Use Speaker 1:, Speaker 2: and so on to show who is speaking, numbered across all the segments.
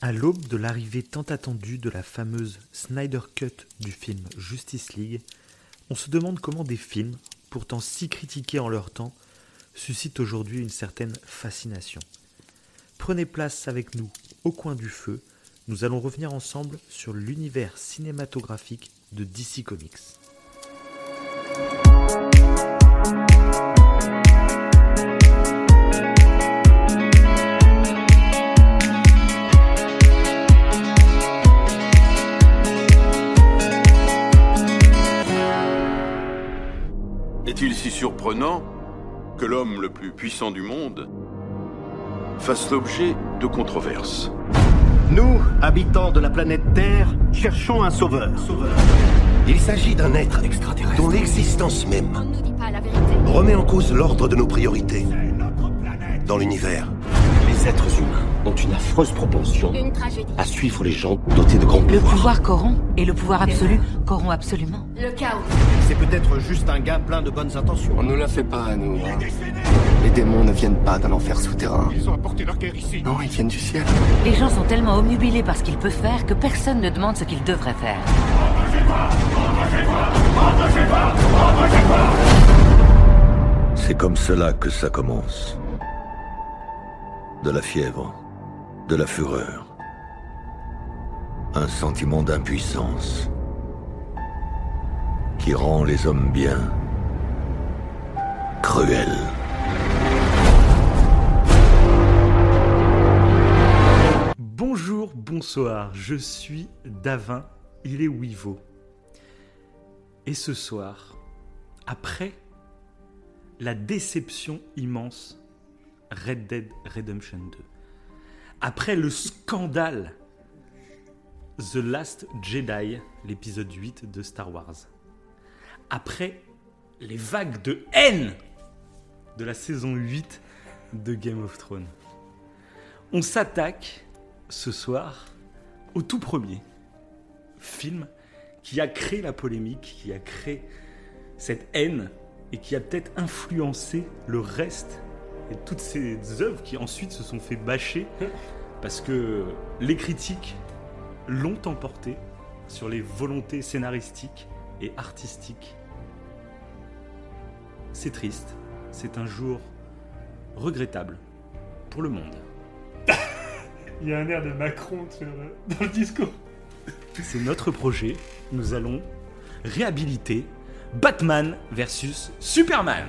Speaker 1: À l'aube de l'arrivée tant attendue de la fameuse Snyder Cut du film Justice League, on se demande comment des films, pourtant si critiqués en leur temps, suscitent aujourd'hui une certaine fascination. Prenez place avec nous au coin du feu, nous allons revenir ensemble sur l'univers cinématographique de DC Comics.
Speaker 2: Est-il si surprenant que l'homme le plus puissant du monde fasse l'objet de controverses?
Speaker 3: Nous, habitants de la planète Terre, cherchons un sauveur. Il s'agit d'un être extraterrestre dont l'existence même
Speaker 4: On ne nous dit pas la vérité.
Speaker 3: remet en cause l'ordre de nos priorités dans l'univers.
Speaker 5: Les êtres humains ont une affreuse propension
Speaker 4: Une
Speaker 5: à suivre les gens dotés de grands
Speaker 6: Le
Speaker 5: pouvoirs.
Speaker 6: pouvoir corrompt et le pouvoir absolu corrompt absolument.
Speaker 4: Le chaos.
Speaker 3: C'est peut-être juste un gars plein de bonnes intentions.
Speaker 7: On ne la fait pas à nous. hein. Les démons ne viennent pas d'un enfer souterrain. Ils ont apporté leur guerre ici. Non, ils viennent du ciel.
Speaker 6: Les gens sont tellement omnubilés par ce qu'ils peuvent faire que personne ne demande ce qu'ils devraient faire.
Speaker 8: C'est comme cela que ça commence. De la fièvre, de la fureur, un sentiment d'impuissance qui rend les hommes bien cruels.
Speaker 1: Bonjour, bonsoir, je suis Davin, il est Wivo. Et ce soir, après la déception immense Red Dead Redemption 2, après le scandale The Last Jedi, l'épisode 8 de Star Wars, après les vagues de haine de la saison 8 de Game of Thrones, on s'attaque ce soir au tout premier film qui a créé la polémique, qui a créé cette haine et qui a peut-être influencé le reste et toutes ces œuvres qui ensuite se sont fait bâcher parce que les critiques l'ont emporté sur les volontés scénaristiques et artistiques. C'est triste, c'est un jour regrettable pour le monde.
Speaker 9: Il y a un air de Macron sur- dans le discours.
Speaker 1: C'est notre projet. Nous allons réhabiliter Batman versus Superman.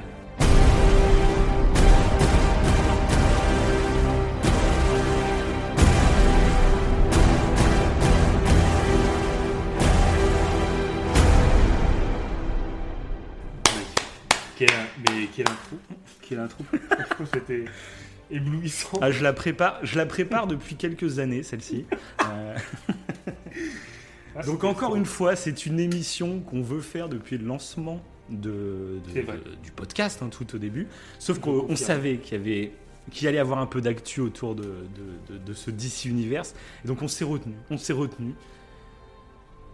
Speaker 9: Quel, mais quel intro Quel intro Franchement, c'était éblouissant.
Speaker 1: Ah, je la prépare, je la prépare depuis quelques années celle-ci. Euh,
Speaker 9: Ah,
Speaker 1: donc encore une fois, c'est une émission qu'on veut faire depuis le lancement de, de-
Speaker 9: C'est vrai.
Speaker 1: de- du podcast, hein, tout au début. Sauf qu'on savait qu'il y avait qu'il allait y avoir un peu d'actu autour de, de- de- de ce DC Universe. Et donc on s'est retenu, on s'est retenu.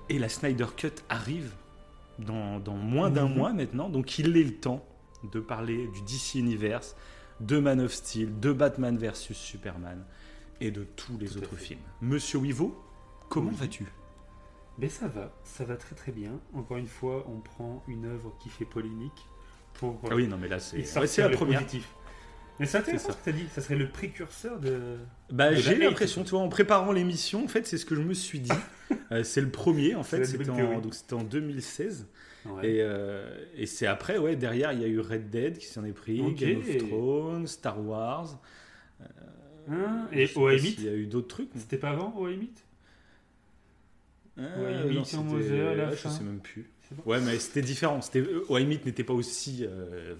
Speaker 1: Et la Snyder Cut arrive dans, dans moins d'un
Speaker 9: Mhm.
Speaker 1: mois maintenant, donc il est le temps de parler du DC Universe, de Man of Steel, de Batman versus Superman et de tous les
Speaker 9: Tout
Speaker 1: autres films. Monsieur Wivo, comment
Speaker 9: Oui.
Speaker 1: vas-tu?
Speaker 9: Mais ça va, ça va très très bien. Encore une fois, on prend une œuvre qui fait polémique pour
Speaker 1: Ah oui, non mais là c'est ouais, la première.
Speaker 9: positif. Mais c'est intéressant ce que tu as dit, ça serait le précurseur de...
Speaker 1: Bah,
Speaker 9: de
Speaker 1: j'ai l'impression, tu vois, en préparant l'émission, en fait, c'est ce que je me suis dit. Euh, c'est le premier, en fait, c'était en, donc c'était en 2016.
Speaker 9: Ouais.
Speaker 1: Et, euh, et c'est après, ouais, derrière, il y a eu Red Dead qui s'en est pris. Game of Thrones, Star Wars.
Speaker 9: Hein
Speaker 1: Je
Speaker 9: et
Speaker 1: sais
Speaker 9: au
Speaker 1: pas
Speaker 9: Emit
Speaker 1: s'il y a eu d'autres trucs. mais-
Speaker 9: C'était pas avant au Emit
Speaker 1: Ah,
Speaker 9: Ouais,
Speaker 1: non,
Speaker 9: Emit,
Speaker 1: c'était-
Speaker 9: en Mother, la fin.
Speaker 1: Je sais même plus.
Speaker 9: Bon.
Speaker 1: Ouais, mais c'était différent. C'était, euh, n'était pas aussi euh,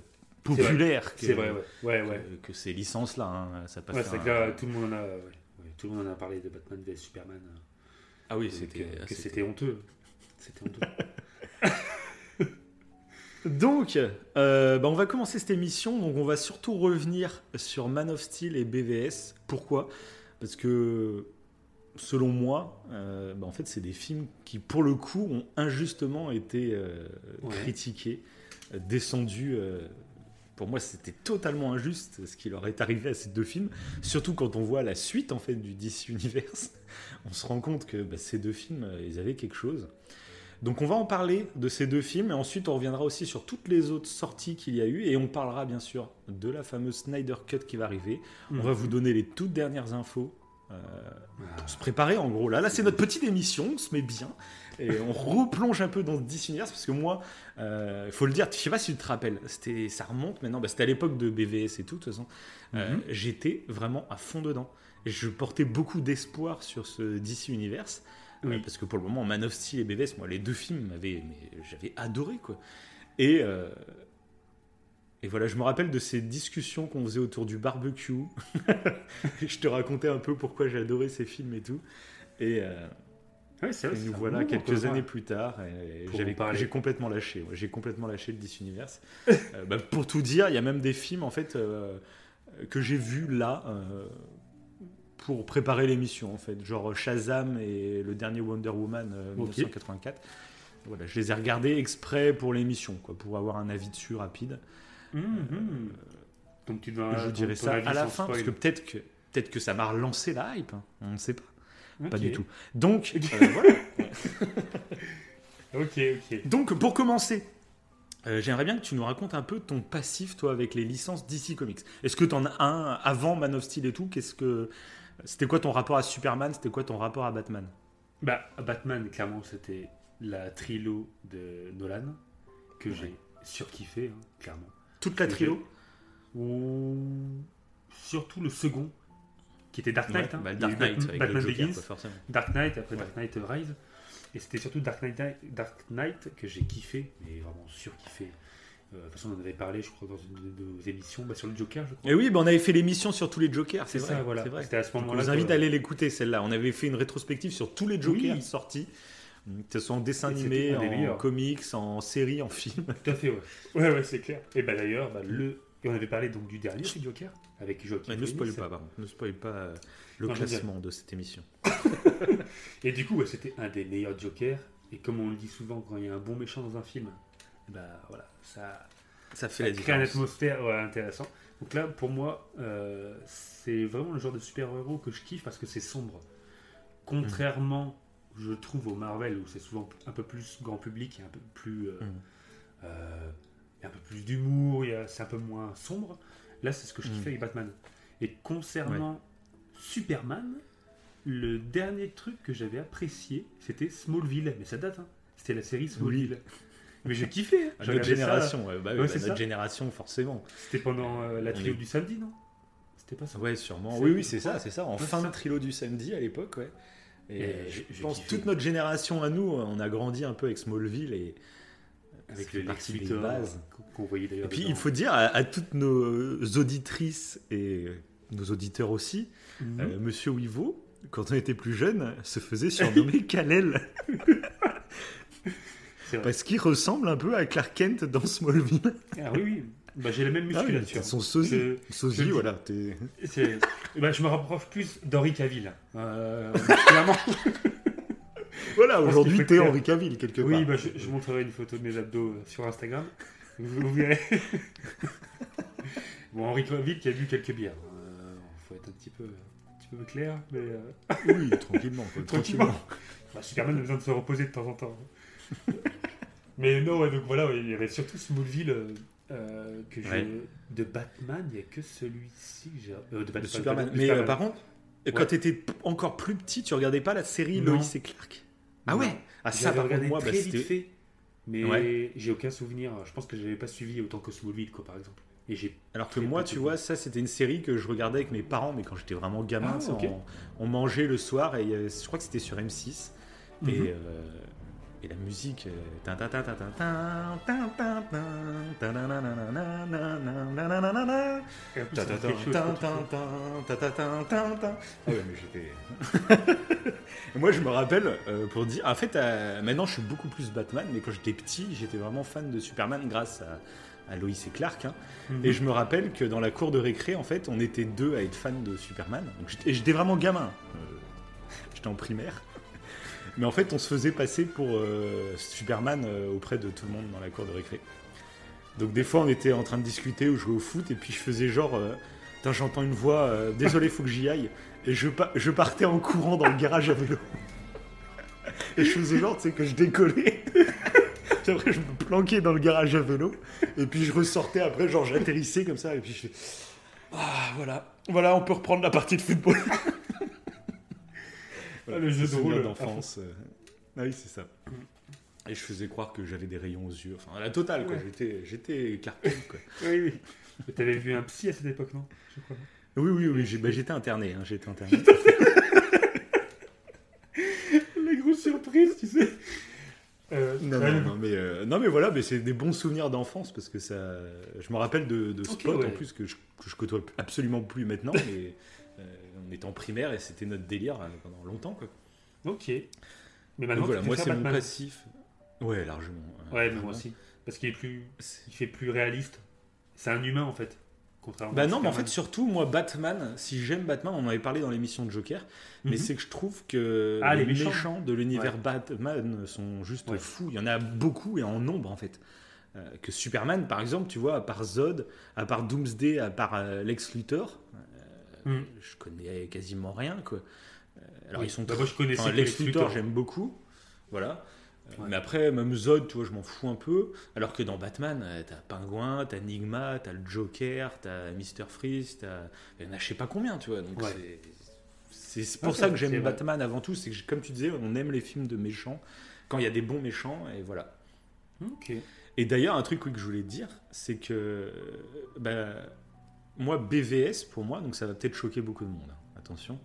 Speaker 1: populaire que,
Speaker 9: C'est vrai, ouais. Ouais, ouais.
Speaker 1: que, que ces licences-là. hein. Ça a pas
Speaker 9: Ouais,
Speaker 1: fait
Speaker 9: c'est
Speaker 1: un-
Speaker 9: que là, tout le monde en a, ouais, ouais, tout le monde en a parlé de Batman vs Superman.
Speaker 1: Ah oui, c'était.
Speaker 9: que, que
Speaker 1: c'était-
Speaker 9: honteux. C'était honteux.
Speaker 1: Donc, euh, bah, on va commencer cette émission. Donc, on va surtout revenir sur Man of Steel et BVS. Pourquoi? Parce que, selon moi, euh, bah, en fait, c'est des films qui, pour le coup, ont injustement été euh,
Speaker 9: Ouais.
Speaker 1: critiqués, euh, descendus euh, pour moi, c'était totalement injuste ce qui leur est arrivé à ces deux films. Surtout quand on voit la suite en fait du DC Universe, on se rend compte que bah, ces deux films, euh, ils avaient quelque chose. Donc on va en parler de ces deux films et ensuite on reviendra aussi sur toutes les autres sorties qu'il y a eu et on parlera bien sûr de la fameuse Snyder Cut qui va arriver. On va vous donner les toutes dernières infos euh, pour se préparer en gros. Là, là c'est notre petite émission, on se met bien et on replonge un peu dans DC Universe parce que moi, il euh, faut le dire, je sais pas si tu te rappelles, c'était, ça remonte maintenant, bah, c'était à l'époque de BVS et tout, de toute façon. Euh, j'étais vraiment à fond dedans. Et je portais beaucoup d'espoir sur ce DC Universe.
Speaker 9: Oui.
Speaker 1: parce que pour le moment, Man of Steel et BVS, moi, les deux films, j'avais adoré, quoi. Et, euh, et voilà, je me rappelle de ces discussions qu'on faisait autour du barbecue. je te racontais un peu pourquoi adoré ces films et tout. Et, euh,
Speaker 9: Ouais,
Speaker 1: et nous voilà quelques années plus tard. J'ai complètement lâché. ouais, J'ai complètement lâché le DC Universe. Euh, bah, pour tout dire, il y a même des films en fait euh, que j'ai vus là. euh, pour préparer l'émission en fait, genre Shazam et le dernier Wonder Woman euh,
Speaker 9: Ok.
Speaker 1: 1984. Voilà, je les ai regardés exprès pour l'émission, pour avoir un avis dessus rapide.
Speaker 9: Mhm. Donc tu dois.
Speaker 1: je vous
Speaker 9: ton-
Speaker 1: dirai
Speaker 9: ton
Speaker 1: ça à la fin, parce que peut-être que peut-être que ça m'a relancé la hype. hein, On ne sait pas, pas du tout. Donc euh, voilà.
Speaker 9: Ok, ok.
Speaker 1: Donc, pour commencer, euh, j'aimerais bien que tu nous racontes un peu ton passif, toi, avec les licences DC Comics. Est-ce que tu en as un avant Man of Steel et tout? Qu'est-ce que c'était quoi ton rapport à Superman? C'était quoi ton rapport à Batman?
Speaker 9: Bah, Batman, clairement, c'était la trilo de Nolan que
Speaker 1: Ouais.
Speaker 9: j'ai surkiffé, hein, clairement.
Speaker 1: Toute la trilo
Speaker 9: Ou surtout le second, qui était Dark Knight.
Speaker 1: Ouais,
Speaker 9: hein.
Speaker 1: bah, Dark Knight
Speaker 9: Batman,
Speaker 1: Joker,
Speaker 9: Begins,
Speaker 1: quoi.
Speaker 9: Dark Knight, après
Speaker 1: Ouais.
Speaker 9: Dark Knight Rise. Et c'était surtout Dark Knight, Dark Knight que j'ai kiffé, mais vraiment surkiffé. Euh, de toute façon, on en avait parlé, je crois, dans une de nos émissions, bah, sur le Joker, je crois.
Speaker 1: Et oui, bah, on avait fait l'émission sur tous les Jokers, c'est vrai.
Speaker 9: ça, voilà. C'était à ce moment-là.
Speaker 1: vous invite à aller l'écouter, celle-là. On avait fait une rétrospective sur tous les Jokers
Speaker 9: Oui.
Speaker 1: sortis, que ce soit en dessin animé, en comics, en série, en film.
Speaker 9: Tout à fait, ouais. Ouais, ouais, c'est clair. Et bah d'ailleurs, bah, le. Et on avait parlé donc du dernier c'est Joker avec Joaquin
Speaker 1: Mais ne spoil pas, par contre. Ne spoil pas euh, le
Speaker 9: Non,
Speaker 1: classement de cette émission.
Speaker 9: Et du coup, ouais, c'était un des meilleurs Jokers. Et comme on le dit souvent, quand il y a un bon méchant dans un film, bah voilà, ça,
Speaker 1: Ça fait
Speaker 9: ça
Speaker 1: la
Speaker 9: crée une
Speaker 1: différence.
Speaker 9: atmosphère ouais, intéressant. Donc là, pour moi, euh, c'est vraiment le genre de super-héros que je kiffe parce que c'est sombre. Contrairement, je trouve, au Marvel où c'est souvent un peu plus grand public et un peu plus. euh,
Speaker 1: Mm.
Speaker 9: euh, un peu plus d'humour, c'est un peu moins sombre. Là, c'est ce que je kiffais
Speaker 1: Mm.
Speaker 9: avec Batman. Et concernant Superman, le dernier truc que j'avais apprécié, c'était Smallville. Mais ça date, hein. C'était la série Smallville. Mais je kiffais. hein.
Speaker 1: Notre
Speaker 9: ça,
Speaker 1: génération, ouais, bah
Speaker 9: Ouais,
Speaker 1: bah, notre
Speaker 9: ça.
Speaker 1: génération, forcément.
Speaker 9: C'était pendant euh, la trio
Speaker 1: est-
Speaker 9: du samedi, non? C'était pas ça
Speaker 1: Ouais, sûrement. Oui, oui, c'est ça, c'est ça. En
Speaker 9: Ouais,
Speaker 1: fin de trilo du samedi à l'époque, ouais. Et,
Speaker 9: Et
Speaker 1: je, pense
Speaker 9: kiffé.
Speaker 1: toute notre génération à nous, on a grandi un peu avec Smallville et
Speaker 9: Avec
Speaker 1: ça
Speaker 9: le
Speaker 1: fait
Speaker 9: Lex
Speaker 1: partie des bases.
Speaker 9: voyait.
Speaker 1: Et puis
Speaker 9: dedans.
Speaker 1: il faut dire à, à toutes nos auditrices et nos auditeurs aussi,
Speaker 9: Mhm.
Speaker 1: euh, Monsieur Wivo, quand on était plus jeune, se faisait surnommer Kalel parce qu'il ressemble un peu à Clark Kent dans Smallville.
Speaker 9: Ah oui, oui. Bah, j'ai la même
Speaker 1: Ah
Speaker 9: musculature.
Speaker 1: c'est son sosie. Sosie, voilà. t'es-
Speaker 9: C'est- Eh ben, je me rapproche plus d'Henri Cavill. Euh, clairement.
Speaker 1: Voilà, aujourd'hui t'es Henri Cavill quelque part.
Speaker 9: Oui, bah, je, je montrerai une photo de mes abdos euh, sur Instagram. Vous, verrez. bon, Henri Cavill qui a bu quelques bières. Il faut être un petit peu, un petit peu clair, mais euh,
Speaker 1: Oui, tranquillement. quoi,
Speaker 9: Tranquillement. bah, Superman a besoin de se reposer de temps en temps. mais non, ouais, donc voilà, il y avait surtout Smallville euh, euh, que je...
Speaker 1: Ouais.
Speaker 9: de Batman, il n'y a que celui-ci que j'ai. euh, de Batman,
Speaker 1: Superman.
Speaker 9: de
Speaker 1: Mais
Speaker 9: Superman.
Speaker 1: euh, par contre, quand
Speaker 9: Ouais.
Speaker 1: t'étais p- encore plus petit, tu regardais pas la série
Speaker 9: Non.
Speaker 1: Lois et Clark? Ah
Speaker 9: Non.
Speaker 1: ouais? Ah ça, par contre, moi, bah,
Speaker 9: très vite
Speaker 1: c'était.
Speaker 9: fait, mais
Speaker 1: Ouais.
Speaker 9: j'ai aucun souvenir. Je pense que je n'avais pas suivi autant que Smallville, quoi, par exemple. Et j'ai
Speaker 1: Alors que moi, tu vois, ça c'était une série que je regardais avec mes parents, mais quand j'étais vraiment gamin,
Speaker 9: Ah,
Speaker 1: tu on, on mangeait le soir et je crois que c'était sur M6. Et,
Speaker 9: Mhm.
Speaker 1: euh, et la musique. Moi, je me rappelle pour dire. En fait, maintenant, je suis beaucoup plus Batman, mais quand j'étais petit, j'étais vraiment fan de Superman grâce à à Loïs et Clark. Hein. Et je me rappelle que dans la cour de récré, en fait, on était deux à être fans de Superman. Donc, et j'étais vraiment gamin. Euh, j'étais en primaire. Mais en fait, on se faisait passer pour euh, Superman euh, auprès de tout le monde dans la cour de récré. Donc des fois, on était en train de discuter ou jouer au foot, et puis je faisais genre, euh, j'entends une voix, euh, désolé, faut que j'y aille, et je, je partais en courant dans le garage à vélo. Et je faisais genre, tu sais, que je décollais. Puis après, je me planquais dans le garage à vélo, et puis je ressortais après, genre j'atterrissais comme ça, et puis je fais, ah voilà, voilà, on peut reprendre la partie de football.
Speaker 9: Ah, le jeu de
Speaker 1: Souvenir
Speaker 9: rôle
Speaker 1: d'enfance. euh. Ah oui, c'est ça. Et je faisais croire que j'avais des rayons aux yeux. Enfin, la totale, quoi.
Speaker 9: Ouais.
Speaker 1: J'étais, j'étais cartoon, quoi.
Speaker 9: Oui, oui. Mais t'avais vu un psy à cette époque, non? Je crois.
Speaker 1: Oui, oui, oui. j'ai- bah, j'étais interné. hein, j'étais interné.
Speaker 9: La grosse surprise, tu sais. Euh,
Speaker 1: non,
Speaker 9: ouais,
Speaker 1: non, non, mais, euh, non, mais voilà, mais c'est des bons souvenirs d'enfance parce que ça. Je me rappelle de, de
Speaker 9: Ok,
Speaker 1: spots
Speaker 9: ouais.
Speaker 1: en plus que je, que je côtoie absolument plus maintenant. mais on était en primaire et c'était notre délire euh, pendant longtemps, quoi.
Speaker 9: Ok. Mais
Speaker 1: Donc
Speaker 9: maintenant,
Speaker 1: voilà, moi, c'est mon passif. Ouais, largement. euh,
Speaker 9: Ouais, mais moi aussi. Parce qu'il est plus. Il fait plus réaliste. C'est un humain, en fait. Contrairement
Speaker 1: Bah
Speaker 9: à
Speaker 1: non, mais en fait, surtout, moi, Batman, si j'aime Batman, on en avait parlé dans l'émission de Joker, mais
Speaker 9: Mhm.
Speaker 1: c'est que je trouve que
Speaker 9: Ah,
Speaker 1: les,
Speaker 9: les méchants.
Speaker 1: méchants. de l'univers
Speaker 9: Ouais.
Speaker 1: Batman sont juste
Speaker 9: Ouais.
Speaker 1: fous. Il y en a beaucoup et en nombre, en fait. Euh, que Superman, par exemple, tu vois, à part Zod, à part Doomsday, à part euh, Lex Luthor,
Speaker 9: Mhm.
Speaker 1: je connais quasiment rien, quoi. Euh, alors,
Speaker 9: Oui.
Speaker 1: ils sont
Speaker 9: Bah,
Speaker 1: très-
Speaker 9: moi, je connaissais
Speaker 1: Lex Luthor, j'aime beaucoup. Voilà. Euh,
Speaker 9: Ouais.
Speaker 1: Mais après, même Zod, tu vois, je m'en fous un peu. Alors que dans Batman, euh, t'as Pingouin, t'as Enigma, t'as le Joker, t'as Mr. Freeze, t'as. Il y en a je sais pas combien, tu vois. Donc
Speaker 9: Ouais.
Speaker 1: c'est- pour ça que j'aime. Batman avant tout. C'est que, comme tu disais, on aime les films de méchants quand il y a des bons méchants, et voilà.
Speaker 9: Ok.
Speaker 1: Et d'ailleurs, un truc oui, que je voulais te dire, c'est que. bah, moi, BVS, pour moi, donc ça va peut-être choquer beaucoup de monde. hein. Attention.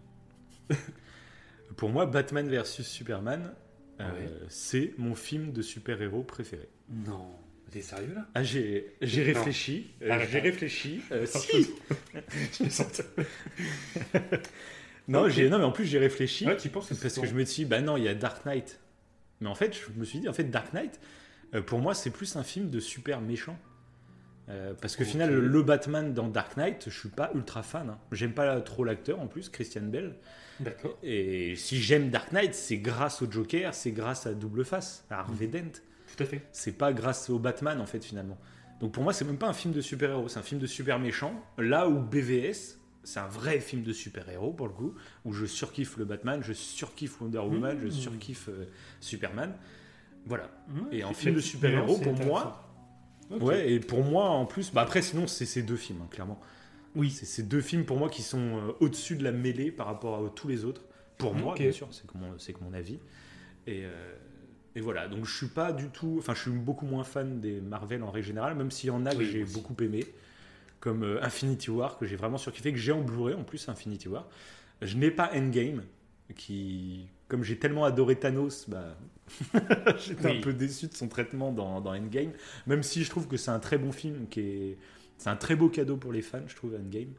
Speaker 1: pour moi, Batman versus Superman, euh, c'est mon film de super-héros préféré.
Speaker 9: Non. T'es sérieux, là?
Speaker 1: Ah, j'ai j'ai
Speaker 9: Non.
Speaker 1: réfléchi. euh, j'ai réfléchi. euh, si. non,
Speaker 9: Ok.
Speaker 1: j'ai non, mais en plus j'ai réfléchi
Speaker 9: Ouais, tu penses que c'est
Speaker 1: parce que
Speaker 9: ton-
Speaker 1: je me suis dit, bah non, il y a Dark Knight. Mais en fait, je me suis dit, en fait, Dark Knight, euh, pour moi, c'est plus un film de super méchant. Euh, parce que
Speaker 9: Ok.
Speaker 1: final, le, Batman dans Dark Knight, je suis pas ultra fan. hein. J'aime pas trop l'acteur en plus, Christian Bell.
Speaker 9: D'accord.
Speaker 1: Et si j'aime Dark Knight, c'est grâce au Joker, c'est grâce à Double Face, à Harvey Dent.
Speaker 9: Tout à fait.
Speaker 1: C'est pas grâce au Batman en fait finalement. Donc pour moi, c'est même pas un film de super-héros, c'est un film de super méchant. Là où BVS, c'est un vrai film de super-héros pour le coup, où je surkiffe le Batman, je surkiffe Wonder Woman, je
Speaker 9: Mmh.
Speaker 1: surkiffe euh, Superman. Voilà. Et en film de super-héros, pour moi, Ouais, et pour moi en plus, bah après sinon c'est ces deux films, hein, clairement.
Speaker 9: Oui.
Speaker 1: C'est ces deux films pour moi qui sont euh, au-dessus de la mêlée par rapport à tous les autres. Pour moi, bien sûr, c'est que mon, que mon avis. Et, euh, et voilà, donc je suis pas du tout, enfin je suis beaucoup moins fan des Marvel en règle générale, même s'il y en a que
Speaker 9: Oui,
Speaker 1: j'ai beaucoup aimé, comme euh, Infinity War, que j'ai vraiment surkiffé, que j'ai en Blu-ray en plus, Infinity War. Je n'ai pas Endgame, qui, comme j'ai tellement adoré Thanos, bah, j'étais
Speaker 9: Oui.
Speaker 1: un peu déçu de son traitement dans, dans Endgame, même si je trouve que c'est un très bon film, qui est, c'est un très beau cadeau pour les fans, je trouve, Endgame.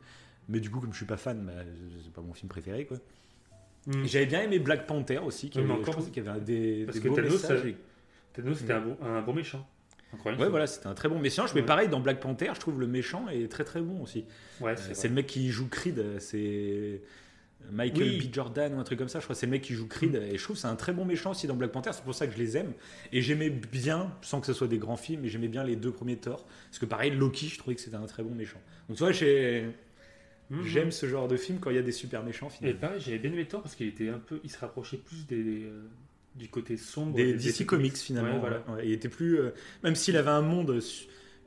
Speaker 1: Mais du coup, comme je suis pas fan, bah, c'est pas mon film préféré, quoi.
Speaker 9: Mm.
Speaker 1: J'avais bien aimé Black Panther aussi, qui
Speaker 9: mais
Speaker 1: avait,
Speaker 9: encore-
Speaker 1: je avait des,
Speaker 9: Parce
Speaker 1: des
Speaker 9: que
Speaker 1: beaux
Speaker 9: Thanos,
Speaker 1: messages.
Speaker 9: ça-
Speaker 1: et-
Speaker 9: Thanos, c'était un, bon, un bon méchant. Une
Speaker 1: Ouais, voilà, c'était un très bon méchant. Mais
Speaker 9: Ouais.
Speaker 1: pareil, dans Black Panther, je trouve le méchant est très très bon aussi.
Speaker 9: Ouais,
Speaker 1: Euh,
Speaker 9: c'est vrai.
Speaker 1: le mec qui joue Creed, euh, c'est Michael
Speaker 9: Oui.
Speaker 1: B. Jordan ou un truc comme ça. Je crois c'est le mec qui joue Creed. Et je trouve c'est un très bon méchant aussi dans Black Panther. C'est pour ça que je les aime. Et j'aimais bien, sans que ce soit des grands films, mais j'aimais bien les deux premiers Thor. Parce que pareil, Loki, je trouvais que c'était un très bon méchant. Donc tu vois, j'ai-
Speaker 9: Mhm.
Speaker 1: j'aime ce genre de film quand il y a des super méchants
Speaker 9: Et
Speaker 1: finalement.
Speaker 9: pareil, j'avais bien aimé Thor parce qu'il était un peu, il se rapprochait plus des, euh, du côté sombre
Speaker 1: Des
Speaker 9: des
Speaker 1: DC Comics finalement.
Speaker 9: Ouais, voilà.
Speaker 1: ouais. Il était plus, euh, même s'il avait un monde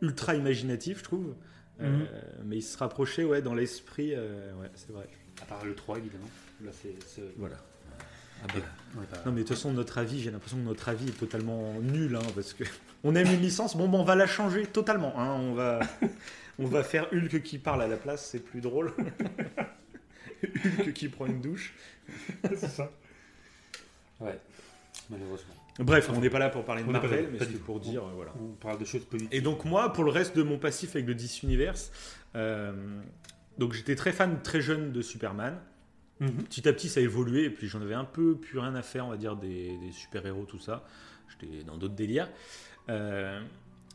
Speaker 1: ultra imaginatif, je trouve. euh,
Speaker 9: Mhm.
Speaker 1: mais il se rapprochait ouais, dans l'esprit. euh, ouais, c'est vrai.
Speaker 9: À part le 3 évidemment. Là c'est. c'est-
Speaker 1: Voilà.
Speaker 9: Ah bah, on pas-
Speaker 1: Non mais de toute façon notre avis, j'ai l'impression que notre avis est totalement nul hein, parce que on aime une licence, bon ben on va la changer totalement. hein, on va on va faire Hulk qui parle à la place, c'est plus drôle. Hulk qui prend une douche.
Speaker 9: c'est ça. Ouais, malheureusement.
Speaker 1: Bref, on n'est pas là pour parler de
Speaker 9: On
Speaker 1: Marvel, mais
Speaker 9: pas
Speaker 1: c'est
Speaker 9: du tout.
Speaker 1: pour dire euh, voilà.
Speaker 9: On parle de choses positives.
Speaker 1: Et donc moi, pour le reste de mon passif avec le DC Universe, euh, donc j'étais très fan très jeune de Superman.
Speaker 9: Mhm.
Speaker 1: Petit à petit, ça a évolué, et puis j'en avais un peu plus rien à faire, on va dire, des, des super-héros, tout ça. J'étais dans d'autres délires. Euh,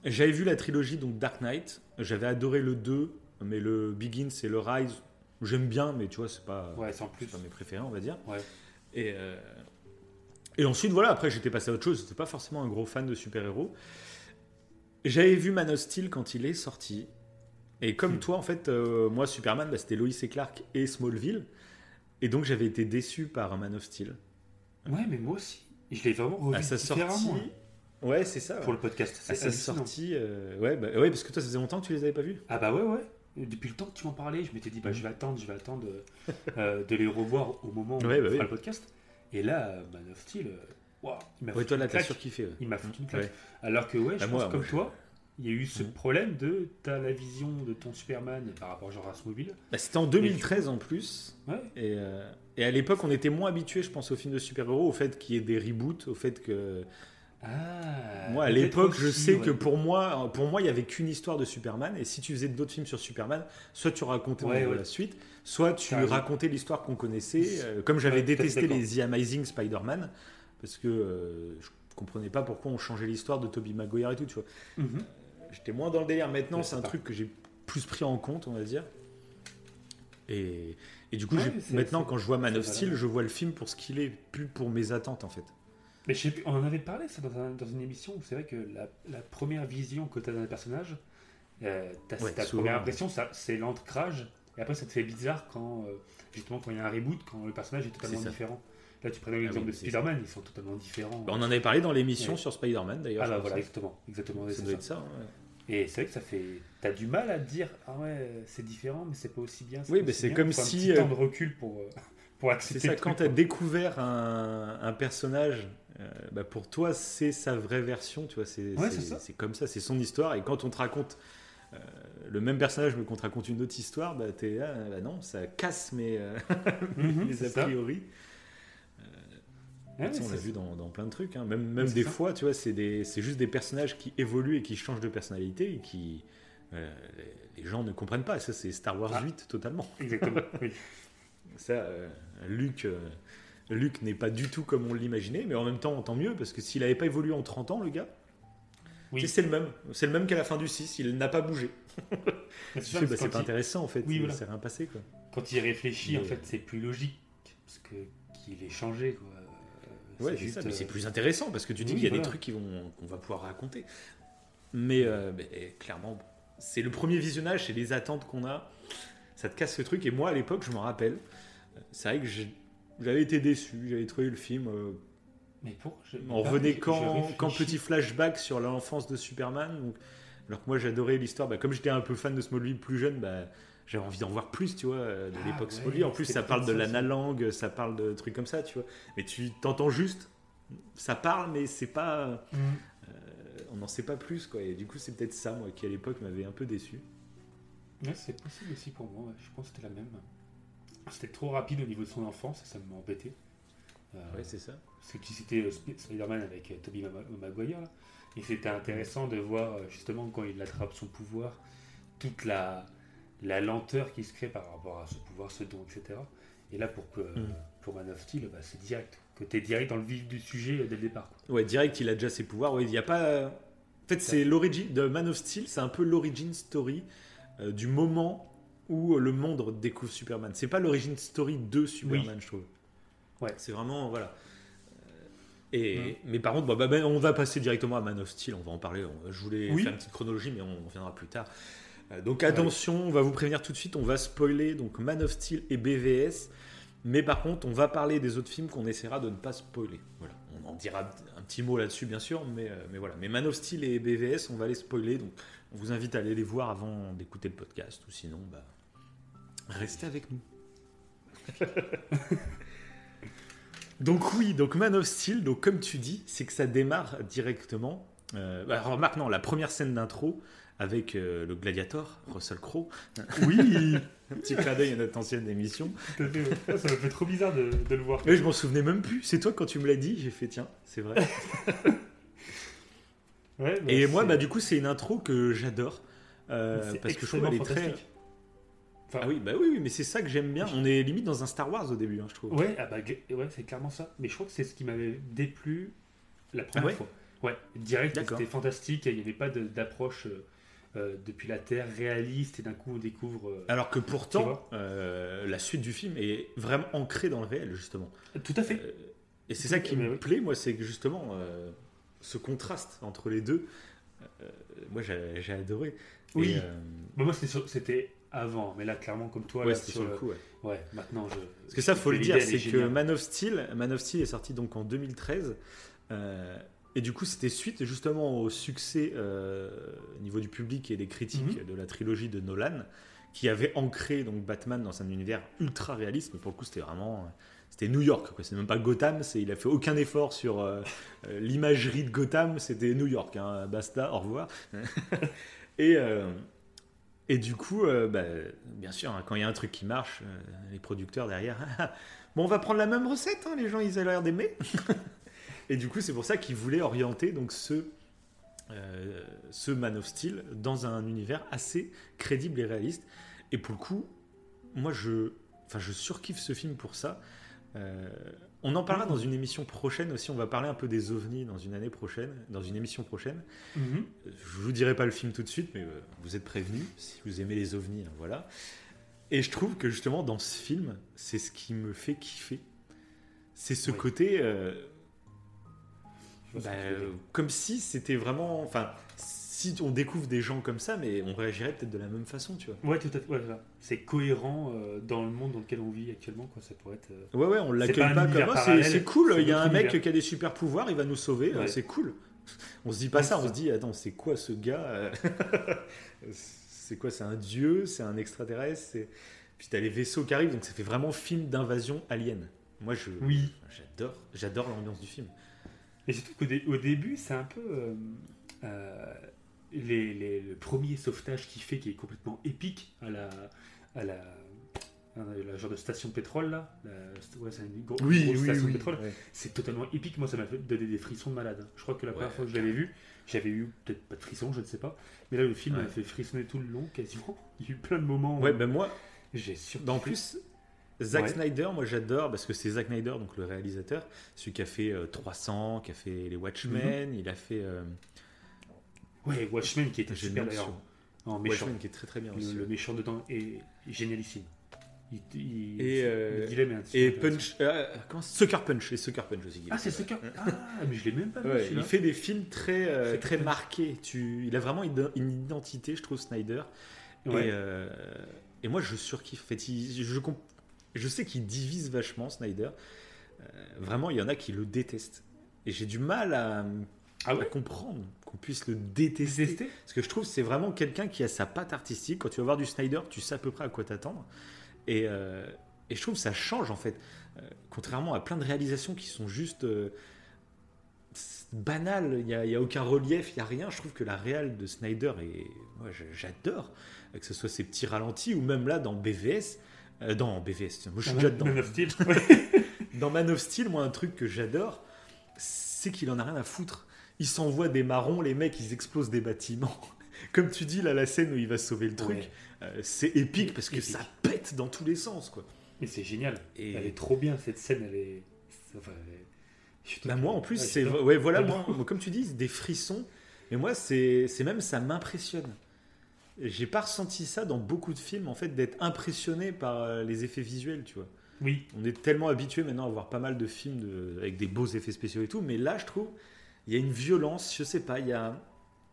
Speaker 1: j'avais vu la trilogie, donc Dark Knight. J'avais adoré le 2, mais le Begins et le Rise, j'aime bien, mais tu vois, c'est pas,
Speaker 9: Ouais, sans plus.
Speaker 1: c'est pas mes préférés, on va dire.
Speaker 9: Ouais.
Speaker 1: Et, euh, et ensuite, voilà, après, j'étais passé à autre chose. J'étais pas forcément un gros fan de super-héros. J'avais vu Man of Steel quand il est sorti. Et comme
Speaker 9: Hmm.
Speaker 1: toi, en fait, euh, moi, Superman, bah, c'était Lois et Clark et Smallville. Et donc, j'avais été déçu par Man of Steel.
Speaker 9: Ouais, mais moi aussi. Je l'ai vraiment revu
Speaker 1: À sa sortie.
Speaker 9: hein,
Speaker 1: Ouais, c'est ça.
Speaker 9: pour
Speaker 1: ouais.
Speaker 9: le podcast.
Speaker 1: À sa sortie. euh, Ouais, bah, ouais, parce que toi, ça faisait longtemps que tu les avais pas vus.
Speaker 9: Ah bah ouais, ouais. Depuis le temps que tu m'en parlais, je m'étais dit, bah, je vais attendre, je vais attendre euh, euh, de les revoir au moment où
Speaker 1: Ouais,
Speaker 9: on
Speaker 1: bah
Speaker 9: fera le podcast. Et là, Man of Steel, waouh, il m'a
Speaker 1: Ouais,
Speaker 9: foutu
Speaker 1: toi, là,
Speaker 9: une claque.
Speaker 1: ouais.
Speaker 9: Il m'a foutu une claque.
Speaker 1: Ouais.
Speaker 9: Alors que ouais, je
Speaker 1: Bah,
Speaker 9: pense
Speaker 1: moi,
Speaker 9: comme
Speaker 1: moi, je-
Speaker 9: toi, il y a eu ce problème de t'as la vision de ton Superman par rapport genre à Smallville.
Speaker 1: Bah, c'était en 2013 en plus.
Speaker 9: Ouais.
Speaker 1: Et, euh, et à l'époque, on était moins habitué, je pense, aux films de super-héros, au fait qu'il y ait des reboots, au fait que.
Speaker 9: Ah.
Speaker 1: Moi, à l'époque, je sais
Speaker 9: ouais.
Speaker 1: que pour moi, pour moi, il y avait qu'une histoire de Superman. Et si tu faisais d'autres films sur Superman, soit tu racontais
Speaker 9: Ouais, ouais.
Speaker 1: la suite, soit tu racontais l'histoire qu'on connaissait. euh, comme j'avais détesté les The Amazing Spider-Man, parce que euh, je comprenais pas pourquoi on changeait l'histoire de Tobey Maguire et tout. Tu vois,
Speaker 9: Mhm.
Speaker 1: J'étais moins dans le délire. Maintenant, c'est un
Speaker 9: pas-
Speaker 1: truc que j'ai plus pris en compte, on va dire. Et, et du coup,
Speaker 9: Ouais,
Speaker 1: maintenant, quand je vois Man of. Steel, je vois le film pour ce qu'il est, plus pour mes attentes en fait.
Speaker 9: Mais je sais plus, on en avait parlé ça dans, un- dans une émission où c'est vrai que la, la première vision que tu as d'un personnage, euh, ta,
Speaker 1: Ouais,
Speaker 9: ta
Speaker 1: souvent.
Speaker 9: première impression, c'est l'ancrage. Et après, ça te fait bizarre quand, euh, justement, quand il y a un reboot, quand le personnage est totalement différent. Là, tu prenais l'exemple
Speaker 1: oui,
Speaker 9: de Spider-Man, ils sont totalement différents.
Speaker 1: Bah, on en avait parlé dans l'émission
Speaker 9: Ouais.
Speaker 1: sur Spider-Man d'ailleurs.
Speaker 9: ah bah voilà, exactement. exactement
Speaker 1: ça doit
Speaker 9: ça.
Speaker 1: être ça. ouais.
Speaker 9: Et c'est vrai que ça fait. T'as du mal à te dire, ah ouais, c'est différent, mais c'est pas aussi bien.
Speaker 1: Oui, mais c'est comme
Speaker 9: Faut un
Speaker 1: si,
Speaker 9: petit
Speaker 1: euh,
Speaker 9: temps de recul pour, euh, pour
Speaker 1: C'est
Speaker 9: accepter
Speaker 1: ça,
Speaker 9: le
Speaker 1: quand
Speaker 9: truc,
Speaker 1: tu as
Speaker 9: quoi.
Speaker 1: découvert un, un personnage, euh, bah, pour toi, c'est sa vraie version, tu vois, c'est
Speaker 9: Ouais,
Speaker 1: c'est-
Speaker 9: c'est ça.
Speaker 1: c'est comme ça, c'est son histoire. Et quand on te raconte euh, le même personnage, mais qu'on te raconte une autre histoire, bah, t'es là, bah non, ça casse mes, euh,
Speaker 9: Mhm,
Speaker 1: mes
Speaker 9: c'est
Speaker 1: a
Speaker 9: ça. Ouais,
Speaker 1: Ça, on l'a
Speaker 9: c'est-
Speaker 1: vu dans, dans plein de trucs. hein. Même, même
Speaker 9: c'est
Speaker 1: des
Speaker 9: ça.
Speaker 1: fois, tu vois, c'est c'est juste des personnages qui évoluent et qui changent de personnalité et qui. euh, les- les gens ne comprennent pas. Ça, c'est Star Wars
Speaker 9: Ah.
Speaker 1: 8 totalement.
Speaker 9: Exactement. oui.
Speaker 1: Ça, euh, Luke, euh, Luke n'est pas du tout comme on l'imaginait, mais en même temps, tant mieux, parce que s'il n'avait pas évolué en 30 ans, le gars,
Speaker 9: Oui.
Speaker 1: c'est le même. C'est le même qu'à la fin du 6, il n'a pas bougé.
Speaker 9: C'est
Speaker 1: bah, c'est pas
Speaker 9: il-
Speaker 1: intéressant en fait,
Speaker 9: Oui,
Speaker 1: il
Speaker 9: voilà.
Speaker 1: s'est rien passé quoi.
Speaker 9: Quand il réfléchit, en fait, c'est plus logique parce que qu'il ait changé. Quoi.
Speaker 1: Ouais, c'est ça, mais
Speaker 9: euh,
Speaker 1: c'est plus intéressant parce que tu dis
Speaker 9: oui,
Speaker 1: qu'il y a
Speaker 9: voilà.
Speaker 1: des trucs qui vont- qu'on va pouvoir raconter. Mais, euh, mais, clairement, c'est le premier visionnage, c'est les attentes qu'on a. Ça te casse ce truc. Et moi, à l'époque, je me rappelle, c'est vrai que j'avais été déçu. J'avais trouvé le film. euh,
Speaker 9: Mais pour, je-
Speaker 1: on revenait
Speaker 9: réfléchis.
Speaker 1: petit flashback sur l'enfance de Superman. donc- alors que moi, j'adorais l'histoire. Bah, comme j'étais un peu fan de Smallville plus jeune, bah, j'avais envie d'en voir plus, tu vois, euh, de
Speaker 9: Ah
Speaker 1: l'époque Smallville. En plus, ça parle de
Speaker 9: peut-être ça,
Speaker 1: parle de trucs comme ça, tu vois. Mais tu t'entends juste, ça parle, mais c'est pas. Euh, on n'en sait pas plus, quoi. Et du coup, c'est peut-être ça, moi, qui à l'époque m'avait un peu déçu.
Speaker 9: Ouais, c'est possible aussi pour moi. ouais. Je pense que c'était la même. C'était trop rapide au niveau de son enfance, ça m'a embêté. Euh,
Speaker 1: Ouais, c'est ça.
Speaker 9: Parce que tu citais euh, Sp- Spider-Man avec euh, Tobey Ma- Maguire, là. et c'était intéressant de voir justement quand il attrape son pouvoir, toute la, la lenteur qui se crée par rapport à ce pouvoir, ce don, etc. Et là, pour, que,
Speaker 1: Mm.
Speaker 9: pour Man of Steel, bah, c'est direct. Que tu es direct dans le vif du sujet euh, dès le départ. quoi.
Speaker 1: Ouais, direct, il a déjà ses pouvoirs. Ouais, il n'y a pas. En fait, c'est l'origine de Man of Steel, c'est un peu l'origin story euh, du moment où le monde découvre Superman. C'est pas l'origin story de Superman, je trouve.
Speaker 9: Ouais.
Speaker 1: C'est vraiment voilà. Euh, Et
Speaker 9: Mhm.
Speaker 1: mais par contre, bah, bah, on va passer directement à Man of Steel. On va en parler. Je voulais
Speaker 9: Oui.
Speaker 1: faire une petite chronologie, mais on reviendra plus tard. Euh, donc attention, on va vous prévenir tout de suite. On va spoiler donc Man of Steel et BVS. Mais par contre, on va parler des autres films qu'on essaiera de ne pas spoiler. Voilà. On en dira un petit mot là-dessus, bien sûr, mais, euh, mais voilà. Mais Man of Steel et BVS, on va les spoiler. Donc, on vous invite à aller les voir avant d'écouter le podcast, ou sinon, bah, restez avec nous. donc oui, donc Man of Steel, donc comme tu dis, c'est que ça démarre directement. Euh, bah, remarque, non, la première scène d'intro avec euh, le gladiator, Russell Crowe.
Speaker 9: Oui
Speaker 1: Un petit clin d'œil à notre ancienne émission.
Speaker 9: Ouais. Ça me fait trop bizarre de, de le voir.
Speaker 1: Oui, je m'en souvenais même plus. C'est toi quand tu me l'as dit, j'ai fait tiens, c'est vrai.
Speaker 9: Ouais, bah,
Speaker 1: Et moi, bah du coup, c'est une intro que j'adore euh, parce que je trouve qu'elle est très.
Speaker 9: Enfin,
Speaker 1: Ah oui, bah oui, oui, mais c'est ça que j'aime bien. On est limite dans un Star Wars au début, hein, je trouve.
Speaker 9: Ouais, ah bah, ouais c'est clairement ça. Mais je crois que c'est ce qui m'avait déplu la première
Speaker 1: Ah ouais
Speaker 9: fois. Ouais, direct, c'était fantastique. Il n'y avait pas d'approche euh, euh, depuis la Terre réaliste et d'un coup on découvre. euh,
Speaker 1: Alors que pourtant, euh, la suite du film est vraiment ancrée dans le réel, justement.
Speaker 9: Tout à fait.
Speaker 1: Et c'est ça qui me
Speaker 9: oui.
Speaker 1: plaît, moi, c'est que justement, ce contraste entre les deux moi, j'ai adoré.
Speaker 9: Oui.
Speaker 1: Et,
Speaker 9: Bah, moi, c'était avant, mais là, clairement, comme toi,
Speaker 1: ouais, c'était sur le coup. ouais.
Speaker 9: Ouais, maintenant, je.
Speaker 1: Parce que ça, faut le dire, c'est que. Man of Steel, Man of Steel est sorti donc en 2013. Et du coup, c'était suite justement au succès euh, au niveau du public et des critiques
Speaker 9: Mhm.
Speaker 1: de la trilogie de Nolan, qui avait ancré donc Batman dans un univers ultra réaliste. Mais pour le coup, c'était vraiment, c'était New York. C'est même pas Gotham. C'est, il a fait aucun effort sur euh, euh, l'imagerie de Gotham. C'était New York. hein. Basta, au revoir. et euh, et du coup, bah, bien sûr, hein, quand il y a un truc qui marche, les producteurs derrière, bon, on va prendre la même recette, hein, les gens, ils ont l'air d'aimer. et du coup, c'est pour ça qu'ils voulaient orienter donc ce, euh, ce Man of Steel dans un univers assez crédible et réaliste. Et pour le coup, moi, je, enfin, je surkiffe ce film pour ça. Euh, on en parlera dans une émission prochaine aussi. On va parler un peu des ovnis dans une année prochaine, dans une émission prochaine.
Speaker 9: Mhm.
Speaker 1: Je vous dirai pas le film tout de suite, mais euh, vous êtes prévenus. Si vous aimez les ovnis, hein, voilà. Et je trouve que justement dans ce film, c'est ce qui me fait kiffer. C'est ce
Speaker 9: Oui.
Speaker 1: côté, euh, euh, comme si c'était vraiment, enfin, si on découvre des gens comme ça, mais on réagirait peut-être de la même façon, tu vois.
Speaker 9: Ouais, tout à fait. ouais. C'est cohérent euh, dans le monde dans lequel on vit actuellement. Quoi. Ça pourrait être. euh,
Speaker 1: Ouais, ouais, on l'accueille
Speaker 9: pas
Speaker 1: pas comme ça. C'est cool. Il y a un mec
Speaker 9: univers.
Speaker 1: qui a des super pouvoirs, il va nous sauver.
Speaker 9: Ouais.
Speaker 1: C'est cool. On se dit pas
Speaker 9: Ouais,
Speaker 1: ça.
Speaker 9: c'est
Speaker 1: On
Speaker 9: ça.
Speaker 1: se dit, attends, c'est quoi ce gars C'est quoi C'est un dieu C'est un extraterrestre Puis t'as les vaisseaux qui arrivent, donc ça fait vraiment film d'invasion alien. Moi, je,
Speaker 9: Oui.
Speaker 1: j'adore, j'adore l'ambiance du film.
Speaker 9: Et surtout qu'au dé- au début, c'est un peu. euh, euh, les, les- le premier sauvetage qu'il fait qui est complètement épique à la. À la à la genre de station de pétrole là, La- ouais, c'est une gro- grosse station de pétrole.
Speaker 1: Ouais.
Speaker 9: C'est totalement épique. Moi, ça m'a fait donner des frissons de malade. Je crois que la première
Speaker 1: Ouais,
Speaker 9: fois que je l'avais vu, j'avais eu peut-être pas de frissons, je ne sais pas. Mais là, le film
Speaker 1: Ouais.
Speaker 9: m'a fait frissonner tout le long, quasiment. Il y a eu plein de moments.
Speaker 1: Ouais,
Speaker 9: où
Speaker 1: ben moi,
Speaker 9: j'ai surkiffé.
Speaker 1: En plus, Zack
Speaker 9: Ouais.
Speaker 1: Snyder, moi j'adore parce que c'est Zack Snyder, donc le réalisateur, celui qui a fait euh, 300, qui a fait les Watchmen, il a fait euh,
Speaker 9: Ouais, Watchmen qui était super d'ailleurs.
Speaker 1: sur-
Speaker 9: En méchant.
Speaker 1: Watchmen qui est très très bien
Speaker 9: Le,
Speaker 1: aussi.
Speaker 9: le méchant dedans est génialissime. Il, il-
Speaker 1: Et, euh,
Speaker 9: est petit
Speaker 1: Et. Punch, euh, comment Sucker Punch, et Sucker Punch aussi.
Speaker 9: Ah, c'est ce cas. Ah, mais je l'ai même pas vu
Speaker 1: Ouais, il fait des films très, euh,
Speaker 9: Sucker
Speaker 1: très
Speaker 9: Punch.
Speaker 1: marqués. Tu, il a vraiment une, une identité, je trouve, Snyder.
Speaker 9: Ouais.
Speaker 1: Et, euh, et moi, je surkiffe. En fait, il- je, comp- je sais qu'il divise vachement, Snyder. Euh, vraiment, il y en a qui le détestent. Et j'ai du mal à,
Speaker 9: Ah
Speaker 1: à comprendre qu'on puisse le détester. Parce que je trouve que c'est vraiment quelqu'un qui a sa patte artistique. Quand tu vas voir du Snyder, tu sais à peu près à quoi t'attendre. Et, euh, et je trouve que ça change en fait. Euh, contrairement à plein de réalisations qui sont juste banales, il n'y a, il y a aucun relief, il n'y a rien. Je trouve que la réal de Snyder, est, moi j'adore. Que ce soit ses petits ralentis ou même là dans BVS. Euh, dans BVS, moi je suis déjà dedans.
Speaker 9: Man of Steel.
Speaker 1: Dans Man of Steel, moi, un truc que j'adore, c'est qu'il en a rien à foutre. Il s'envoie des marrons, les mecs, ils explosent des bâtiments. Comme tu dis, là, la scène où il va sauver le truc,
Speaker 9: Ouais.
Speaker 1: euh, c'est épique parce que
Speaker 9: Épique.
Speaker 1: ça pète dans tous les sens, quoi.
Speaker 9: Mais c'est génial.
Speaker 1: Et-
Speaker 9: Elle est trop bien cette scène. Elle est. Enfin, elle est- je suis tout-
Speaker 1: Bah, moi, en plus,
Speaker 9: Ouais,
Speaker 1: c'est. Ouais, voilà, moi, comme tu dis, des frissons. Mais moi, c'est c'est même, ça m'impressionne. J'ai pas ressenti ça dans beaucoup de films, en fait, d'être impressionné par euh, les effets visuels, tu vois.
Speaker 9: Oui.
Speaker 1: On est tellement habitué maintenant à voir pas mal de films de- avec des beaux effets spéciaux et tout, mais là, je trouve, il y a une violence, je sais pas, il y a,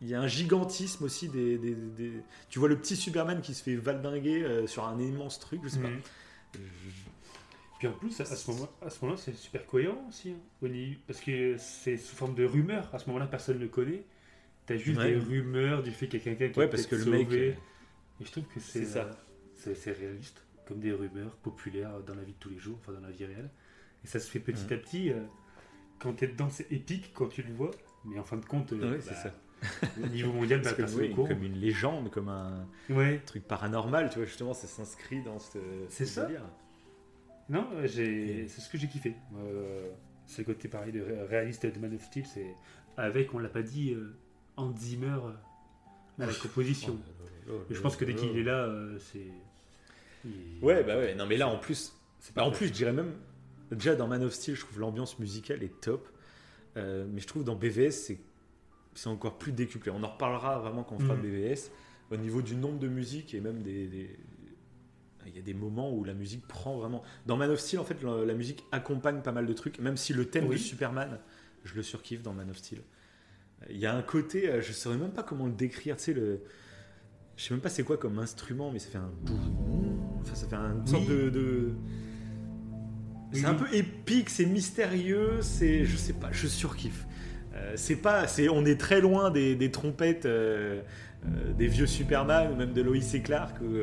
Speaker 1: il y a un gigantisme aussi des, des- des- Tu vois le petit Superman qui se fait valdinguer euh, sur un immense truc, je sais
Speaker 9: Mhm.
Speaker 1: pas.
Speaker 9: Puis en plus, à ce moment-là, c'est super cohérent aussi, hein, au niveau- parce que c'est sous forme de rumeurs. À ce moment-là, personne ne le connaît. T'as juste
Speaker 1: Ouais.
Speaker 9: des rumeurs du fait qu'il y a quelqu'un qui
Speaker 1: Ouais, parce que le mec,
Speaker 9: sauvé.
Speaker 1: euh,
Speaker 9: Et je trouve que c'est
Speaker 1: ça.
Speaker 9: euh, c'est réaliste, comme des rumeurs populaires dans la vie de tous les jours, enfin dans la vie réelle. Et ça se fait petit
Speaker 1: Ouais.
Speaker 9: à petit. euh, quand t'es dedans, c'est épique quand tu le vois, mais en fin de compte, euh,
Speaker 1: Ouais, c'est
Speaker 9: bah,
Speaker 1: ça.
Speaker 9: au niveau mondial, bah,
Speaker 1: Parce que, oui, comme une légende, comme un
Speaker 9: Ouais.
Speaker 1: truc paranormal, tu vois, justement, ça s'inscrit dans ce,
Speaker 9: C'est
Speaker 1: ce
Speaker 9: ça.
Speaker 1: délire.
Speaker 9: Non, j'ai, c'est ce que j'ai kiffé. Euh, c'est le côté pareil de ré- réaliste de Man of Steel, c'est avec, on l'a pas dit, Hans Zimmer euh, à la composition. Et je pense que dès qu'il est là, euh, c'est.
Speaker 1: Ouais, bah ouais, non, mais là, en plus,
Speaker 9: c'est
Speaker 1: Bah, en plus, je dirais même, déjà dans Man of Steel, je trouve l'ambiance musicale est top. Euh, mais je trouve dans BVS, c'est, encore plus décuplé. On en reparlera vraiment quand on fera
Speaker 9: Mhm.
Speaker 1: BVS. Au niveau du nombre de musiques et même des. des- Il y a des moments où la musique prend vraiment. Dans Man of Steel, en fait, la, la musique accompagne pas mal de trucs. Même si le thème
Speaker 9: Oui.
Speaker 1: de Superman, je le surkiffe dans Man of Steel. Il y a un côté, euh, je saurais même pas comment le décrire, tu sais, le. Je sais même pas c'est quoi comme instrument, mais ça fait un. Enfin, ça fait une sorte de. de-
Speaker 9: Oui,
Speaker 1: C'est un
Speaker 9: oui.
Speaker 1: peu épique, c'est mystérieux, c'est. Je sais pas, je surkiffe. Euh, c'est pas. c'est On est très loin des, des trompettes. euh, euh, des vieux Superman ou même de Lois et Clark où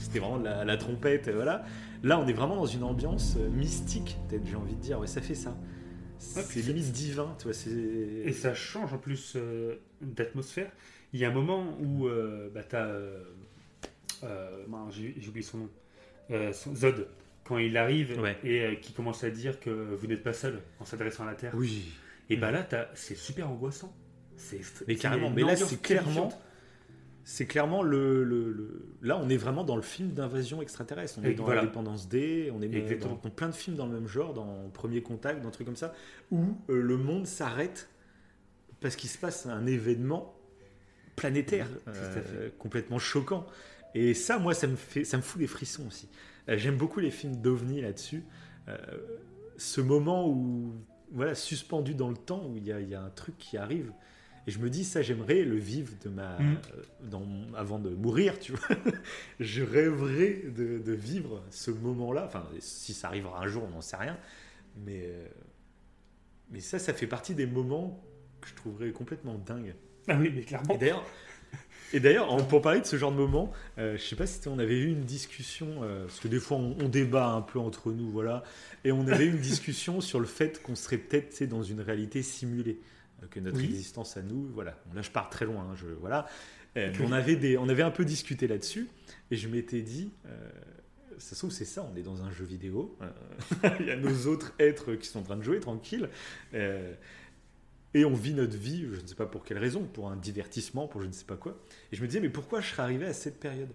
Speaker 1: c'était vraiment la, la trompette voilà là on est vraiment dans une ambiance mystique peut-être j'ai envie de dire ouais ça fait ça c'est limite divin tu vois
Speaker 9: Et ça change en plus euh, d'atmosphère. Il y a un moment où euh, bah, t'as. euh, euh, j'ai oublié son nom. Son- Zod, quand il arrive
Speaker 1: Ouais.
Speaker 9: et qui commence à dire que vous n'êtes pas seul en s'adressant à la Terre.
Speaker 1: oui
Speaker 9: Et bah là, t'as- c'est super angoissant. C'est
Speaker 1: mais carrément mais là c'est clairement. C'est clairement le, le- le- là on est vraiment dans le film d'invasion extraterrestre. On est
Speaker 9: Et
Speaker 1: dans
Speaker 9: voilà.
Speaker 1: Independence D on est dans-
Speaker 9: Exactement.
Speaker 1: dans, dans plein de films dans le même genre dans Premier Contact dans trucs comme ça où euh, le monde s'arrête parce qu'il se passe un événement planétaire euh, complètement choquant. Et ça moi ça me fait ça me fout des frissons aussi. Euh, j'aime beaucoup les films d'ovni là-dessus. Ce moment où voilà suspendu dans le temps où il y a, il y a un truc qui arrive et je me dis ça j'aimerais le vivre de ma
Speaker 9: Mm.
Speaker 1: euh, dans avant de mourir tu vois. Je rêverais de, de vivre ce moment là enfin si ça arrivera un jour on n'en sait rien. Mais euh, mais ça ça fait partie des moments que je trouverais complètement dingue
Speaker 9: Ah oui, mais clairement.
Speaker 1: et d'ailleurs, et d'ailleurs, en- pour parler de ce genre de moment, euh, je sais pas si on avait eu une discussion, euh, parce que des fois on, on débat un peu entre nous, voilà, et on avait eu une discussion sur le fait qu'on serait peut-être dans une réalité simulée, que notre
Speaker 9: Oui.
Speaker 1: existence à nous, voilà. Là, je pars très loin, hein, je, voilà. Euh, on avait des, on avait un peu discuté là-dessus, et je m'étais dit. euh, ça se trouve, c'est ça, on est dans un jeu vidéo. euh, Il y a nos autres êtres qui sont en train de jouer tranquille. euh, et on vit notre vie, je ne sais pas pour quelle raison, pour un divertissement, pour je ne sais pas quoi. Et je me disais, mais pourquoi je serais arrivé à cette période?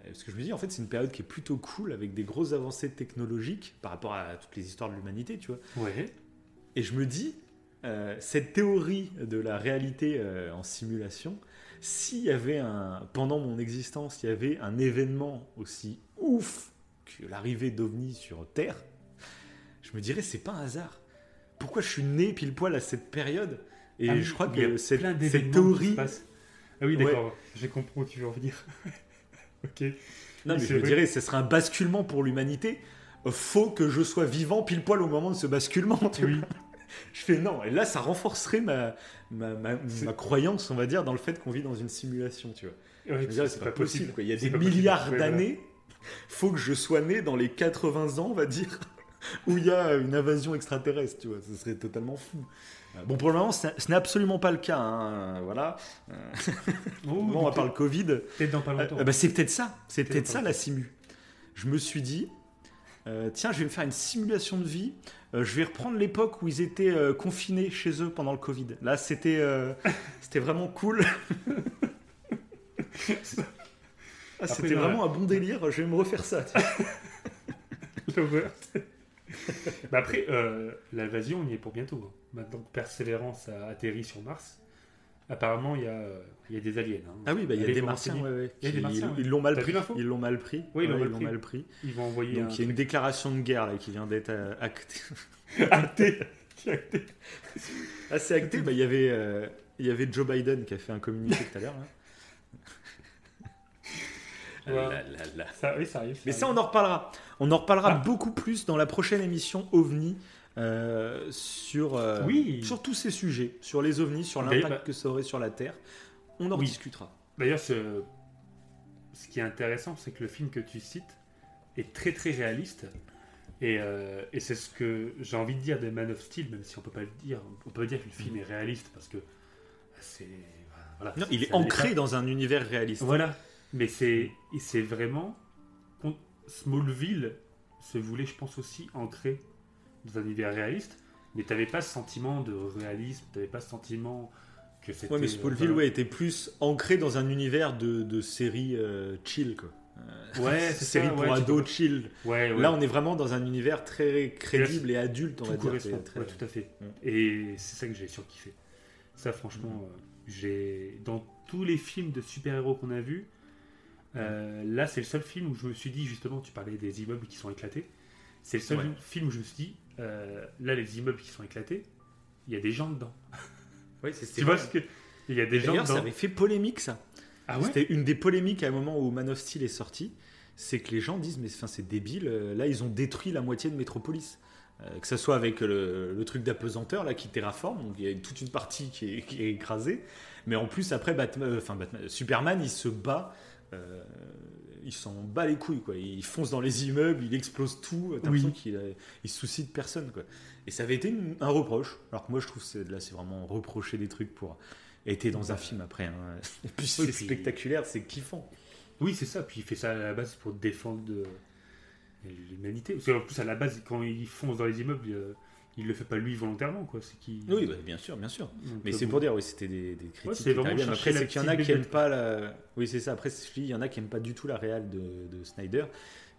Speaker 1: Euh, Parce que je me dis, en fait, c'est une période qui est plutôt cool, avec des grosses avancées technologiques par rapport à toutes les histoires de l'humanité, tu vois.
Speaker 9: Ouais.
Speaker 1: Et je me dis, euh, cette théorie de la réalité euh, en simulation, s'il y avait un, pendant mon existence, il y avait un événement aussi ouf que l'arrivée d'OVNI sur Terre, je me dirais, c'est pas un hasard. Pourquoi je suis né pile poil à cette période? Et
Speaker 9: Ah
Speaker 1: je crois que cette, théorie.
Speaker 9: Ah oui,
Speaker 1: Ouais.
Speaker 9: d'accord. J'ai compris où tu veux en venir. ok.
Speaker 1: Non, mais je me dirais, ce serait un basculement pour l'humanité. Faut que je sois vivant pile poil au moment de ce basculement. Tu
Speaker 9: Oui.
Speaker 1: Je fais non. Et là, ça renforcerait ma, ma, ma, croyance, on va dire, dans le fait qu'on vit dans une simulation. Tu vois.
Speaker 9: Ouais,
Speaker 1: c'est pas, possible. quoi. Il y a des milliards d'années. Faut que je sois né dans les 80 ans, on va dire, où il y a une invasion extraterrestre. Tu vois, ce serait totalement fou. Euh, Bon, pour le moment, ce n'est absolument pas le cas. hein, Voilà. Bon, on va parler Covid.
Speaker 9: Peut-être dans pas longtemps.
Speaker 1: Euh, bah, c'est peut-être ça. C'est
Speaker 9: Peut-être
Speaker 1: ça la simu. Je me suis dit, euh, tiens, je vais me faire une simulation de vie. Euh, je vais reprendre l'époque où ils étaient euh, confinés chez eux pendant le Covid. Là, c'était euh, c'était vraiment cool. Ah, c'était vraiment un bon délire. Je vais me refaire ça.
Speaker 9: L'horreur. bah après, euh, l'invasion, on y est pour bientôt. hein. Maintenant que Persévérance a atterri sur Mars, apparemment, il y a, il y a des aliens. hein.
Speaker 1: Ah oui, bah, il y a des martiens. ouais, ouais,
Speaker 9: Il y a des Martiens,
Speaker 1: ils-
Speaker 9: ouais.
Speaker 1: L'ont mal pris. Ils l'ont mal pris.
Speaker 9: Oui, ils l'ont mal pris.
Speaker 1: pris.
Speaker 9: Ils vont envoyer
Speaker 1: Donc il y a une déclaration de guerre là, qui vient d'être euh, actée.
Speaker 9: un... acté.
Speaker 1: Ah, c'est acté. Bah, il y avait euh, il y avait Joe Biden qui a fait un communiqué tout à l'heure. là. Là, là, là.
Speaker 9: Ça, oui, ça arrive.
Speaker 1: Mais ça, on en reparlera. On en reparlera
Speaker 9: Ah.
Speaker 1: beaucoup plus dans la prochaine émission OVNI euh, sur, euh,
Speaker 9: Oui.
Speaker 1: sur tous ces sujets, sur les OVNIs, sur l'impact
Speaker 9: bah-
Speaker 1: que ça aurait sur la Terre. On en
Speaker 9: Oui.
Speaker 1: discutera.
Speaker 9: D'ailleurs, ce... ce qui est intéressant, c'est que le film que tu cites est très très réaliste. Et, euh, et c'est ce que j'ai envie de dire de Man of Steel, même si on peut pas le dire. On peut dire que le film est réaliste parce que c'est. Voilà,
Speaker 1: Non, il est ancré
Speaker 9: pas.
Speaker 1: dans un univers réaliste.
Speaker 9: Voilà. Mais c'est c'est vraiment. Smallville se voulait, je pense, aussi ancré dans un univers réaliste. Mais tu n'avais pas ce sentiment de réalisme, tu n'avais pas ce sentiment que c'était.
Speaker 1: Ouais, mais Smallville
Speaker 9: euh,
Speaker 1: ouais, était plus ancré dans un univers de, de série euh, chill, quoi.
Speaker 9: Ouais, c'est
Speaker 1: série pour
Speaker 9: ouais,
Speaker 1: ados chill.
Speaker 9: Ouais, ouais.
Speaker 1: Là, on est vraiment dans un univers très crédible et adulte, on
Speaker 9: tout
Speaker 1: va dire.
Speaker 9: correspond.
Speaker 1: Très-
Speaker 9: Ouais, tout à fait.
Speaker 1: Mm.
Speaker 9: Et c'est ça que j'ai surkiffé. Ça, franchement, euh, j'ai dans tous les films de super-héros qu'on a vus, euh, là, c'est le seul film où je me suis dit, justement, tu parlais des immeubles qui sont éclatés. C'est le seul film où je me suis dit, euh, là, les immeubles qui sont éclatés, il y a des gens dedans.
Speaker 1: C'est-
Speaker 9: Tu vois ce que. Il y a des gens.
Speaker 1: D'ailleurs, ça avait fait polémique, ça.
Speaker 9: Ah ouais
Speaker 1: C'était une des polémiques à un moment où Man of Steel est sorti. C'est que les gens disent, mais c'est débile. euh, Là, ils ont détruit la moitié de Metropolis. Euh, que ce soit avec le, le truc d'apesanteur là qui terraforme, donc il y a toute une partie qui est, qui est écrasée. Mais en plus, après, Batman, euh, enfin, Batman- Superman, il se bat. euh, il s'en bat les couilles, quoi. Il fonce dans les immeubles, il explose tout. T'as
Speaker 9: Oui.
Speaker 1: l'impression qu'il a- il se soucie de personne, quoi. Et ça avait été une- un reproche. Alors que moi, je trouve que là, c'est vraiment reprocher des trucs pour être dans un film après. hein. Et puis, c'est
Speaker 9: Oui, puis-
Speaker 1: spectaculaire, c'est kiffant.
Speaker 9: Oui, c'est ça. Puis il fait ça à la base pour défendre euh, l'humanité. Parce qu'en plus, à la base, quand il fonce dans les immeubles, euh, il le fait pas lui volontairement, quoi. C'est qui.
Speaker 1: Oui, bah, bien sûr, bien sûr.
Speaker 9: Donc,
Speaker 1: Mais
Speaker 9: euh,
Speaker 1: c'est
Speaker 9: bon.
Speaker 1: pour dire, oui, c'était des, des critiques.
Speaker 9: Ouais, c'est
Speaker 1: qui
Speaker 9: vraiment
Speaker 1: étaient bien.
Speaker 9: chercher
Speaker 1: Après, c'est qu'il y en a qui aiment pas la. Oui, c'est ça. Après, il y en a qui aiment pas du tout la réal de, de Snyder,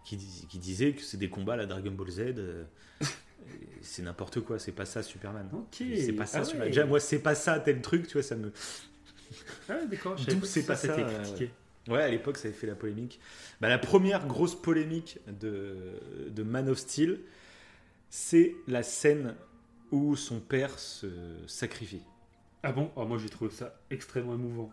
Speaker 1: qui, dis- qui disait que c'est des combats à la Dragon Ball Z. euh, c'est n'importe quoi, c'est pas ça Superman.
Speaker 9: Ok.
Speaker 1: C'est pas ça
Speaker 9: Ah
Speaker 1: Superman.
Speaker 9: ouais.
Speaker 1: Déjà, moi, c'est pas ça tel truc, tu vois, ça me.
Speaker 9: Ah, d'accord.
Speaker 1: c'est pas
Speaker 9: c'était
Speaker 1: ça, euh,
Speaker 9: critiqué.
Speaker 1: Ouais, à l'époque, ça avait fait la polémique. Bah, la première grosse polémique de, de Man of Steel, c'est la scène où son père se sacrifie.
Speaker 9: Ah bon? Ah, Moi, j'ai trouvé ça extrêmement émouvant.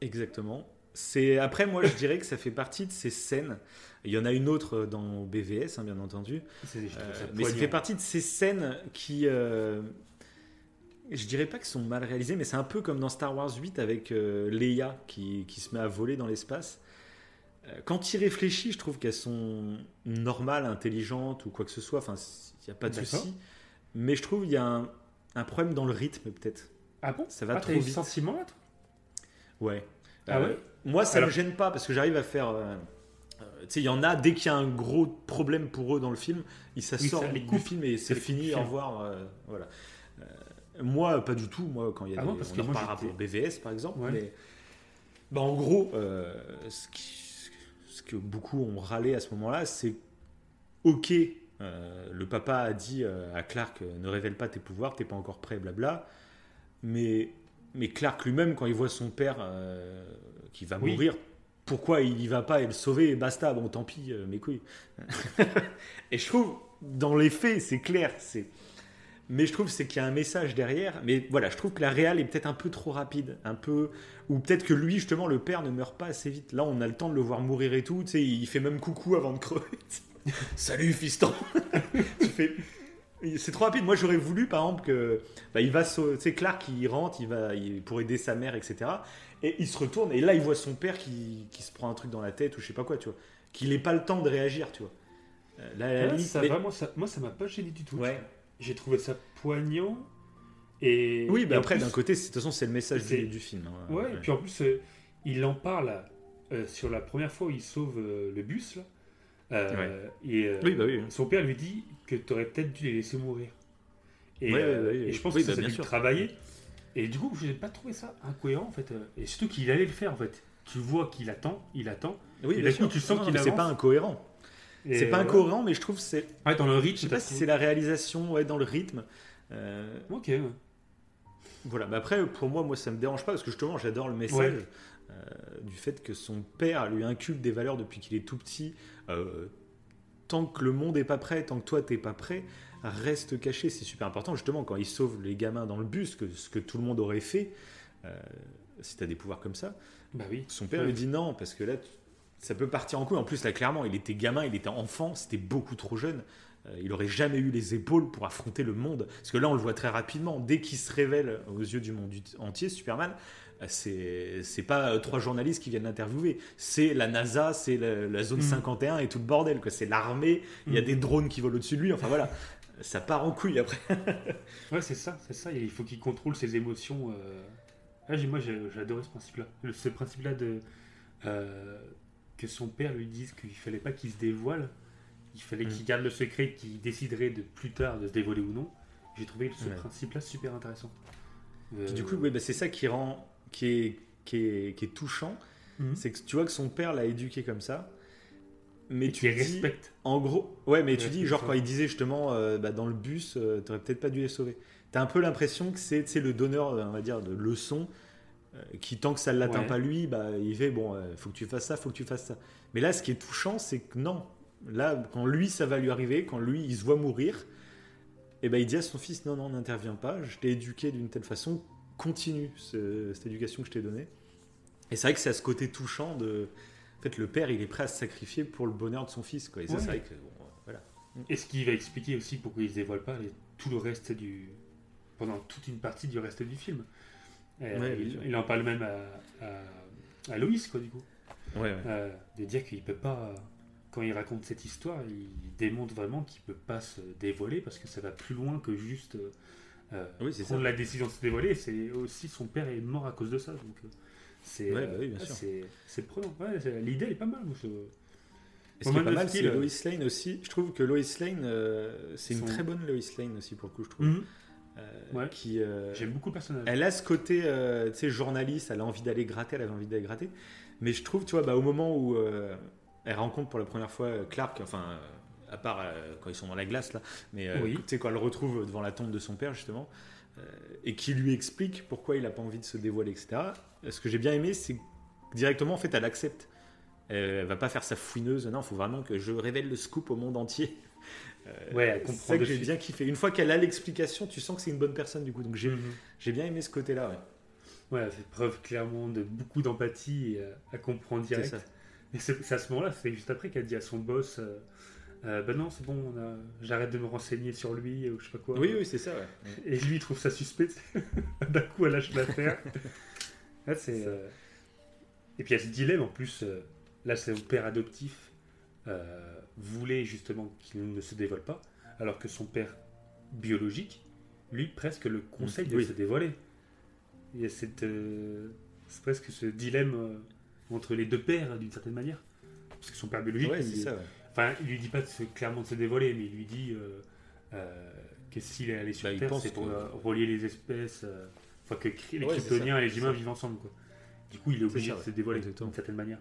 Speaker 1: Exactement. C'est après moi je dirais que ça fait partie de ces scènes. Il y en a une autre dans BVS hein, bien entendu, Euh, mais ça fait partie de ces scènes qui euh, je dirais pas que sont mal réalisées, mais c'est un peu comme dans Star Wars 8 avec euh, Leia qui, qui se met à voler dans l'espace. Euh, Quand il réfléchit, je trouve qu'elles sont normales, intelligentes ou quoi que ce soit. Enfin, il n'y a pas de souci. Mais je trouve qu'il y a un, un problème dans le rythme peut-être.
Speaker 9: Ah bon?
Speaker 1: Ça va
Speaker 9: ah,
Speaker 1: trop vite.
Speaker 9: sentiment
Speaker 1: Ouais.
Speaker 9: Ah
Speaker 1: Euh,
Speaker 9: ouais
Speaker 1: Moi, ça
Speaker 9: Alors-
Speaker 1: me gêne pas parce que j'arrive à faire. euh, euh, tu sais, il y en a, dès qu'il y a un gros problème pour eux dans le film, ils
Speaker 9: Oui,
Speaker 1: s'assortent
Speaker 9: ça les
Speaker 1: du film et c'est fini, au revoir. euh, voilà. Moi, pas du tout. Moi, quand il y a
Speaker 9: Ah
Speaker 1: des,
Speaker 9: non, parce
Speaker 1: on
Speaker 9: que
Speaker 1: en
Speaker 9: moi,
Speaker 1: pour BVS par exemple.
Speaker 9: Ouais.
Speaker 1: Mais bah, en gros, ce, qui- ce que beaucoup ont râlé à ce moment-là, c'est ok. euh, le papa a dit euh, à Clark euh, ne révèle pas tes pouvoirs, t'es pas encore prêt, blabla. Mais, mais Clark lui-même, quand il voit son père euh, qui va
Speaker 9: Oui.
Speaker 1: mourir, pourquoi il y va pas et le sauver et basta? Bon, tant pis, mes couilles. et je trouve, dans les faits, c'est clair. C'est... Mais je trouve c'est qu'il y a un message derrière. Mais voilà, je trouve que la réal est peut-être un peu trop rapide, un peu ou peut-être que lui justement le père ne meurt pas assez vite. Là, on a le temps de le voir mourir et tout. Tu sais, il fait même coucou avant de crever. Salut fiston. tu fais. C'est trop rapide. Moi, j'aurais voulu, par exemple, que bah, il va, sau- tu sais, Clark, il rentre, il va, il, pour aider sa mère, etc. Et il se retourne et là, il voit son père qui, qui se prend un truc dans la tête ou je sais pas quoi, tu vois, qu'il n'ait pas le temps de réagir, tu vois. Euh, Là, limite,
Speaker 9: ça,
Speaker 1: mais-
Speaker 9: vraiment, ça, moi, ça m'a pas gêné du tout.
Speaker 1: Ouais.
Speaker 9: J'ai trouvé ça poignant. Et,
Speaker 1: Oui, mais après, d'un côté, c'est- de toute façon, c'est le message du, du film. hein.
Speaker 9: Ouais, et puis en plus, euh, il en parle euh, sur la première fois où il sauve euh, le bus. Là. Et,
Speaker 1: Oui, bah oui.
Speaker 9: Son père lui dit que tu aurais peut-être dû les laisser mourir. Et,
Speaker 1: Ouais,
Speaker 9: et je pense
Speaker 1: oui,
Speaker 9: que ça,
Speaker 1: bah,
Speaker 9: ça a dû
Speaker 1: sûr.
Speaker 9: travailler. Et du coup, je n'ai pas trouvé ça incohérent en fait. Et surtout qu'il allait le faire en fait. Tu vois qu'il attend, il attend.
Speaker 1: Oui,
Speaker 9: et d'un coup, tu sens qu'il
Speaker 1: mais C'est
Speaker 9: avance.
Speaker 1: pas incohérent. C'est pas incohérent, mais je trouve que c'est.
Speaker 9: Ouais, dans le rythme.
Speaker 1: Je sais pas si c'est la réalisation, ouais, dans le rythme. Euh,
Speaker 9: Ok. ouais.
Speaker 1: Voilà, mais après, pour moi, moi, ça me dérange pas parce que justement, j'adore le message
Speaker 9: Ouais.
Speaker 1: euh, du fait que son père lui inculque des valeurs depuis qu'il est tout petit. Euh, tant que le monde est pas prêt, tant que toi t'es pas prêt, reste caché. C'est super important. Justement, quand il sauve les gamins dans le bus, que, ce que tout le monde aurait fait, euh, si t'as des pouvoirs comme ça,
Speaker 9: Bah oui.
Speaker 1: son père
Speaker 9: Ouais.
Speaker 1: lui dit non parce que là, ça peut partir en couille. En plus, là, clairement, il était gamin, il était enfant, c'était beaucoup trop jeune. Euh, il aurait jamais eu les épaules pour affronter le monde. Parce que là, on le voit très rapidement. Dès qu'il se révèle aux yeux du monde entier, Superman, euh, c'est pas euh, trois journalistes qui viennent l'interviewer. C'est la NASA, c'est la, la zone
Speaker 9: Mm.
Speaker 1: 51 et tout le bordel. C'est l'armée. Il y a
Speaker 9: Mm.
Speaker 1: des drones qui volent au-dessus de lui. Enfin voilà, ça part en couille après.
Speaker 9: Ouais, c'est ça, c'est ça. Il faut qu'il contrôle ses émotions. euh. Ah, moi, j'ai adoré ce principe-là. Ce principe-là de euh, que son père lui dise qu'il fallait pas qu'il se dévoile, il fallait
Speaker 1: Mm.
Speaker 9: qu'il garde le secret, qu'il déciderait de plus tard de se dévoiler ou non. J'ai trouvé ce
Speaker 1: Ouais.
Speaker 9: principe-là super intéressant. Euh,
Speaker 1: Du coup, oui, bah, c'est ça qui rend, qui est, qui est, qui est touchant.
Speaker 9: Mhm.
Speaker 1: C'est que tu vois que son père l'a éduqué comme ça. Mais
Speaker 9: et
Speaker 1: tu dis,
Speaker 9: respecte.
Speaker 1: En gros, ouais, mais tu
Speaker 9: Ouais,
Speaker 1: dis, genre, quand il disait justement, euh, bah, dans le bus, euh, t'aurais peut-être pas dû les sauver. T'as un peu l'impression que c'est le donneur, on va dire, de leçons, euh, qui, tant que ça ne l'atteint
Speaker 9: Ouais.
Speaker 1: pas lui, bah, il fait, bon, euh, faut que tu fasses ça, faut que tu fasses ça. Mais là, ce qui est touchant, c'est que non. Là, quand lui, ça va lui arriver, quand lui, il se voit mourir, et ben il dit à son fils, non, non, n'interviens pas, je t'ai éduqué d'une telle façon continue ce- cette éducation que je t'ai donnée. Et c'est vrai que c'est à ce côté touchant de. En fait, le père, il est prêt à se sacrifier pour le bonheur de son fils. Quoi. Et ça,
Speaker 9: Ouais.
Speaker 1: c'est vrai que. bon, voilà.
Speaker 9: Et ce qui va expliquer aussi pourquoi ne se dévoilent pas les- tout le reste du. pendant toute une partie du reste du film. Euh,
Speaker 1: Ouais,
Speaker 9: il, il en parle même à, à, à Loïs, quoi, du coup.
Speaker 1: Ouais.
Speaker 9: Euh, de dire qu'il peut pas. Quand il raconte cette histoire, il démontre vraiment qu'il peut pas se dévoiler parce que ça va plus loin que juste euh,
Speaker 1: Oui,
Speaker 9: prendre
Speaker 1: ça.
Speaker 9: la décision de se dévoiler. C'est aussi son père est mort à cause de ça. Donc c'est
Speaker 1: bah oui,
Speaker 9: c'est prenant. L'idée elle est pas mal. moi, je-
Speaker 1: Et ce qui est pas mal, c'est Lois Lane aussi. Je trouve que Lois Lane, euh, c'est une
Speaker 9: Son-
Speaker 1: très bonne Lois Lane aussi, pour le coup, je trouve.
Speaker 9: Mhm. Ouais.
Speaker 1: qui, euh,
Speaker 9: J'aime beaucoup le personnage.
Speaker 1: Elle a ce côté, euh, tu sais, journaliste, elle a envie d'aller gratter, elle avait envie d'aller gratter. Mais je trouve, tu vois, bah, au moment où euh, elle rencontre pour la première fois euh, Clark, enfin, euh, à part euh, quand ils sont dans la glace, là, mais euh,
Speaker 9: Oui.
Speaker 1: tu sais, quand elle le retrouve devant la tombe de son père, justement, euh, et qui lui explique pourquoi il n'a pas envie de se dévoiler, etc. Ce que j'ai bien aimé, c'est directement, en fait, elle accepte. Elle va pas faire sa fouineuse, non, il faut vraiment que je révèle le scoop au monde entier. Euh,
Speaker 9: Ouais, elle
Speaker 1: c'est
Speaker 9: comprend
Speaker 1: ça que j'ai bien kiffé. Une fois qu'elle a l'explication, tu sens que c'est une bonne personne, du coup. Donc j'ai
Speaker 9: Mhm.
Speaker 1: bien aimé ce côté-là, ouais.
Speaker 9: Ouais, elle fait preuve clairement de beaucoup d'empathie et euh, à comprendre
Speaker 1: C'est
Speaker 9: direct. c'est c'est à ce moment-là, c'est juste après qu'elle dit à son boss euh, euh, Ben non, c'est bon, a- j'arrête de me renseigner sur lui ou je sais pas quoi.
Speaker 1: Oui, oui, c'est ça, ouais.
Speaker 9: Et lui, il trouve ça suspect. D'un coup, elle lâche l'affaire. Là, c'est. Euh, Et puis il y a ce dilemme en plus. euh, Là, c'est son père adoptif euh, voulait justement qu'il ne se dévoile pas, alors que son père biologique, lui, presque le conseille de
Speaker 1: Oui.
Speaker 9: se dévoiler. Il y a cette, euh, c'est presque ce dilemme euh, entre les deux pères d'une certaine manière. Parce que son père biologique,
Speaker 1: Ouais,
Speaker 9: il-
Speaker 1: ça, ouais.
Speaker 9: Enfin, il lui dit pas de se- clairement de se dévoiler, mais il lui dit euh, que s'il est allé sur
Speaker 1: Bah,
Speaker 9: Terre, c'est pour
Speaker 1: que-
Speaker 9: relier les espèces, enfin que les
Speaker 1: Ouais,
Speaker 9: Kryptoniens et les humains vivent ensemble. Quoi. Du coup, il est obligé
Speaker 1: ça,
Speaker 9: de se dévoiler d'une certaine manière.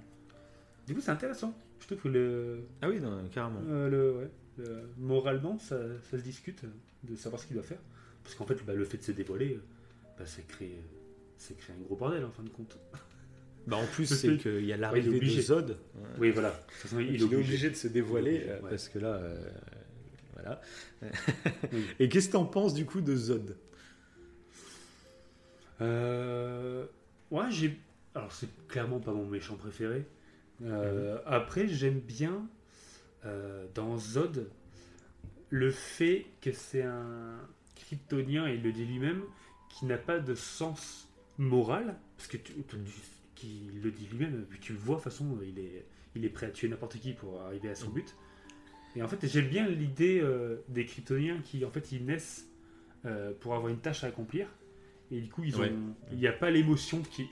Speaker 9: Du coup, c'est intéressant. Je trouve que le,
Speaker 1: Ah oui, non, carrément.
Speaker 9: euh, le, ouais, le- moralement, ça, ça se discute euh, de savoir ce qu'il doit faire. Parce qu'en fait, bah, le fait de se dévoiler, euh, bah, ça, crée, ça crée un gros bordel en fin de compte.
Speaker 1: Bah, en plus, c'est qu'il y a l'arrivée de. Zod.
Speaker 9: Oui, voilà. De toute façon,
Speaker 1: Donc,
Speaker 9: il,
Speaker 1: il, est obligé. de se dévoiler
Speaker 9: obligé,
Speaker 1: euh,
Speaker 9: ouais.
Speaker 1: parce que là, euh, voilà.
Speaker 9: Oui.
Speaker 1: Et qu'est-ce que t'en penses du coup de Zod?
Speaker 9: Euh, ouais, j'ai. Alors, c'est clairement pas mon méchant préféré. Euh, Après, j'aime bien euh, dans Zod le fait que c'est un kryptonien, et il le dit lui-même, qui n'a pas de sens moral. Parce que tu, tu- tu- qui le dit lui-même, puis tu le vois, de toute façon, il est, il est prêt à tuer n'importe qui pour arriver à son but. Et en fait, j'aime bien l'idée euh, des kryptoniens qui, en fait, ils naissent euh, pour avoir une tâche à accomplir. Et du coup, ils ont,
Speaker 1: Ouais.
Speaker 9: il n'y a pas l'émotion qui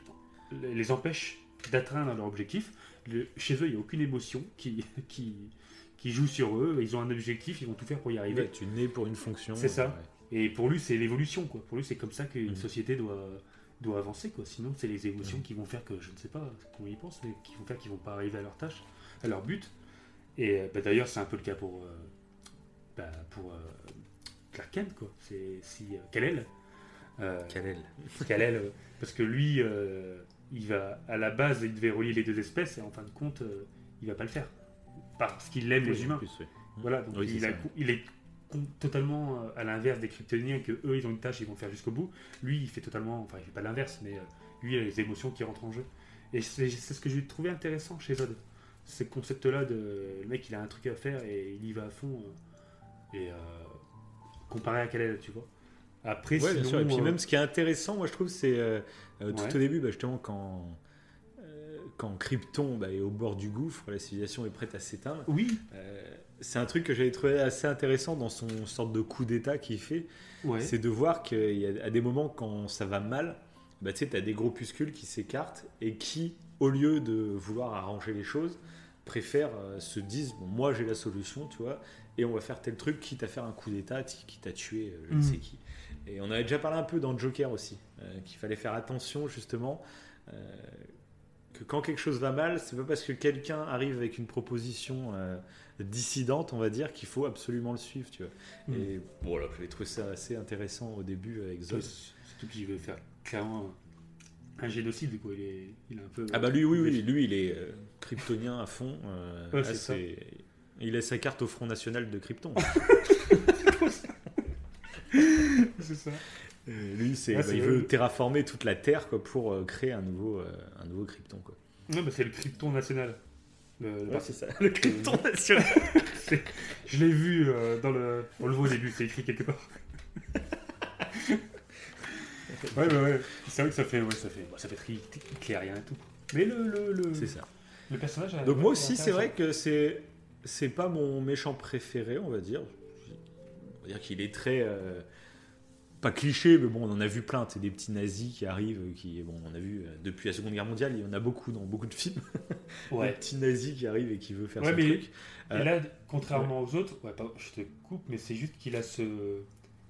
Speaker 9: les empêche d'atteindre leur objectif. Le- chez eux, il n'y a aucune émotion qui, qui, qui joue sur eux. Ils ont un objectif, ils vont tout faire pour y arriver.
Speaker 1: Ouais, Tu nais pour une fonction.
Speaker 9: C'est ça.
Speaker 1: ouais.
Speaker 9: Et pour lui, c'est l'évolution. quoi. Pour lui, c'est comme ça qu'une
Speaker 1: Mhm.
Speaker 9: société doit, doit avancer. Quoi. Sinon, c'est les émotions
Speaker 1: Mhm.
Speaker 9: qui vont faire que, je ne sais pas comment ils pensent, mais qui vont faire qu'ils vont pas arriver à leur tâche, à leur but. Et bah, d'ailleurs, c'est un peu le cas pour, euh, bah, pour euh, Clark Kent. Quoi. C'est si euh, Kal-El.
Speaker 1: Kal-El.
Speaker 9: Kal-El, parce que lui, euh, il va à la base, il devait relier les deux espèces, et en fin de compte, euh, il va pas le faire. Parce qu'il aime
Speaker 1: Oui,
Speaker 9: les humains.
Speaker 1: plus, oui.
Speaker 9: Voilà, donc
Speaker 1: Oui,
Speaker 9: il, a-
Speaker 1: ça.
Speaker 9: il est totalement euh, à l'inverse des kryptoniens que eux ils ont une tâche ils vont faire jusqu'au bout. Lui il fait totalement, enfin il fait pas l'inverse, mais euh, lui il a les émotions qui rentrent en jeu. Et c'est ce que j'ai trouvé intéressant chez Zod. Ce concept-là de le mec il a un truc à faire et il y va à fond. et euh, comparé à est, tu vois. Après,
Speaker 1: Ouais, bien
Speaker 9: sinon,
Speaker 1: sûr. Et puis
Speaker 9: euh,
Speaker 1: même ce qui est intéressant, moi je trouve, c'est euh, euh, tout au début, bah, justement, quand, euh, quand Krypton bah, est au bord du gouffre, la civilisation est prête à s'éteindre.
Speaker 9: oui,
Speaker 1: Euh, c'est un truc que j'avais trouvé assez intéressant dans son sorte de coup d'état qu'il fait.
Speaker 9: ouais.
Speaker 1: C'est de voir qu'il y a à des moments quand ça va mal, bah, tu sais, tu as des groupuscules qui s'écartent et qui, au lieu de vouloir arranger les choses, préfèrent se disent bon, moi j'ai la solution, tu vois, et on va faire tel truc, quitte à faire un coup d'état, quitte à tuer je ne
Speaker 9: Mhm.
Speaker 1: sais qui. Et on avait déjà parlé un peu dans Joker aussi, euh, qu'il fallait faire attention justement. euh, que quand quelque chose va mal, c'est pas parce que quelqu'un arrive avec une proposition euh, dissidente, on va dire, qu'il faut absolument le suivre, tu vois.
Speaker 9: Mhm.
Speaker 1: Et bon, là, j'avais trouvé ça assez intéressant au début avec Zod.
Speaker 9: Surtout qu'il veut faire clairement un génocide, quoi. Il est, il est un peu.
Speaker 1: Ah bah lui, oui, oui, lui, il est kryptonien à fond.
Speaker 9: Ouais,
Speaker 1: là, Il a sa carte au Front National de Krypton.
Speaker 9: c'est ça.
Speaker 1: Lui, c'est,
Speaker 9: Ah,
Speaker 1: bah, il veut terraformer toute la Terre quoi, pour euh, créer un nouveau, euh, un nouveau Krypton. Quoi.
Speaker 9: Non, mais c'est le Krypton national. Le-
Speaker 1: Ouais, c'est ça, le Krypton national.
Speaker 9: C'est- Je l'ai vu euh, dans le. On le voit au début, c'est écrit quelque part. ouais, ouais, ouais. C'est vrai que ça fait, ouais, ça fait, bah, ça fait très et tout. Mais le, le, le,
Speaker 1: c'est ça.
Speaker 9: le personnage.
Speaker 1: Donc moi aussi, c'est vrai que c'est c'est pas mon méchant préféré, on va dire. On va dire qu'il est très euh, pas cliché, mais bon, on en a vu plein. C'est des petits nazis qui arrivent, qui bon, on a vu euh, depuis la Seconde Guerre mondiale, il y en a beaucoup dans beaucoup de films. Des petits nazis qui arrivent et qui veut faire
Speaker 9: Ouais,
Speaker 1: son
Speaker 9: mais-
Speaker 1: truc.
Speaker 9: Et
Speaker 1: Euh,
Speaker 9: là, contrairement aux autres, ouais, pardon, je te coupe, mais c'est juste qu'il a ce,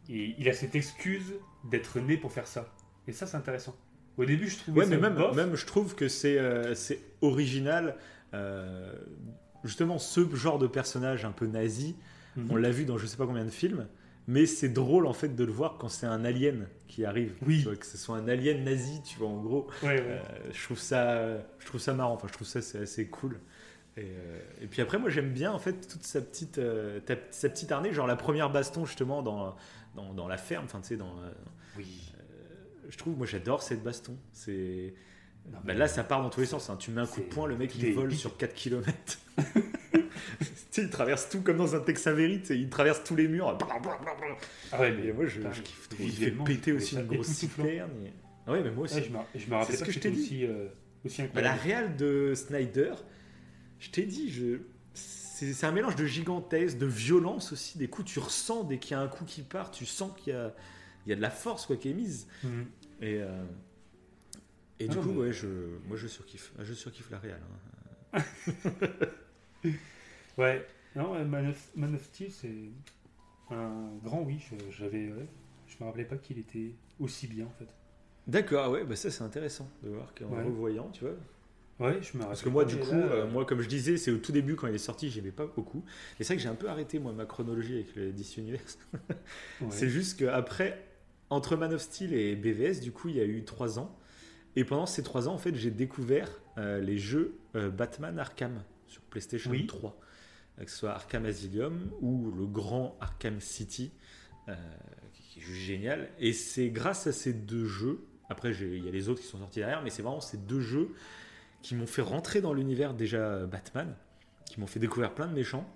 Speaker 9: il, il a cette excuse d'être né pour faire ça. Et ça, c'est intéressant. Au début, je trouvais
Speaker 1: Ouais,
Speaker 9: ça
Speaker 1: mais même,
Speaker 9: bof.
Speaker 1: même je trouve que c'est euh, c'est original. euh, justement, ce genre de personnage un peu nazi,
Speaker 9: Mhm.
Speaker 1: on l'a vu dans je sais pas combien de films, mais c'est drôle en fait de le voir quand c'est un alien qui arrive.
Speaker 9: Oui.
Speaker 1: Tu vois, que ce soit un alien nazi, tu vois, en gros.
Speaker 9: Ouais, ouais.
Speaker 1: Euh, je, trouve ça, je trouve ça marrant, enfin, je trouve ça c'est assez cool. Et, euh, et puis après, moi j'aime bien en fait toute sa petite, euh, ta- sa petite arnée, genre la première baston justement dans, dans, dans la ferme, enfin tu sais, dans, euh,
Speaker 9: oui.
Speaker 1: je trouve, moi j'adore cette baston. C'est. Bah là, ça part dans tous les sens. hein. Tu mets un coup de poing, le mec il vole sur 4 km. sais, il traverse tout comme dans un Tex Avery, il traverse tous les murs.
Speaker 9: Ah ouais, mais
Speaker 1: Et moi je,
Speaker 9: putain,
Speaker 1: je kiffe trop. Il fait péter aussi une grosse citerne. et- Ah ouais, mais moi aussi.
Speaker 9: Ouais, je me, je me rappelle
Speaker 1: ce
Speaker 9: pas
Speaker 1: que je t'ai dit.
Speaker 9: aussi, euh, aussi
Speaker 1: Bah, la réal de Snyder, je t'ai dit, je... c'est un mélange de gigantesque, de violence aussi. Des coups, tu ressens dès qu'il y a un coup qui part, tu sens qu'il y a, il y a de la force quoi, qui est mise.
Speaker 9: Mhm.
Speaker 1: Et, euh, et
Speaker 9: Ah
Speaker 1: du coup,
Speaker 9: mais-
Speaker 1: ouais, je, moi je surkiffe. Je surkiffe la réal. hein.
Speaker 9: Ouais, non, euh, Man of, Man of Steel, c'est un grand oui. je- J'avais, ouais, je me rappelais pas qu'il était aussi bien en fait.
Speaker 1: D'accord, ouais, bah ça c'est intéressant de voir qu'en
Speaker 9: Ouais.
Speaker 1: revoyant, tu vois.
Speaker 9: Ouais, je me rappelle.
Speaker 1: Parce que moi, du coup,
Speaker 9: là,
Speaker 1: euh, moi, comme je disais, c'est au tout début quand il est sorti, j'aimais pas beaucoup. Et c'est vrai que j'ai un peu arrêté moi ma chronologie avec le DC Universe.
Speaker 9: ouais.
Speaker 1: C'est juste qu'après, entre Man of Steel et BVS, du coup, il y a eu trois ans. Et pendant ces trois ans, en fait, j'ai découvert euh, les jeux euh, Batman Arkham sur PlayStation
Speaker 9: Oui.
Speaker 1: 3. Euh, Que ce soit Arkham Asylum ou le grand Arkham City, euh, qui est juste génial. Et c'est grâce à ces deux jeux, après il y a les autres qui sont sortis derrière, mais c'est vraiment ces deux jeux qui m'ont fait rentrer dans l'univers déjà Batman, qui m'ont fait découvrir plein de méchants.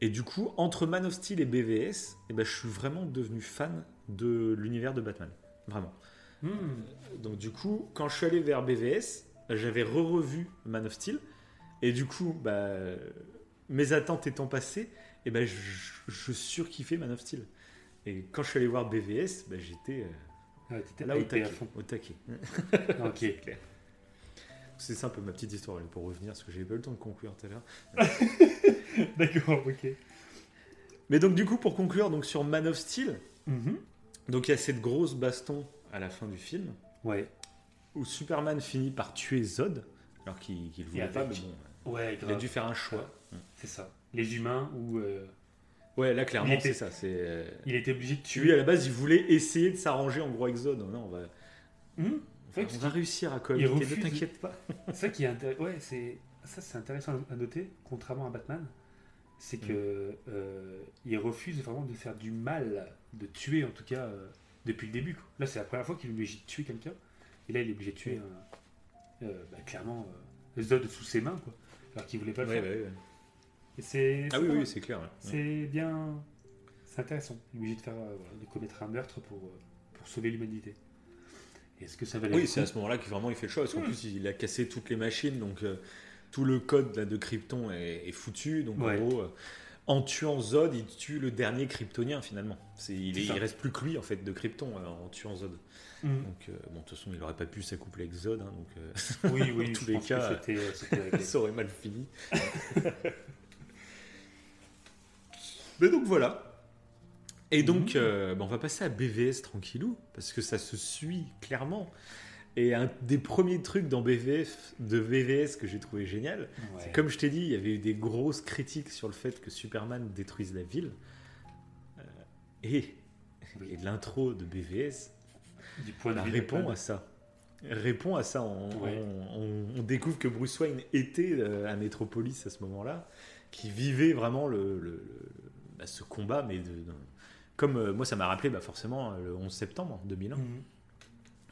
Speaker 1: Et du coup, entre Man of Steel et BVS, eh ben, je suis vraiment devenu fan de l'univers de Batman. Vraiment.
Speaker 9: Hmm.
Speaker 1: Donc du coup, quand je suis allé vers BVS, j'avais re-revu Man of Steel. Et du coup, bah, mes attentes étant passées, eh ben, je, je surkiffais Man of Steel. Et quand je suis allé voir BVS, bah, j'étais euh,
Speaker 9: Ouais, t'étais
Speaker 1: là au taquet. Au taquet.
Speaker 9: ok.
Speaker 1: C'est ça un peu ma petite histoire pour revenir, parce que j'ai pas eu le temps de conclure tout à l'heure.
Speaker 9: D'accord, ok.
Speaker 1: Mais donc du coup, pour conclure donc, sur Man of Steel,
Speaker 9: Mhm.
Speaker 1: donc il y a cette grosse baston à la fin du film.
Speaker 9: Ouais.
Speaker 1: où Superman finit par tuer Zod, alors qu'il le voulait
Speaker 9: Et
Speaker 1: pas, mais bon,
Speaker 9: Ouais,
Speaker 1: il a dû faire un choix.
Speaker 9: C'est ça. Les humains où euh,
Speaker 1: Ouais, là clairement c'est ça. C'est euh,
Speaker 9: il était obligé de
Speaker 1: lui
Speaker 9: tuer.
Speaker 1: à la base il voulait essayer de s'arranger en gros avec Zod. Non, on va, on va réussir à cohabiter.
Speaker 9: refuse-
Speaker 1: Ne t'inquiète pas.
Speaker 9: C'est ça qui est intér- ouais, c'est ça c'est intéressant à noter, contrairement à Batman, c'est que euh, il refuse vraiment de faire du mal, de tuer en tout cas depuis le début. quoi. Là, c'est la première fois qu'il est obligé de tuer quelqu'un, et là il est obligé de tuer un- bah, clairement Zod sous ses mains, quoi, alors qu'il voulait pas le
Speaker 1: Ouais,
Speaker 9: faire.
Speaker 1: ouais, ouais.
Speaker 9: Et c'est
Speaker 1: Ah oui, oui, c'est clair.
Speaker 9: c'est bien, c'est intéressant. Il est obligé de faire, euh, de commettre un meurtre pour euh, pour sauver l'humanité. Est-ce que ça valait
Speaker 1: Oui, c'est à ce moment-là qu'il vraiment il fait le choix. Parce qu'en plus, il a cassé toutes les machines, donc euh, tout le code là, de Krypton est, est foutu. Donc
Speaker 9: Ouais.
Speaker 1: en gros, euh, en tuant Zod, il tue le dernier Kryptonien finalement. C'est, il, est- il reste plus que lui en fait de Krypton euh, en tuant Zod.
Speaker 9: Mm.
Speaker 1: Donc bon, de toute façon, il aurait pas pu s'accoupler avec Zod. hein, donc
Speaker 9: Oui, oui,
Speaker 1: Dans tous les cas, ça aurait mal fini. Mais donc voilà. Et donc, euh, bah, on va passer à BVS tranquillou, parce que ça se suit clairement. Et un des premiers trucs dans BVF, de BVS que j'ai trouvé génial,
Speaker 9: Ouais.
Speaker 1: c'est comme je t'ai dit, il y avait eu des grosses critiques sur le fait que Superman détruise la ville. Euh, et, l'intro de BVS
Speaker 9: du point de
Speaker 1: répond à ça. Répond à ça. On,
Speaker 9: Ouais.
Speaker 1: on- on- on découvre que Bruce Wayne était euh, à Metropolis à ce moment-là, qui vivait vraiment le, le- le- bah, ce combat, mais de- de- comme euh, moi, ça m'a rappelé bah, forcément le 11 septembre 2001,
Speaker 9: Mhm.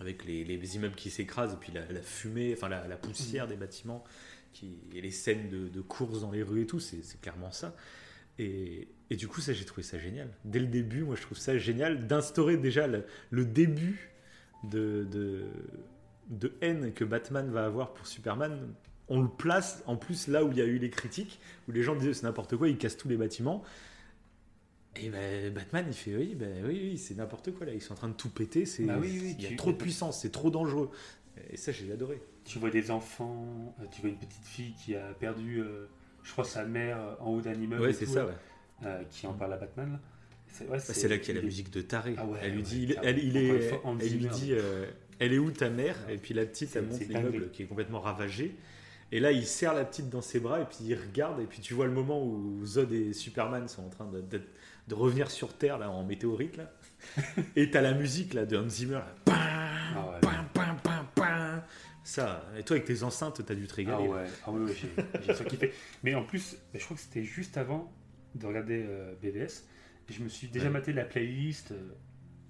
Speaker 1: avec les, les immeubles qui s'écrasent et puis la, la fumée, enfin la, la poussière des bâtiments, qui, et les scènes de, de courses dans les rues et tout, c'est c'est clairement ça. Et, et du coup, ça, j'ai trouvé ça génial. Dès le début, moi, je trouve ça génial d'instaurer déjà le, le début de, de, de haine que Batman va avoir pour Superman. On le place en plus là où il y a eu les critiques, où les gens disaient c'est n'importe quoi, il casse tous les bâtiments. Et ben, Batman, il fait oui, ben, oui, oui c'est n'importe quoi là, ils sont en train de tout péter, c'est,
Speaker 9: Bah oui, oui,
Speaker 1: il y a trop de puissance, c'est trop dangereux. Et ça, j'ai adoré.
Speaker 9: Tu vois des enfants, euh, tu vois une petite fille qui a perdu, euh, je crois, sa mère euh, en haut d'un immeuble.
Speaker 1: Ouais, c'est ça, ouais.
Speaker 9: euh, qui en parle à Batman. là. C'est ouais,
Speaker 1: c'est là qu'il y a la musique de Taré.
Speaker 9: Ah ouais,
Speaker 1: elle lui dit, elle, il est,
Speaker 9: fois,
Speaker 1: elle lui dit, euh, elle est où ta mère? Et puis la petite, elle monte l'immeuble qui est complètement ravagé. Et là, il serre la petite dans ses bras et puis il regarde et puis tu vois le moment où Zod et Superman sont en train de, de- revenir sur Terre là en météorite là. et t'as la musique là de Hans Zimmer. Là. Pam,
Speaker 9: Ah ouais.
Speaker 1: pam, pam, pam, pam. Ça. Et toi avec tes enceintes, t'as dû te
Speaker 9: Ah
Speaker 1: régaler.
Speaker 9: ouais, ah ouais, ouais, j'ai. Mais en plus, je crois que c'était juste avant de regarder euh, BVS. Et je me suis déjà
Speaker 1: Ouais.
Speaker 9: maté la playlist euh,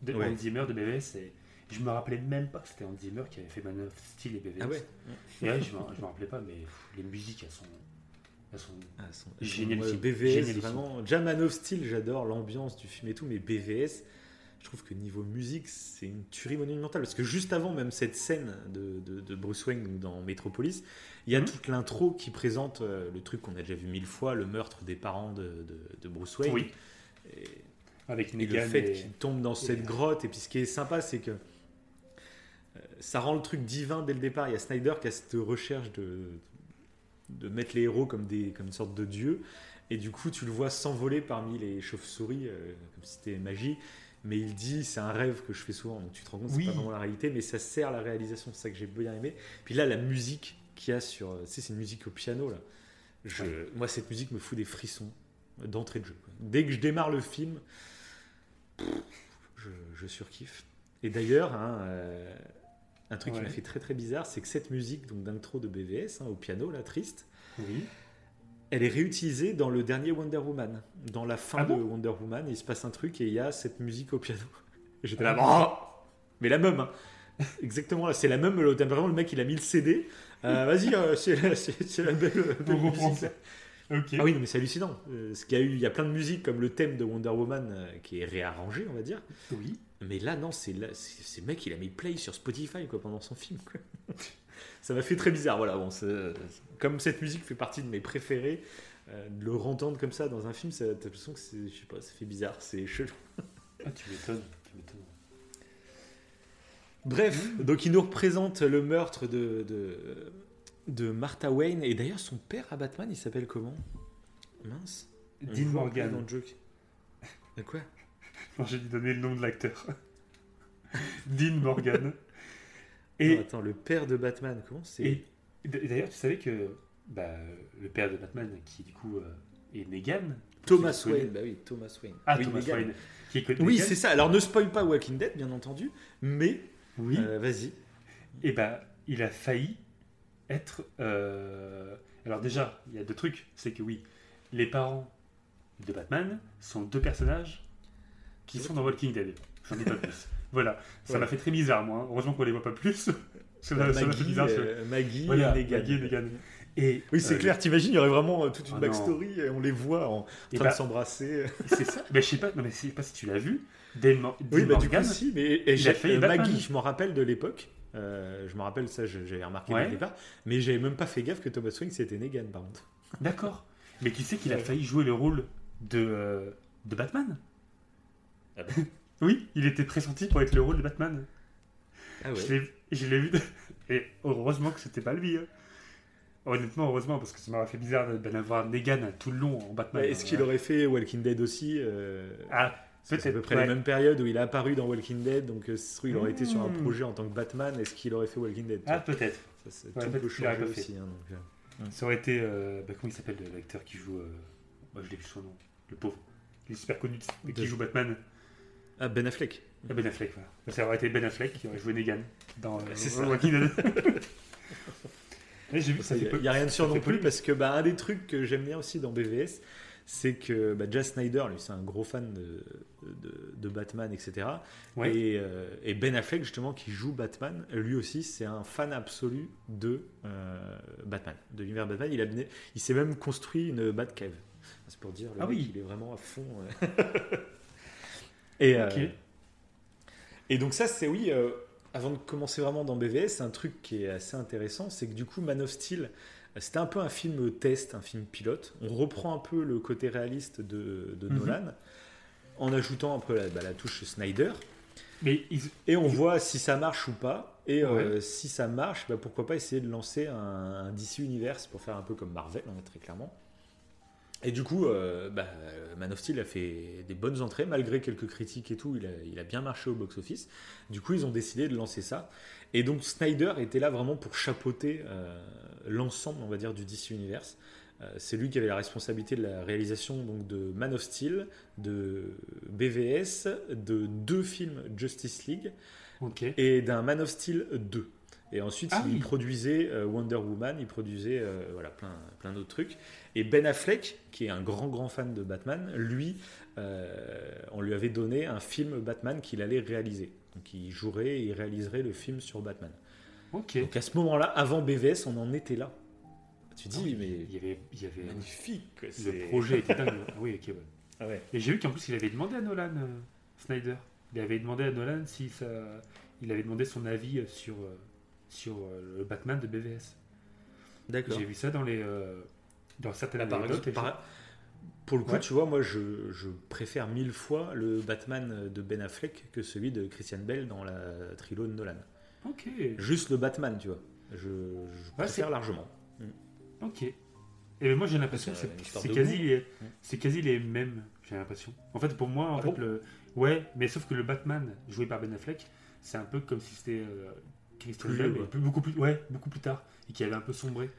Speaker 9: de. Hans Zimmer de BVS et je me rappelais même pas que c'était Hans Zimmer qui avait fait Man of Steel et BVS.
Speaker 1: Ah ouais.
Speaker 9: Et je me, je me rappelais pas, mais pff, les musiques, elles sont. Elles sont...
Speaker 1: Ah, ouais, BVS,
Speaker 9: Génialissime.
Speaker 1: vraiment. Of Steel, j'adore l'ambiance du film et tout, mais BVS, je trouve que niveau musique, c'est une tuerie monumentale. Parce que juste avant même cette scène de, de- de Bruce Wayne dans Metropolis, il y a
Speaker 9: Mhm.
Speaker 1: toute l'intro qui présente euh, le truc qu'on a déjà vu mille fois, le meurtre des parents de, de- de Bruce Wayne.
Speaker 9: Oui.
Speaker 1: Et,
Speaker 9: Avec
Speaker 1: et le fait
Speaker 9: et-
Speaker 1: qu'il tombe dans cette
Speaker 9: et-
Speaker 1: grotte. Et puis ce qui est sympa, c'est que euh, ça rend le truc divin dès le départ. Il y a Snyder qui a cette recherche de, de mettre les héros comme, des, comme une sorte de dieu. Et du coup, tu le vois s'envoler parmi les chauves-souris, euh, comme si c'était magie. Mais il dit, c'est un rêve que je fais souvent. Donc tu te rends compte,
Speaker 9: Oui.
Speaker 1: c'est pas vraiment la réalité, mais ça sert la réalisation. C'est ça que j'ai bien aimé. Puis là, la musique qu'il y a sur. Tu sais, c'est une musique au piano, là. Je,
Speaker 9: Ouais.
Speaker 1: Moi, cette musique me fout des frissons d'entrée de jeu. quoi. Dès que je démarre le film, je, je surkiffe. Et d'ailleurs, hein, euh, un truc qui m'a fait très très bizarre, c'est que cette musique donc d'intro de BVS hein, au piano, là, triste,
Speaker 9: Oui.
Speaker 1: elle est réutilisée dans le dernier Wonder Woman. Dans la fin
Speaker 9: Ah
Speaker 1: de
Speaker 9: bon?
Speaker 1: Wonder Woman, il se passe un truc et il y a cette musique au piano. J'étais là, Oh mais la même. hein. Exactement, c'est la même. Vraiment, le mec, il a mis le CD. Euh, Vas-y, euh, c'est la belle, musique. Ah oui, non, mais c'est hallucinant. Euh, ce qu'il y a eu, il y a plein de musiques comme le thème de Wonder Woman qui est réarrangé, on va dire.
Speaker 9: Oui.
Speaker 1: Mais là, non, c'est le mec, il a mis play sur Spotify quoi, pendant son film. quoi. ça m'a fait très bizarre. Voilà, bon, comme cette musique fait partie de mes préférés, euh, de le entendre comme ça dans un film, t'as l'impression que c'est, je sais pas, ça fait bizarre, c'est chelou.
Speaker 9: Ah, tu m'étonnes. Tu m'étonnes.
Speaker 1: Bref, donc il nous représente le meurtre de, de, de Martha Wayne. Et d'ailleurs, son père à Batman, il s'appelle comment? Mince.
Speaker 9: Dean Morgan.
Speaker 1: Dans le joke. De quoi?
Speaker 9: Non, j'ai dû donner le nom de l'acteur. Dean Morgan.
Speaker 1: Et attends, le père de Batman, comment c'est
Speaker 9: d'ailleurs, tu savais que bah, le père de Batman, qui du coup euh, est Negan.
Speaker 1: Thomas Wayne. Bah oui, Thomas Wayne.
Speaker 9: Ah,
Speaker 1: Oui,
Speaker 9: Thomas
Speaker 1: Negan.
Speaker 9: Wayne. Qui est
Speaker 1: Oui, c'est ça. Alors ne spoil pas Walking Dead, bien entendu, mais
Speaker 9: Oui.
Speaker 1: euh, vas-y.
Speaker 9: Et bah, il a failli être. euh, Alors, déjà, il y a deux trucs. C'est que oui, les parents de Batman sont deux personnages qui sont dans Walking Dead. J'en dis pas plus. Voilà. Ça
Speaker 1: Ouais.
Speaker 9: m'a fait très bizarre, moi. hein. Heureusement qu'on les voit pas plus. ça m'a fait
Speaker 1: Maggie,
Speaker 9: bizarre. ce-
Speaker 1: euh, Maggie
Speaker 9: Voilà,
Speaker 1: et Negan.
Speaker 9: Maggie et Negan. Et,
Speaker 1: Oui, c'est
Speaker 9: euh,
Speaker 1: clair. T'imagines, il y aurait vraiment euh, toute une
Speaker 9: Ah
Speaker 1: backstory. et on les voit en train
Speaker 9: bah-
Speaker 1: de s'embrasser.
Speaker 9: C'est ça. Mais je sais pas. Non, mais je sais pas si tu l'as vu.
Speaker 1: Oui, bah du coup, si. Mais et j'ai
Speaker 9: fait
Speaker 1: euh. Maggie, je m'en rappelle de l'époque. Euh, je me rappelle ça, j'avais remarqué
Speaker 9: Ouais.
Speaker 1: dès le départ. Mais j'avais même pas fait gaffe que Thomas Wayne c'était Negan, par contre.
Speaker 9: D'accord. Mais tu sais qu'il a failli jouer le rôle de, euh, de Batman?
Speaker 1: Ah
Speaker 9: Oui, il était pressenti pour être le rôle de Batman.
Speaker 1: Ah
Speaker 9: Je l'ai- Je l'ai vu. de- Et heureusement que c'était pas lui. hein. Honnêtement, heureusement, parce que ça m'aurait fait bizarre d'en avoir Negan tout le long en Batman.
Speaker 1: Est-ce qu'il aurait fait Walking Dead aussi euh,
Speaker 9: Ah,
Speaker 1: C'est à peu
Speaker 9: peut-être.
Speaker 1: près
Speaker 9: ouais.
Speaker 1: la même période où il a apparu dans Walking Dead, donc euh, il aurait été sur un
Speaker 9: Hmm.
Speaker 1: projet en tant que Batman. Est-ce qu'il aurait fait Walking Dead
Speaker 9: Ah, peut-être.
Speaker 1: Ça, c'est-
Speaker 9: ouais,
Speaker 1: Tout
Speaker 9: peut-être
Speaker 1: peut
Speaker 9: aurait
Speaker 1: changer aussi. hein, donc, euh.
Speaker 9: Ça aurait été. euh, bah, comment il s'appelle l'acteur qui joue. euh, Moi, je l'ai vu son nom. Le pauvre. Il est super connu. Mais qui
Speaker 1: De-
Speaker 9: joue Batman
Speaker 1: Ah, Ben Affleck.
Speaker 9: Ah, Ben Affleck, voilà. Ça aurait été Ben Affleck qui aurait joué Negan dans euh,
Speaker 1: ça.
Speaker 9: Walking Dead. Ouais, J'ai vu que ça
Speaker 1: Il n'y a, rien de sûr non plus parce que bah, un des trucs que j'aime bien aussi dans BVS, c'est que bah, Jazz Snyder, lui, c'est un gros fan de, de, de Batman, etc.
Speaker 9: Ouais.
Speaker 1: Et, euh, et Ben Affleck, justement, qui joue Batman, lui aussi, c'est un fan absolu de euh, Batman, de l'univers Batman. Il, a, il s'est même construit une Batcave. C'est pour dire, le
Speaker 9: Ah
Speaker 1: mec,
Speaker 9: oui.
Speaker 1: il est vraiment à fond. et, euh, et donc ça, c'est oui, euh, avant de commencer vraiment dans BVS, c'est un truc qui est assez intéressant, c'est que du coup, Man of Steel, c'était un peu un film test, un film pilote. On reprend un peu le côté réaliste de, de
Speaker 9: Mhm.
Speaker 1: Nolan, en ajoutant un peu la, bah, la touche Snyder.
Speaker 9: Mais ils-
Speaker 1: Et on voit si ça marche ou pas. Et euh, si ça marche, bah, pourquoi pas essayer de lancer un, un DC Universe pour faire un peu comme Marvel, hein, très clairement. Et du coup, euh, bah, Man of Steel a fait des bonnes entrées, malgré quelques critiques et tout, il a, il a bien marché au box-office. Du coup, ils ont décidé de lancer ça. Et donc, Snyder était là vraiment pour chapeauter euh, l'ensemble, on va dire, du DC Universe. Euh, c'est lui qui avait la responsabilité de la réalisation donc, de Man of Steel, de BVS, de deux films Justice League et d'un Man of Steel 2. Et ensuite,
Speaker 9: Ah
Speaker 1: il
Speaker 9: oui.
Speaker 1: produisait euh, Wonder Woman, il produisait euh, voilà, plein, plein d'autres trucs. Et Ben Affleck, qui est un grand, grand fan de Batman, lui, euh, on lui avait donné un film Batman qu'il allait réaliser. Donc il jouerait et il réaliserait le film sur Batman. Donc à ce moment-là, avant BVS, on en était là. Tu dis, mais
Speaker 9: Il y avait, il y avait
Speaker 1: magnifique.
Speaker 9: le projet était dingue. Ah oui, ok. ouais.
Speaker 1: Ah ouais.
Speaker 9: Et j'ai vu qu'en plus il avait demandé à Nolan, euh, Snyder, il avait demandé à Nolan si ça, il avait demandé son avis sur sur euh, le Batman de BVS.
Speaker 1: D'accord.
Speaker 9: J'ai vu ça dans les euh, dans certaines
Speaker 1: par
Speaker 9: anecdotes.
Speaker 1: par- Pour le coup,
Speaker 9: Ouais.
Speaker 1: tu vois, moi, je, je préfère mille fois le Batman de Ben Affleck que celui de Christian Bell dans la trilogie de Nolan.
Speaker 9: Ok.
Speaker 1: Juste le Batman, tu vois. Je, je préfère
Speaker 9: c'est-
Speaker 1: largement.
Speaker 9: Ok. Et moi j'ai l'impression que
Speaker 1: C'est
Speaker 9: quasi les c'est quasi les mêmes. J'ai l'impression. En fait pour moi en
Speaker 1: Ah
Speaker 9: fait
Speaker 1: bon?
Speaker 9: le ouais mais sauf que le Batman joué par Ben Affleck c'est un peu comme si c'était euh, Christian
Speaker 1: Plus
Speaker 9: Bale, plus- beaucoup plus ouais beaucoup plus tard et qui avait un peu sombré.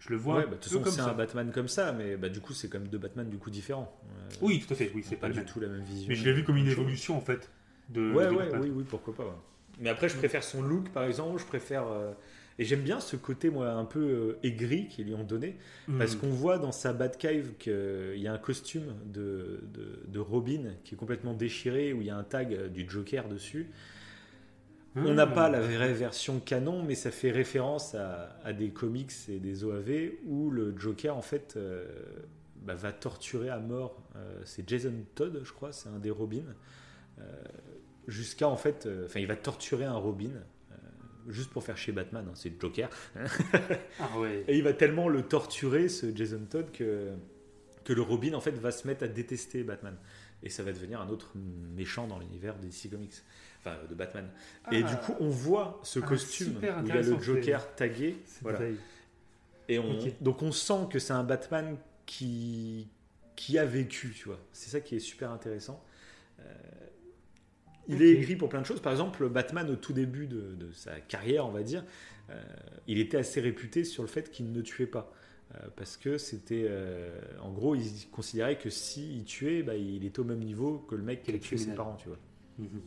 Speaker 9: Je le vois
Speaker 1: Ouais, bah, de toute c'est un Batman comme ça, mais bah, du coup, c'est comme deux Batman du coup différents. Euh,
Speaker 9: Oui tout à fait oui c'est pas
Speaker 1: du
Speaker 9: même.
Speaker 1: tout la même vision.
Speaker 9: Mais je l'ai vu comme une
Speaker 1: Même
Speaker 9: évolution en fait de.
Speaker 1: Ouais,
Speaker 9: de
Speaker 1: ouais, oui, oui, pourquoi pas. ouais. Mais après, je préfère son look, par exemple. Je préfère. euh, Et j'aime bien ce côté, moi, un peu euh, aigri qu'ils lui ont donné. Parce
Speaker 9: Mm.
Speaker 1: qu'on voit dans sa Batcave qu'il y a un costume de, de, de Robin qui est complètement déchiré, où il y a un tag euh, du Joker dessus. On n'a pas la vraie version canon, mais ça fait référence à, à des comics et des OAV où le Joker, en fait, euh, bah, va torturer à mort. euh, c'est Jason Todd, je crois, c'est un des Robins. euh, Jusqu'à, en fait, enfin, il va torturer un Robin. Juste pour faire chez Batman, hein, c'est le Joker.
Speaker 9: Ah ouais.
Speaker 1: Et il va tellement le torturer, ce Jason Todd, que, que le Robin, en fait, va se mettre à détester Batman. Et ça va devenir un autre méchant dans l'univers des DC Comics. Enfin, de Batman. Et
Speaker 9: Ah.
Speaker 1: du coup, on voit ce
Speaker 9: Ah,
Speaker 1: costume où il y a le Joker tagué. Voilà. Et on, donc on sent que c'est un Batman qui, qui a vécu, tu vois. C'est ça qui est super intéressant. Euh, il est écrit pour plein de choses. Par exemple, Batman, au tout début de, de sa carrière, on va dire, euh, il était assez réputé sur le fait qu'il ne tuait pas. Euh, parce que c'était. euh, en gros, il considérait que s'il tuait, bah, il était au même niveau que le mec qui
Speaker 9: Que
Speaker 1: a
Speaker 9: le
Speaker 1: tué ses parents, tu vois.
Speaker 9: Mhm.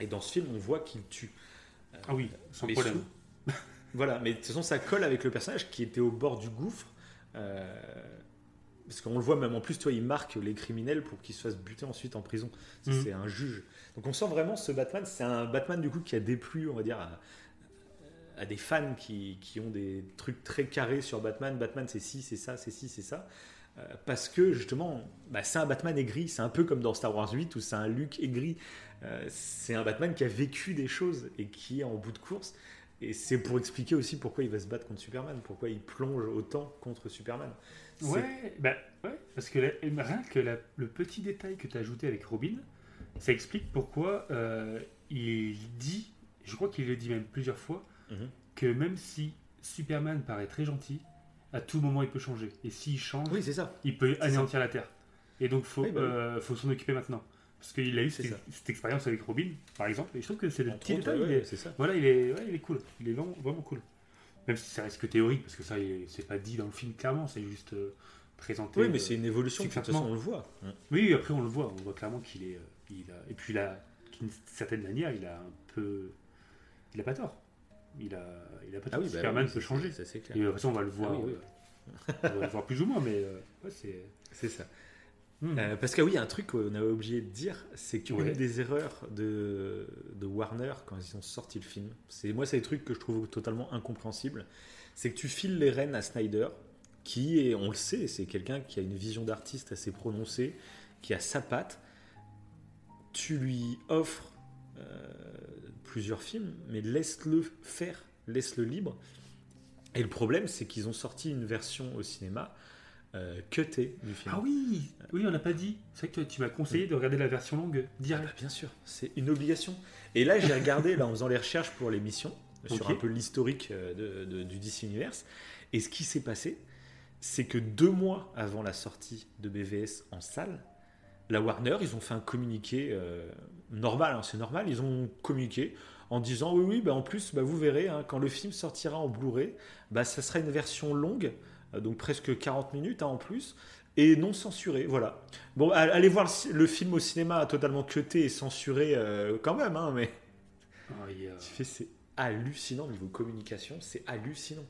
Speaker 1: Et dans ce film, on voit qu'il tue.
Speaker 9: Ah oui, sans
Speaker 1: Mais
Speaker 9: problème.
Speaker 1: sous- Voilà, mais de toute façon, ça colle avec le personnage qui était au bord du gouffre. euh, parce qu'on le voit même en plus, toi, il marque les criminels pour qu'ils se fassent buter ensuite en prison.
Speaker 9: Mhm.
Speaker 1: C'est un juge. Donc on sent vraiment ce Batman, c'est un Batman du coup qui a déplu, on va dire, à, à des fans qui, qui ont des trucs très carrés sur Batman. Batman, c'est ci, c'est ça, c'est ci, c'est ça. Euh, parce que justement, bah, c'est un Batman aigri. C'est un peu comme dans Star Wars 8 où c'est un Luke aigri. Euh, c'est un Batman qui a vécu des choses et qui est en bout de course. Et c'est pour expliquer aussi pourquoi il va se battre contre Superman, pourquoi il plonge autant contre Superman.
Speaker 9: Ouais, bah, ouais, parce que la- rien que la- le petit détail que tu as ajouté avec Robin, ça explique pourquoi euh, il dit, je crois qu'il le dit même plusieurs fois,
Speaker 1: Mhm.
Speaker 9: que même si Superman paraît très gentil, à tout moment il peut changer. Et s'il change,
Speaker 1: Oui, c'est ça.
Speaker 9: il peut anéantir la Terre. Et donc faut,
Speaker 1: Oui, bah oui.
Speaker 9: euh, faut s'en occuper maintenant. Parce qu'il a eu cette, expérience avec Robin, par exemple, et je trouve que c'est le petit détail.
Speaker 1: ouais,
Speaker 9: il est- voilà, il est, ouais, il est cool. Il est vraiment, vraiment cool. Même si ça reste que théorique, parce que ça, c'est pas dit dans le film clairement, c'est juste euh, présenté.
Speaker 1: Oui, mais
Speaker 9: euh,
Speaker 1: c'est une évolution, de toute façon, on le voit.
Speaker 9: Oui, après on le voit, on voit clairement qu'il est, il a, et puis d'une certaine manière, il a un peu, il a pas tort. Il a, il a pas.
Speaker 1: Ah oui, bah
Speaker 9: Superman
Speaker 1: oui,
Speaker 9: peut changer.
Speaker 1: Ça, c'est clair.
Speaker 9: Et de toute façon, on va le voir,
Speaker 1: Ah oui, oui.
Speaker 9: euh, on va le voir plus ou moins, mais euh, ouais, c'est.
Speaker 1: C'est ça.
Speaker 9: Hmm.
Speaker 1: Euh, parce que oui, il y a un truc qu'on a oublié de dire, c'est qu'une
Speaker 9: Ouais.
Speaker 1: des erreurs de, de Warner quand ils ont sorti le film, c'est moi c'est des trucs que je trouve totalement incompréhensibles, c'est que tu files les rênes à Snyder, qui est, on le sait, c'est quelqu'un qui a une vision d'artiste assez prononcée, qui a sa patte. Tu lui offres euh, plusieurs films, mais laisse-le faire, laisse-le libre. Et le problème, c'est qu'ils ont sorti une version au cinéma euh, cutée du film.
Speaker 9: Ah oui, oui, on n'a pas dit. C'est vrai que toi, tu m'as conseillé de regarder la version longue
Speaker 1: Ah
Speaker 9: direct.
Speaker 1: bah, bien sûr, c'est une obligation. Et là, j'ai regardé là, en faisant les recherches pour l'émission, sur un peu l'historique euh, de, de- du DC Universe. Et ce qui s'est passé, c'est que deux mois avant la sortie de BVS en salle, la Warner, ils ont fait un communiqué euh, normal, hein, c'est normal, ils ont communiqué en disant oui, oui, bah, en plus, bah, vous verrez, hein, quand le film sortira en Blu-ray, bah, ça sera une version longue, euh, donc presque 40 minutes hein, en plus, et non censurée, voilà. Bon, allez voir le, film au cinéma totalement cuté et censuré euh, quand même, hein, mais
Speaker 9: Ah, il y a-
Speaker 1: tu fais, c'est hallucinant niveau communication, c'est hallucinant.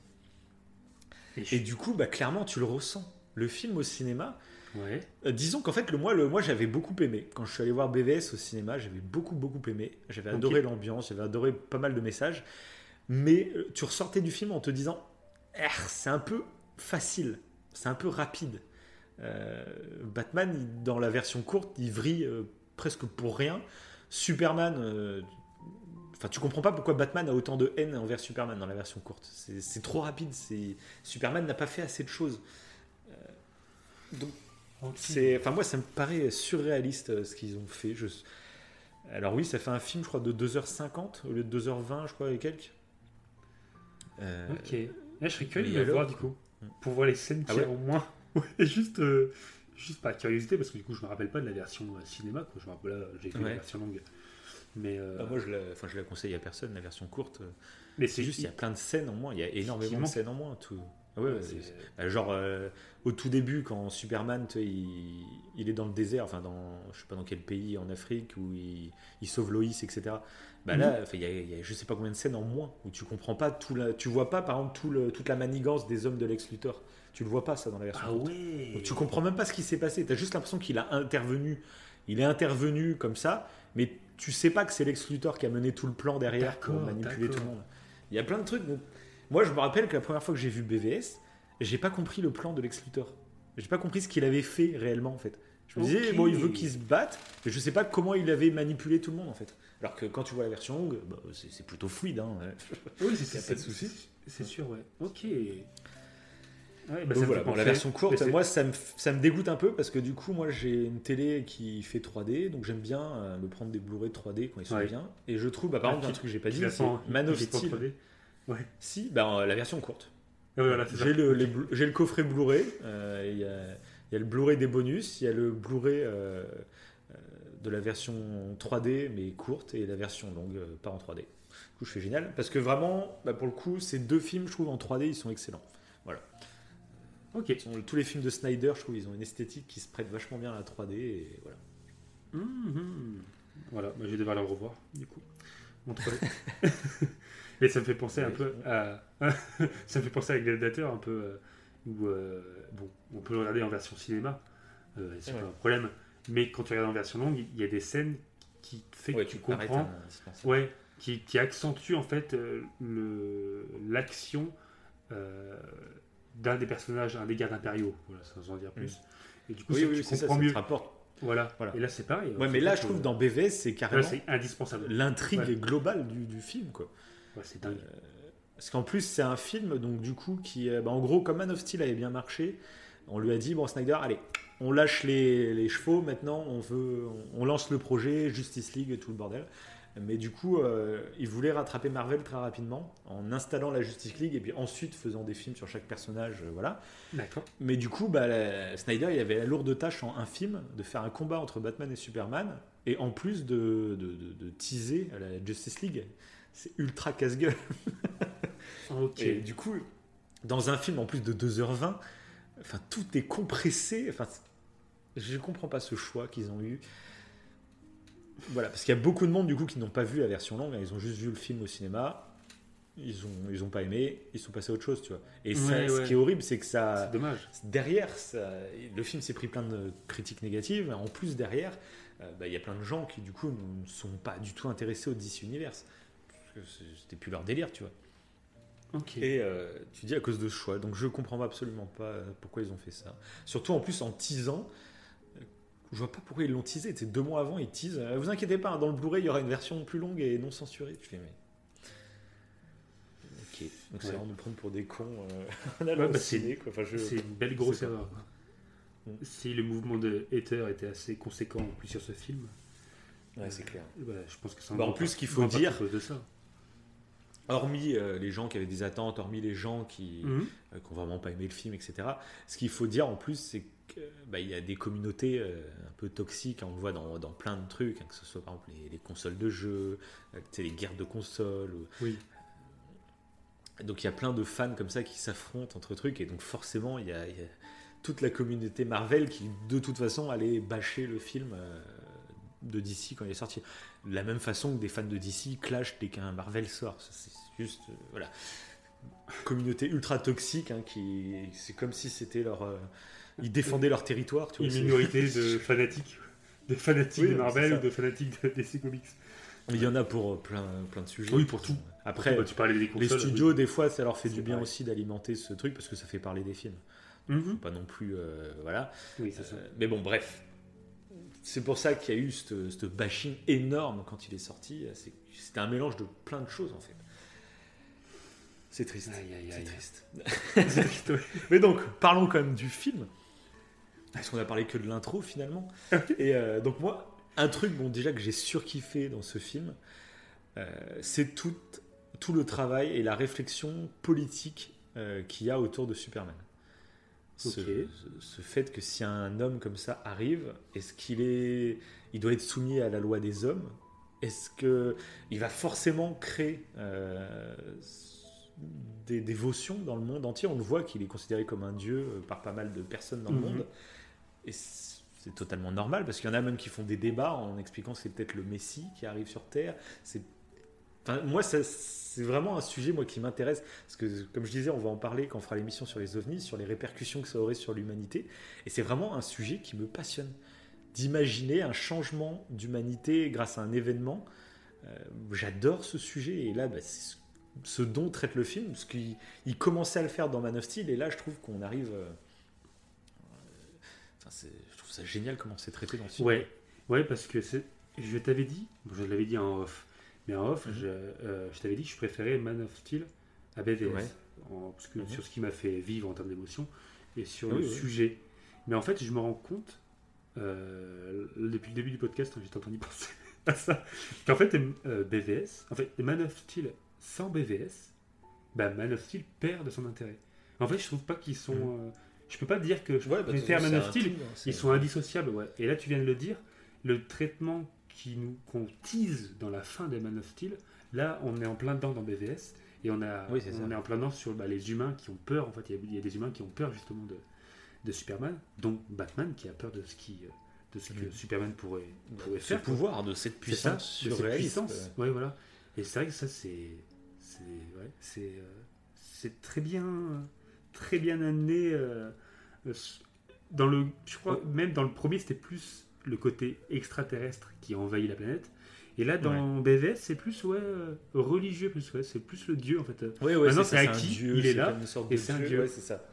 Speaker 9: Et je-
Speaker 1: Et du coup, bah, clairement, tu le ressens. Le film au cinéma,
Speaker 9: Ouais.
Speaker 1: euh, disons qu'en fait, le moi, le, moi j'avais beaucoup aimé. Quand je suis allé voir BVS au cinéma, j'avais beaucoup, beaucoup aimé. J'avais adoré l'ambiance, j'avais adoré pas mal de messages. Mais euh, tu ressortais du film en te disant, Ah, c'est un peu facile, c'est un peu rapide. Euh, Batman, dans la version courte, il vrille euh, presque pour rien. Superman, enfin, tu comprends pas pourquoi Batman a autant de haine envers Superman dans la version courte. C'est trop rapide. Superman n'a pas fait assez de choses. Donc, c'est, enfin moi, ça me paraît surréaliste euh, ce qu'ils ont fait. Je... Alors oui, ça fait un film, je crois, de 2h50 au lieu de 2h20, je crois, et quelques. Euh,
Speaker 9: Ok. Là, je serais curieux de le
Speaker 1: alors
Speaker 9: voir du coup. Pour voir les scènes
Speaker 1: Ah
Speaker 9: qu'il y a
Speaker 1: ouais
Speaker 9: au moins. Juste, euh, juste par curiosité, parce que du coup, je me rappelle pas de la version cinéma. Quoi. Je me rappelle, là, j'ai vu
Speaker 1: Ouais.
Speaker 9: la version longue. Mais, euh,
Speaker 1: bah, moi, je la, enfin, je la conseille à personne, la version courte.
Speaker 9: mais
Speaker 1: C'est juste, il y a plein de scènes en moins, il y a énormément de scènes en moins. Tout. Ah ouais, bah, genre euh, au tout début, quand Superman, il, il est dans le désert, enfin dans, je sais pas dans quel pays en Afrique où il, il sauve Loïs, etc. Bah
Speaker 9: Mhm.
Speaker 1: là, enfin, il y, a, il y a je sais pas combien de scènes en moins où tu comprends pas tout la, tu vois pas par exemple tout le, toute la manigance des hommes de Lex Luthor. Tu le vois pas ça dans la version.
Speaker 9: Ah ouais
Speaker 1: Donc, tu comprends même pas ce qui s'est passé. Tu as juste l'impression qu'il a intervenu. Il est intervenu comme ça, mais tu sais pas que c'est Lex Luthor qui a mené tout le plan derrière pour manipuler tout le monde. Il y a plein de trucs. donc- Moi, je me rappelle que la première fois que j'ai vu BVS, j'ai pas compris le plan de Lex Luthor. J'ai pas compris ce qu'il avait fait réellement en fait. Je me disais, bon, il veut qu'ils se battent, mais je sais pas comment il avait manipulé tout le monde en fait. Alors que quand tu vois la version longue, bah, c'est plutôt fluide. Hein.
Speaker 9: Oui, c'est
Speaker 1: a pas de souci.
Speaker 9: C'est sûr, ouais. Ok. Ouais, bah,
Speaker 1: Donc
Speaker 9: me
Speaker 1: voilà, bon, la version courte, moi ça me, ça me dégoûte un peu parce que du coup, moi j'ai une télé qui fait 3D, donc j'aime bien euh, me prendre des Blu-ray 3D quand ils sont
Speaker 9: Ouais.
Speaker 1: bien. Et je trouve, bah, par
Speaker 9: Ah,
Speaker 1: exemple, un truc que j'ai pas dit, c'est Man of Steel.
Speaker 9: 3D. Ouais.
Speaker 1: Si, bah, euh, la version courte.
Speaker 9: Ouais, voilà.
Speaker 1: J'ai le, les Blu- j'ai le coffret Blu-ray, euh, il y, a, il y a le Blu-ray des bonus, il y a le Blu-ray euh, euh, de la version 3D mais courte et la version longue, pas en 3D. Du coup, je fais génial parce que vraiment, bah, pour le coup, ces deux films, je trouve en 3D, ils sont excellents. Voilà.
Speaker 9: Ok.
Speaker 1: Tous les films de Snyder, je trouve, ils ont une esthétique qui se prête vachement bien à la 3D et voilà.
Speaker 9: Mhm. Voilà, bah, je vais devoir le revoir, du coup. Mon 3D. Mais ça me fait penser un peu à. ça me fait penser à Gladiator, un peu. euh, où, euh, bon, on peut le regarder en version cinéma, euh, c'est pas un problème. Mais quand tu regardes en version longue, il y a des scènes qui fait
Speaker 1: Ouais,
Speaker 9: que tu comprends.
Speaker 1: un.
Speaker 9: Ouais, qui, qui accentue en fait le l'action euh, d'un des personnages, un des gardes impériaux, voilà, sans en dire plus. Et du coup,
Speaker 1: Mm. Oui, oui,
Speaker 9: tu
Speaker 1: ça,
Speaker 9: comprends
Speaker 1: ça
Speaker 9: mieux.
Speaker 1: rapporte.
Speaker 9: Voilà.
Speaker 1: Voilà.
Speaker 9: Et là, c'est pareil.
Speaker 1: Ouais, mais là, je trouve dans BVS, c'est
Speaker 9: Là,
Speaker 1: carrément
Speaker 9: c'est indispensable.
Speaker 1: l'intrigue
Speaker 9: Ouais.
Speaker 1: globale du, du film, quoi.
Speaker 9: Ouais, c'est dingue.
Speaker 1: Parce qu'en plus, c'est un film, donc du coup, qui, euh, bah, en gros, comme Man of Steel avait bien marché, on lui a dit, bon, Snyder, allez, on lâche les, les chevaux, maintenant, on veut, on, on lance le projet, Justice League et tout le bordel. Mais du coup, euh, il voulait rattraper Marvel très rapidement en installant la Justice League et puis ensuite faisant des films sur chaque personnage, euh, voilà.
Speaker 9: D'accord.
Speaker 1: Mais du coup, bah, la- Snyder, il avait la lourde tâche en un film de faire un combat entre Batman et Superman, et en plus de, de, de- de teaser la Justice League. C'est ultra casse-gueule.
Speaker 9: Ok.
Speaker 1: Et du coup, dans un film en plus de 2h20, enfin, tout est compressé. Enfin, je comprends pas ce choix qu'ils ont eu. Voilà, parce qu'il y a beaucoup de monde du coup qui n'ont pas vu la version longue, hein, ils ont juste vu le film au cinéma. ils ont, ils ont pas aimé, ils sont passés à autre chose, tu vois. Et
Speaker 9: Ouais,
Speaker 1: ce qui est horrible, c'est que ça,
Speaker 9: dommage.
Speaker 1: derrière, ça- le film s'est pris plein de critiques négatives. En plus, derrière, euh, bah, il y a plein de gens qui, du coup, ne sont pas du tout intéressés au DC Universe. Que c'est- c'était plus leur délire, tu vois.
Speaker 9: Ok.
Speaker 1: Et euh, tu dis à cause de ce choix. Donc je comprends absolument pas euh, pourquoi ils ont fait ça. Surtout en plus en teasant. euh, Je vois pas pourquoi ils l'ont teasé. C'est deux mois avant, ils teasent. vous inquiétez pas, hein, dans le Blu-ray, il y aura une version plus longue et non censurée. Tu fais, mais. Ok. Donc c'est
Speaker 9: Ouais.
Speaker 1: vraiment nous prendre pour des cons. euh,
Speaker 9: Ouais, bah, c'est-.
Speaker 1: Enfin, je-
Speaker 9: C'est une belle grosse erreur.
Speaker 1: Mm.
Speaker 9: Si le mouvement de Hater était assez conséquent en plus sur ce film,
Speaker 1: Ouais, c'est clair.
Speaker 9: bah, je pense que c'est
Speaker 1: Bah, en plus, qu'il faut dire-
Speaker 9: de ça.
Speaker 1: Hormis euh, les gens qui avaient des attentes, hormis les gens qui
Speaker 9: Mhm.
Speaker 1: euh, vraiment pas aimé le film, etc. Ce qu'il faut dire en plus, c'est qu'il y a des communautés euh, un peu toxiques, hein, on le voit dans, dans plein de trucs, hein, que ce soit par exemple les, les consoles de jeux, les guerres de consoles. ou-
Speaker 9: Oui.
Speaker 1: Donc il y a plein de fans comme ça qui s'affrontent entre trucs, et donc forcément, il y a, il y a toute la communauté Marvel qui, de toute façon, allait bâcher le film de DC quand il est sorti. De la même façon que des fans de DC clashent dès qu'un Marvel sort. C'est juste. euh, voilà. Communauté ultra toxique, hein, qui. C'est comme si c'était leur. euh, ils défendaient leur territoire, tu vois.
Speaker 9: Une minorité de fanatiques, de fanatiques
Speaker 1: Oui,
Speaker 9: de Marvel ou de fanatiques de DC Comics.
Speaker 1: Il y en a pour euh, plein, plein de sujets.
Speaker 9: Oui, pour tout.
Speaker 1: Après,
Speaker 9: Bah, tu parlais des
Speaker 1: les studios, des fois, ça leur fait du bien
Speaker 9: pareil.
Speaker 1: aussi d'alimenter ce truc parce que ça fait parler des films.
Speaker 9: Mhm.
Speaker 1: Pas non plus. euh, voilà.
Speaker 9: Oui, c'est ça.
Speaker 1: Mais bon, bref. C'est pour ça qu'il y a eu ce bashing énorme quand il est sorti. C'était un mélange de plein de choses en fait. C'est triste. C'est triste. Mais donc, parlons quand même du film. Parce qu'on a parlé que de l'intro finalement. Et euh, donc, moi, un truc bon, déjà que j'ai surkiffé dans ce film, euh, c'est tout, tout le travail et la réflexion politique euh, qu'il y a autour de Superman. Ce, fait que si un homme comme ça arrive, est-ce qu'il est, il doit être soumis à la loi des hommes? Est-ce que il va forcément créer euh, des dévotions dans le monde entier? On le voit qu'il est considéré comme un dieu euh, par pas mal de personnes dans le
Speaker 9: Mhm.
Speaker 1: monde, et c'est c'est totalement normal parce qu'il y en a même qui font des débats en expliquant que c'est peut-être le Messie qui arrive sur Terre. C'est Moi, c'est vraiment un sujet moi qui m'intéresse parce que, comme je disais, on va en parler quand on fera l'émission sur les ovnis, sur les répercussions que ça aurait sur l'humanité. Et c'est vraiment un sujet qui me passionne d'imaginer un changement d'humanité grâce à un événement. Euh, J'adore ce sujet et là, bah, c'est ce- dont traite le film, parce qu'il il commençait à le faire dans Man of Steel et là, je trouve qu'on arrive. euh, enfin, je trouve ça génial comment c'est traité dans ce film.
Speaker 9: Ouais, ouais, parce que. Je t'avais dit, je l'avais dit en off, mais en off,
Speaker 1: Mhm.
Speaker 9: je, euh, je t'avais dit que je préférais Man of Steel à BVS,
Speaker 1: Ouais.
Speaker 9: en- parce que sur ce qui m'a fait vivre en termes d'émotion et sur
Speaker 1: Oui,
Speaker 9: le
Speaker 1: oui.
Speaker 9: sujet. Mais en fait, je me rends compte, euh, depuis le début du podcast, hein, j'étais en train d'y penser à ça, qu'en fait, euh, BVS, en fait, Man of Steel sans BVS, bah, Man of Steel perd de son intérêt. En fait, je trouve pas qu'ils sont.
Speaker 1: Mhm.
Speaker 9: euh, je peux pas dire que je
Speaker 1: Ouais, bah,
Speaker 9: Man of Steel
Speaker 1: tout, hein,
Speaker 9: ils sont indissociables, ouais. Et là, tu viens de le dire, le traitement qui nous qu'on tease dans la fin des Man of Steel, là, on est en plein dedans dans BVS et on a,
Speaker 1: Oui, c'est ça.
Speaker 9: on est en plein dedans sur bah, les humains qui ont peur. En fait, il y a- il y, a des humains qui ont peur justement de, de Superman, dont Batman qui a peur de ce qui, euh, de ce que. Superman pourrait, pourrait
Speaker 1: ce
Speaker 9: faire. quoi.
Speaker 1: pouvoir de cette puissance
Speaker 9: de cette puissance. Ouais, voilà. Et c'est vrai que ça, c'est, c'est, ouais, c'est, euh, c'est très bien, très bien amené. euh, euh, dans le, je crois même dans le premier, c'était plus le côté extraterrestre qui envahit la planète. Et là, dans BVS, c'est plus ouais, euh, religieux, plus ouais, c'est plus le dieu en fait.
Speaker 1: Oui, ouais,
Speaker 9: Maintenant,
Speaker 1: c'est ça,
Speaker 9: acquis,
Speaker 1: dieu,
Speaker 9: il est
Speaker 1: c'est
Speaker 9: là, et c'est un
Speaker 1: dieu, ouais, c'est ça.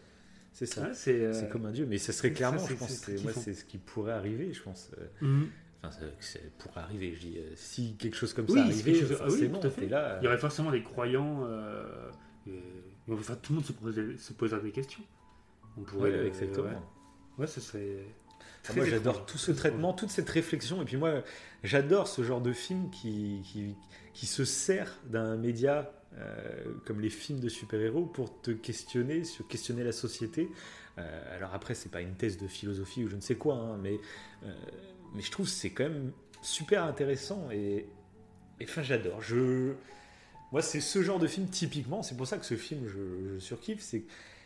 Speaker 1: C'est ça.
Speaker 9: Ouais, c'est, euh,
Speaker 1: comme un dieu, mais ça serait
Speaker 9: ça,
Speaker 1: clairement,
Speaker 9: c'est-
Speaker 1: je pense,
Speaker 9: c'est
Speaker 1: ce qui pourrait arriver, je pense. euh,
Speaker 9: mhm.
Speaker 1: Enfin, ça- pourrait arriver, je dis, euh, si quelque chose comme
Speaker 9: Oui,
Speaker 1: ça arrivait,
Speaker 9: chose- ah oui, tout à fait.
Speaker 1: là.
Speaker 9: Il y aurait forcément des croyants. euh, enfin, tout le monde se poserait, se poserait des questions. On pourrait.
Speaker 1: Ouais, exactement.
Speaker 9: ouais. Ouais, ce serait. Très
Speaker 1: moi, j'adore tout ce traitement, toute cette réflexion. Et puis moi, j'adore ce genre de film qui, qui, qui se sert d'un média euh, comme les films de super-héros pour te questionner, sur questionner la société. Euh, alors après, c'est pas une thèse de philosophie ou je ne sais quoi, hein, mais, euh, mais je trouve que c'est quand même super intéressant. Et, et enfin, j'adore. Je... Moi, c'est ce genre de film typiquement. C'est pour ça que ce film, je, je surkiffe. C'est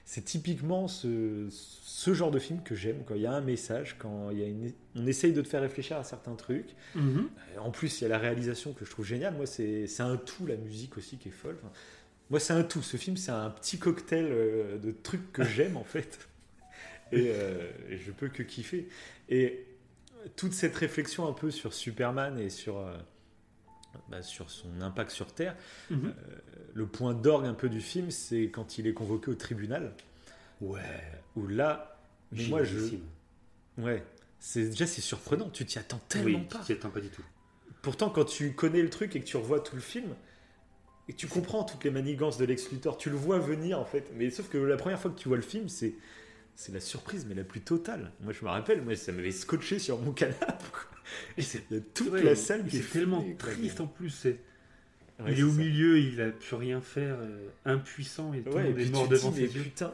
Speaker 1: c'est typiquement ce, ce genre de film que j'aime quand il y a un message, quand il y a une, on essaye de te faire réfléchir à certains trucs.
Speaker 9: Mhm.
Speaker 1: Euh, En plus, il y a la réalisation que je trouve géniale. Moi, c'est un tout, la musique aussi qui est folle. Enfin, moi, c'est un tout. Ce film, c'est un petit cocktail euh, de trucs que j'aime, en fait. Et, euh, et je peux que kiffer. Et toute cette réflexion un peu sur Superman et sur, euh, bah, sur son impact sur Terre,
Speaker 9: Mhm.
Speaker 1: euh, le point d'orgue un peu du film, c'est quand il est convoqué au tribunal.
Speaker 9: Ouais.
Speaker 1: Où là, mais moi, je. Ouais. C'est, déjà, c'est surprenant. Tu t'y attends tellement
Speaker 9: Oui,
Speaker 1: pas.
Speaker 9: tu t'y attends pas du tout.
Speaker 1: Pourtant, quand tu connais le truc et que tu revois tout le film, et que tu comprends toutes les manigances de Lex Luthor, tu le vois venir en fait. Mais sauf que la première fois que tu vois le film, c'est c'est la surprise, mais la plus totale. Moi, je me rappelle, moi, ça m'avait scotché sur mon canapé.
Speaker 9: Et c'est
Speaker 1: toute
Speaker 9: ouais,
Speaker 1: la salle qui
Speaker 9: C'est
Speaker 1: est
Speaker 9: tellement triste en plus. C'est...
Speaker 1: Ouais,
Speaker 9: il est au
Speaker 1: ça.
Speaker 9: milieu, il a plus rien faire, euh, impuissant, et tout
Speaker 1: Ouais,
Speaker 9: monde est mort devant
Speaker 1: dis,
Speaker 9: ses yeux.
Speaker 1: putain.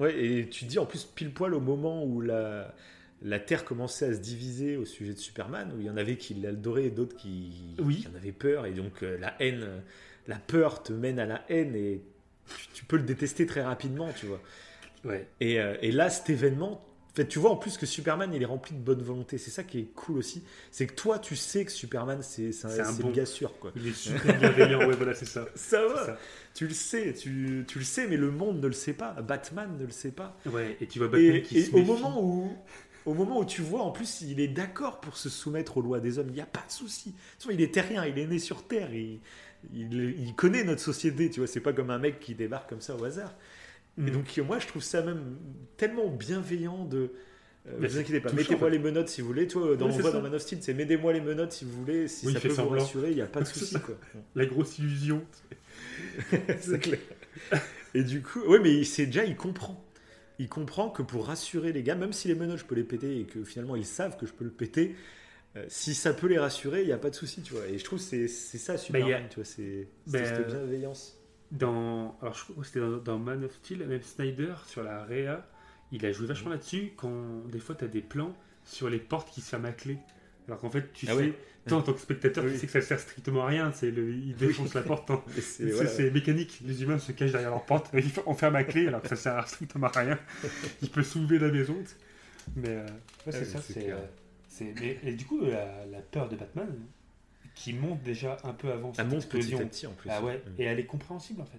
Speaker 1: Ouais, et tu te dis en plus pile poil au moment où la, la Terre commençait à se diviser au sujet de Superman, où il y en avait qui l'adoraient et d'autres qui,
Speaker 9: Oui.
Speaker 1: qui en avaient peur, et donc euh, la haine, la peur te mène à la haine, et tu, tu peux le détester très rapidement, tu vois.
Speaker 9: Ouais.
Speaker 1: Et, euh, et là, cet événement, fait, tu vois en plus que Superman, il est rempli de bonne volonté. C'est ça qui est cool aussi. C'est que toi, tu sais que Superman, c'est un,
Speaker 9: bon.
Speaker 1: gars sûr, quoi.
Speaker 9: Il est super bienveillant, ouais, voilà, c'est ça.
Speaker 1: Ça va.
Speaker 9: ça.
Speaker 1: Tu le sais, tu, tu le sais, mais le monde ne le sait pas. Batman ne le sait pas.
Speaker 9: Ouais, et tu vois Batman
Speaker 1: Et,
Speaker 9: qui
Speaker 1: et
Speaker 9: se
Speaker 1: au
Speaker 9: méfie.
Speaker 1: moment où, au moment où tu vois, en plus, il est d'accord pour se soumettre aux lois des hommes. Il n'y a pas de souci. Il est terrien, il est né sur Terre. Il, il, il connaît notre société. Tu vois, c'est pas comme un mec qui débarque comme ça au hasard. Et
Speaker 9: Mm.
Speaker 1: donc, moi, je trouve ça même tellement bienveillant de. euh,
Speaker 9: Mais
Speaker 1: vous inquiétez pas, mettez-moi
Speaker 9: en fait.
Speaker 1: les menottes si vous voulez. Toi, dans
Speaker 9: Oui,
Speaker 1: on voit
Speaker 9: ça.
Speaker 1: dans Man of Steel, c'est mettez-moi les menottes si vous voulez. Si
Speaker 9: Oui,
Speaker 1: ça peut vous rassurer, il n'y a pas de souci.
Speaker 9: La grosse illusion.
Speaker 1: C'est clair. Et du coup, oui, mais c'est déjà, il comprend. Il comprend que pour rassurer les gars, même si les menottes, je peux les péter et que finalement ils savent que je peux le péter, euh, si ça peut les rassurer, il n'y a pas de souci, tu vois. Et je trouve que c'est ça,
Speaker 9: y a-
Speaker 1: tu vois, c'est
Speaker 9: Ben,
Speaker 1: cette bienveillance.
Speaker 9: Dans, alors je crois que c'était dans, dans Man of Steel, même Snyder sur la Réa, il a joué vachement là-dessus quand des fois tu as des plans sur les portes qui se ferment à clé. Alors qu'en fait, tu
Speaker 1: Ah
Speaker 9: sais,
Speaker 1: ouais.
Speaker 9: toi en tant que spectateur,
Speaker 1: Oui.
Speaker 9: tu sais que ça sert strictement à rien. C'est le, il défonce la porte. hein.
Speaker 1: C'est- voilà.
Speaker 9: mécanique. Les humains se cachent derrière leur porte. On ferme à clé alors que ça sert strictement à rien. Il peut soulever la maison. Mais euh, ouais, c'est
Speaker 1: Ah,
Speaker 9: ça. euh, mais- et du coup, la, la peur de Batman, qui monte déjà un peu avant cette
Speaker 1: monte petit à petit en plus.
Speaker 9: Ah ouais,
Speaker 1: Mm.
Speaker 9: et elle est compréhensible en fait.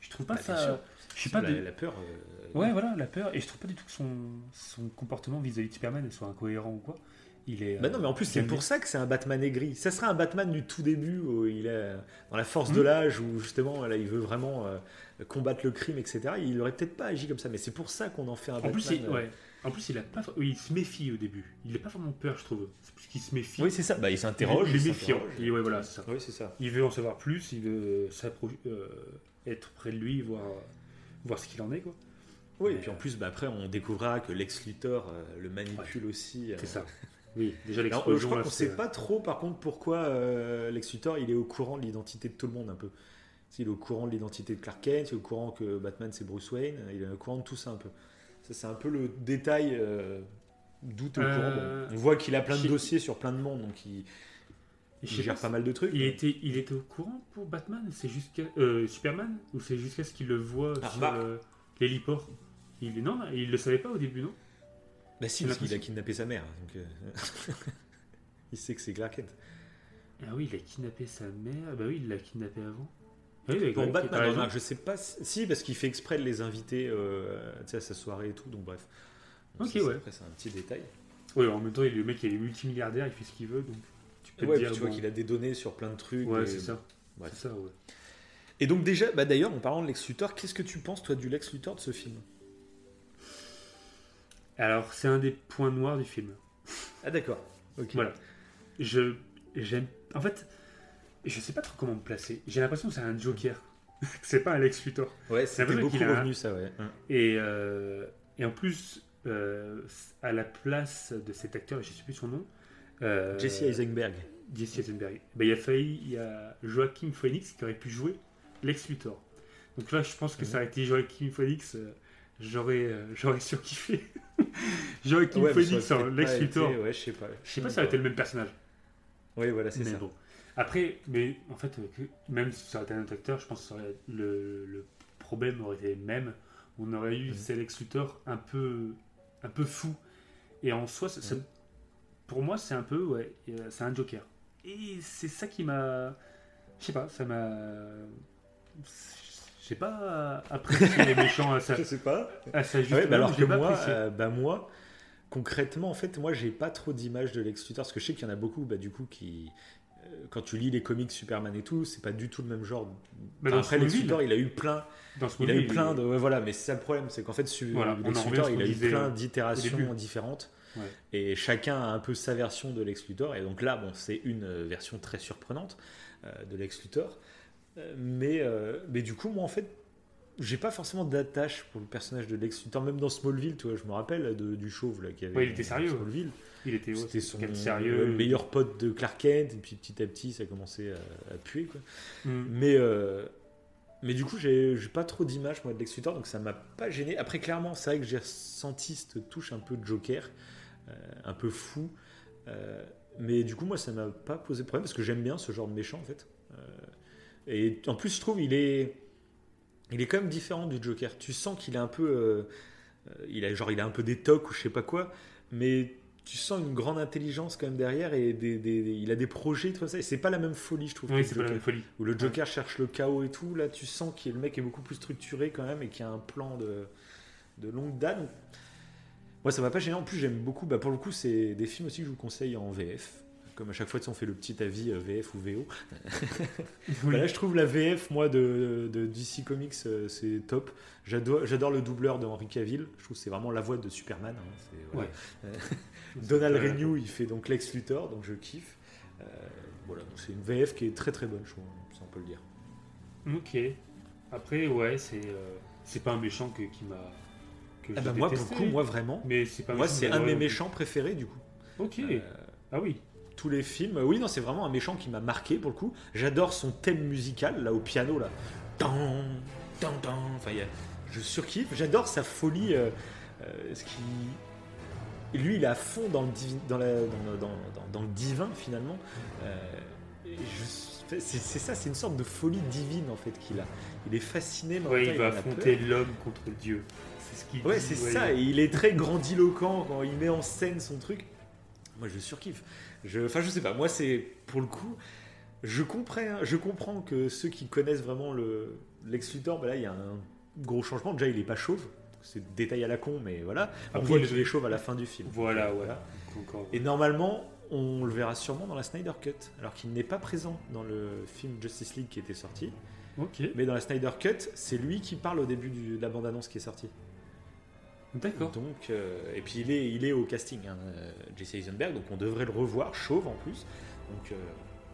Speaker 9: Je trouve pas
Speaker 1: Bah,
Speaker 9: ça. Je sais pas.
Speaker 1: la,
Speaker 9: de-
Speaker 1: la peur. euh,
Speaker 9: Ouais, voilà, la peur. Et je trouve pas du tout que son, son comportement vis-à-vis de Superman soit incohérent ou quoi. Il est.
Speaker 1: Bah non, mais en plus, c'est
Speaker 9: j'aime
Speaker 1: pour ça que c'est un Batman aigri. Ça serait un Batman du tout début, où il est dans la force de
Speaker 9: Mhm.
Speaker 1: l'âge, où justement, là, il veut vraiment euh, combattre le crime, etc. Il aurait peut-être pas agi comme ça, mais c'est pour ça qu'on en fait un
Speaker 9: En
Speaker 1: Batman.
Speaker 9: plus,
Speaker 1: euh,
Speaker 9: ouais. En plus, il a pas. oui, il se méfie au début. Il est pas vraiment peur, je trouve. C'est plus qu'il se méfie.
Speaker 1: Oui, c'est ça. Bah, il s'interroge.
Speaker 9: Il est
Speaker 1: il
Speaker 9: méfiant. Et ouais, voilà, ça.
Speaker 1: Oui, c'est ça.
Speaker 9: Il veut en savoir plus. Il veut euh, être près de lui, voir, voir ce qu'il en est, quoi.
Speaker 1: Oui, et puis en
Speaker 9: euh,
Speaker 1: plus, bah, après, on découvrira que Lex Luthor euh, le manipule aussi. euh.
Speaker 9: C'est ça. Oui, déjà
Speaker 1: Alors,
Speaker 9: l'explosion.
Speaker 1: je crois qu'on
Speaker 9: c'est-
Speaker 1: sait pas trop, par contre, pourquoi euh, Lex Luthor il est au courant de l'identité de tout le monde un peu. Il est au courant de l'identité de Clark Kent, il est au courant que Batman c'est Bruce Wayne, il est au courant de tout ça un peu. Ça, c'est un peu le détail euh, d'où tu es au courant.
Speaker 9: Euh,
Speaker 1: Bon, on voit qu'il a plein de dossiers sur plein de monde, donc il, gère
Speaker 9: pas
Speaker 1: pas mal de trucs.
Speaker 9: Il était, il était au courant pour Batman? C'est jusqu'à euh, Superman? Ou c'est jusqu'à ce qu'il le voit
Speaker 1: Ah,
Speaker 9: sur
Speaker 1: remarque.
Speaker 9: euh, l'héliport? Il, Non, il le savait pas au début, non?
Speaker 1: Bah si, parce qu'il a kidnappé sa mère. donc, il sait que c'est Clark Kent.
Speaker 9: Ah oui, il a kidnappé sa mère. Bah oui, il l'a kidnappé avant. Oui,
Speaker 1: Pour
Speaker 9: ouais,
Speaker 1: Batman, remarque, je sais pas si, parce qu'il fait exprès de les inviter euh, à sa soirée et tout, donc bref. Donc
Speaker 9: Ok,
Speaker 1: ça,
Speaker 9: ouais.
Speaker 1: Après, c'est un petit détail.
Speaker 9: Ouais, en même temps, le mec, il est multimilliardaire, il fait ce qu'il veut, donc tu peux
Speaker 1: Ouais,
Speaker 9: te dire.
Speaker 1: tu vois qu'il a des données sur plein de trucs.
Speaker 9: Ouais,
Speaker 1: et-
Speaker 9: c'est ça.
Speaker 1: Bref.
Speaker 9: C'est ça, ouais.
Speaker 1: Et donc déjà, bah d'ailleurs, en parlant de Lex Luthor, qu'est-ce que tu penses toi du Lex Luthor de ce film?
Speaker 9: Alors, c'est un des points noirs du film.
Speaker 1: Ah d'accord. Ok.
Speaker 9: Voilà. Je j'aime. En fait, je sais pas trop comment me placer. J'ai l'impression que c'est un Joker. c'est pas un Lex Luthor.
Speaker 1: Ouais,
Speaker 9: C'est
Speaker 1: beaucoup
Speaker 9: a
Speaker 1: revenu ça, ouais. Hum.
Speaker 9: Et, euh, et en plus, euh, à la place de cet acteur, je sais plus son nom. euh,
Speaker 1: Jesse Eisenberg.
Speaker 9: Jesse Eisenberg. Ben, il a failli, il y a Joaquin Phoenix qui aurait pu jouer Lex Luthor. Donc là, je pense que ça aurait été Joaquin Phoenix. j'aurais, j'aurais surkiffé. Joaquin
Speaker 1: Ouais,
Speaker 9: Phoenix en Lex Luthor.
Speaker 1: été- Ouais, je sais pas.
Speaker 9: Je sais pas si ça aurait été le même personnage.
Speaker 1: Oui, voilà, c'est ça.
Speaker 9: bon. Après, mais en fait, même si ça aurait été un autre acteur, je pense que ça aurait- le, le problème aurait été le même. On aurait eu ces Lex Luthor un peu, un peu fou. Et en soi, ça- ça-
Speaker 1: Mhm.
Speaker 9: pour moi, c'est un peu, ouais, euh, c'est un Joker. Et c'est ça qui m'a, je sais pas, ça m'a, j'ai pas apprécié les méchants à ça.
Speaker 1: Je sais pas.
Speaker 9: À sa juste
Speaker 1: ouais, bah alors que moi, euh, bah moi, concrètement, en fait, moi, j'ai pas trop d'image de Lex Luthor parce que je sais qu'il y en a beaucoup, bah, du coup, qui, quand tu lis les comics Superman et tout, c'est pas du tout le même genre.
Speaker 9: Mais
Speaker 1: Enfin,
Speaker 9: dans
Speaker 1: après, Lex Luthor, il a eu plein,
Speaker 9: Dans
Speaker 1: il a eu plein de, ouais, voilà, mais c'est ça le problème, c'est qu'en fait, su-
Speaker 9: Voilà,
Speaker 1: Lex Luthor, il a eu plein d'itérations différentes.
Speaker 9: Ouais.
Speaker 1: Et chacun a un peu sa version de Lex Luthor. Et donc là, bon, c'est une version très surprenante euh, de Lex Luthor. Euh, mais, euh, mais du coup, moi, en fait, j'ai pas forcément d'attache pour le personnage de Lex Luthor. Même dans Smallville, tu vois, je me rappelle de, du chauve là, qui avait
Speaker 9: Ouais, il était sérieux.
Speaker 1: Smallville.
Speaker 9: Il était ouais,
Speaker 1: son
Speaker 9: sérieux.
Speaker 1: le meilleur pote de Clark Kent. Et puis petit à petit, ça a commencé à, à puer. Quoi.
Speaker 9: Mm.
Speaker 1: Mais, euh, mais du coup, j'ai pas trop d'image moi de Lex Luthor, donc ça m'a pas gêné. Après, clairement, c'est vrai que j'ai ressenti cette touche un peu de Joker, euh, un peu fou. Euh, mais du coup, moi, ça m'a pas posé problème parce que j'aime bien ce genre de méchant en fait. Et en plus, je trouve il est, il est quand même différent du Joker. Tu sens qu'il est un peu, il a genre il a un peu des tocs ou je sais pas quoi, mais tu sens une grande intelligence quand même derrière et des, des- des- il a des projets tout ça. Et c'est pas la même folie, je trouve.
Speaker 9: Oui,
Speaker 1: que
Speaker 9: c'est
Speaker 1: le
Speaker 9: pas la
Speaker 1: Joker.
Speaker 9: même folie.
Speaker 1: Où le Joker cherche le chaos et tout, là tu sens que le mec est beaucoup plus structuré quand même et qu'il y a un plan de, de longue date. Donc, Moi ça m'a pas gêné, en plus j'aime beaucoup, bah, pour le coup c'est des films aussi que je vous conseille en VF. Comme à chaque fois on fait le petit avis euh, VF ou VO.
Speaker 9: Oui.
Speaker 1: Bah là je trouve la VF moi de, de DC Comics euh, c'est top. J'adore, le doubleur de Henry Cavill, je trouve que c'est vraiment la voix de Superman. hein. Voilà. Euh, Donald
Speaker 9: Euh,
Speaker 1: Renew il fait donc Lex Luthor, donc je kiffe. Euh, voilà, donc c'est une VF qui est très très bonne, je trouve, ça on peut le dire.
Speaker 9: Ok. Après, ouais, c'est euh, c'est pas un méchant que, qui m'a. que
Speaker 1: Ah
Speaker 9: j'ai
Speaker 1: bah moi, pour le
Speaker 9: détesté.
Speaker 1: coup, moi vraiment,
Speaker 9: Mais c'est pas
Speaker 1: moi
Speaker 9: méchant,
Speaker 1: c'est
Speaker 9: mais
Speaker 1: un de mes
Speaker 9: ouais,
Speaker 1: méchants préférés du coup.
Speaker 9: Ok.
Speaker 1: Euh,
Speaker 9: Ah oui.
Speaker 1: tous les films, oui non c'est vraiment un méchant qui m'a marqué pour le coup. J'adore son thème musical là au piano là. Tan, tan, tan. Enfin, il y a- je surkiffe. J'adore sa folie. euh, euh, ce qui, lui il est à fond dans le divi- dans, la- dans, le- dans- divin finalement. Euh, c'est ça, c'est une sorte de folie divine en fait qu'il a. Il est fasciné.
Speaker 9: Ouais,
Speaker 1: temps,
Speaker 9: il va affronter l'homme contre Dieu. C'est ce qu'il
Speaker 1: Ouais, c'est
Speaker 9: ouais.
Speaker 1: ça. Et il est très grandiloquent quand il met en scène son truc. Moi, je surkiffe. Je, enfin, je sais pas. Moi, c'est pour le coup, je comprends, je comprends que ceux qui connaissent vraiment le Lex Luthor, bah là, il y a un gros changement. Déjà, il est pas chauve. C'est détail à la con, mais voilà. On
Speaker 9: Après,
Speaker 1: voit
Speaker 9: il-
Speaker 1: qu'il est chauve à la fin du film.
Speaker 9: Voilà. Encore-
Speaker 1: Et normalement, on le verra sûrement dans la Snyder Cut, alors qu'il n'est pas présent dans le film Justice League qui était sorti.
Speaker 9: Ok.
Speaker 1: Mais dans la Snyder Cut, c'est lui qui parle au début du- de la bande-annonce qui est sortie.
Speaker 9: D'accord.
Speaker 1: Donc, euh, et puis il est, il est au casting, hein, euh, Jesse Eisenberg, donc on devrait le revoir, chauve en plus. Donc euh,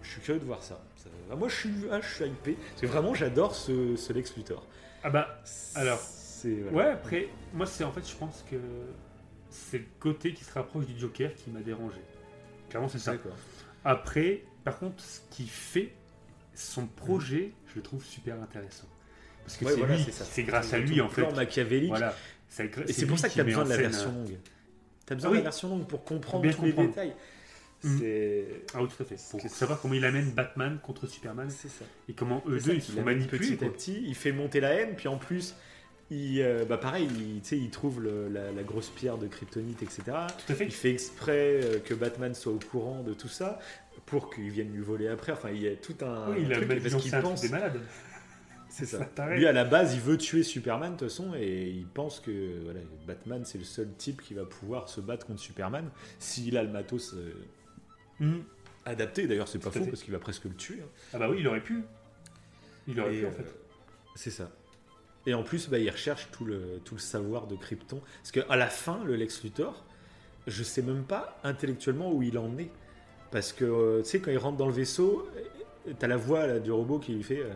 Speaker 1: je suis curieux de voir ça. Ça- ah, moi je suis, ah, je suis hypé, parce que vraiment j'adore ce, ce Lex Luthor.
Speaker 9: Ah bah, alors.
Speaker 1: C'est, voilà.
Speaker 9: Ouais, après, moi, c'est en fait, je pense que c'est le côté qui se rapproche du Joker qui m'a dérangé. Clairement, c'est ça. Après, par contre, ce qu'il fait, son projet, je le trouve super intéressant. Parce que
Speaker 1: Ouais,
Speaker 9: c'est
Speaker 1: voilà,
Speaker 9: lui,
Speaker 1: c'est
Speaker 9: c'est grâce à lui, en fait.
Speaker 1: plan machiavélique.
Speaker 9: Voilà. C'est
Speaker 1: Et c'est pour ça que tu as besoin de la version
Speaker 9: euh,
Speaker 1: longue. Tu as besoin
Speaker 9: Ah oui.
Speaker 1: de la version longue pour comprendre tous les détails.
Speaker 9: Mhm.
Speaker 1: C'est
Speaker 9: Ah oui, tout à fait. Pour savoir comment il amène Batman contre Superman
Speaker 1: c'est ça.
Speaker 9: et comment eux
Speaker 1: C'est
Speaker 9: deux ils se manipuler.
Speaker 1: Petit à petit, il fait monter la haine, puis en plus, il, euh, bah pareil, il, il trouve le- la, la grosse pierre de kryptonite, etc.
Speaker 9: Tout à fait.
Speaker 1: Il fait exprès euh, que Batman soit au courant de tout ça pour qu'il vienne lui voler après. Enfin, il y a tout un
Speaker 9: Oui, il a
Speaker 1: truc
Speaker 9: même
Speaker 1: parce qu'il pense.
Speaker 9: des malades.
Speaker 1: C'est ça. Lui, à la base, il veut tuer Superman de toute façon, et il pense que voilà, Batman, c'est le seul type qui va pouvoir se battre contre Superman s'il a le matos euh,
Speaker 9: Mhm.
Speaker 1: adapté. D'ailleurs, c'est pas faux parce qu'il va presque le tuer. hein.
Speaker 9: Ah bah oui, il aurait pu. Il aurait
Speaker 1: Et,
Speaker 9: pu, en
Speaker 1: euh,
Speaker 9: fait.
Speaker 1: C'est ça. Et en plus, bah, il recherche tout le, tout le savoir de Krypton. Parce qu'à la fin, le Lex Luthor, je sais même pas intellectuellement où il en est. Parce que, euh, tu sais, quand il rentre dans le vaisseau, euh, t'as la voix là, du robot qui lui fait euh,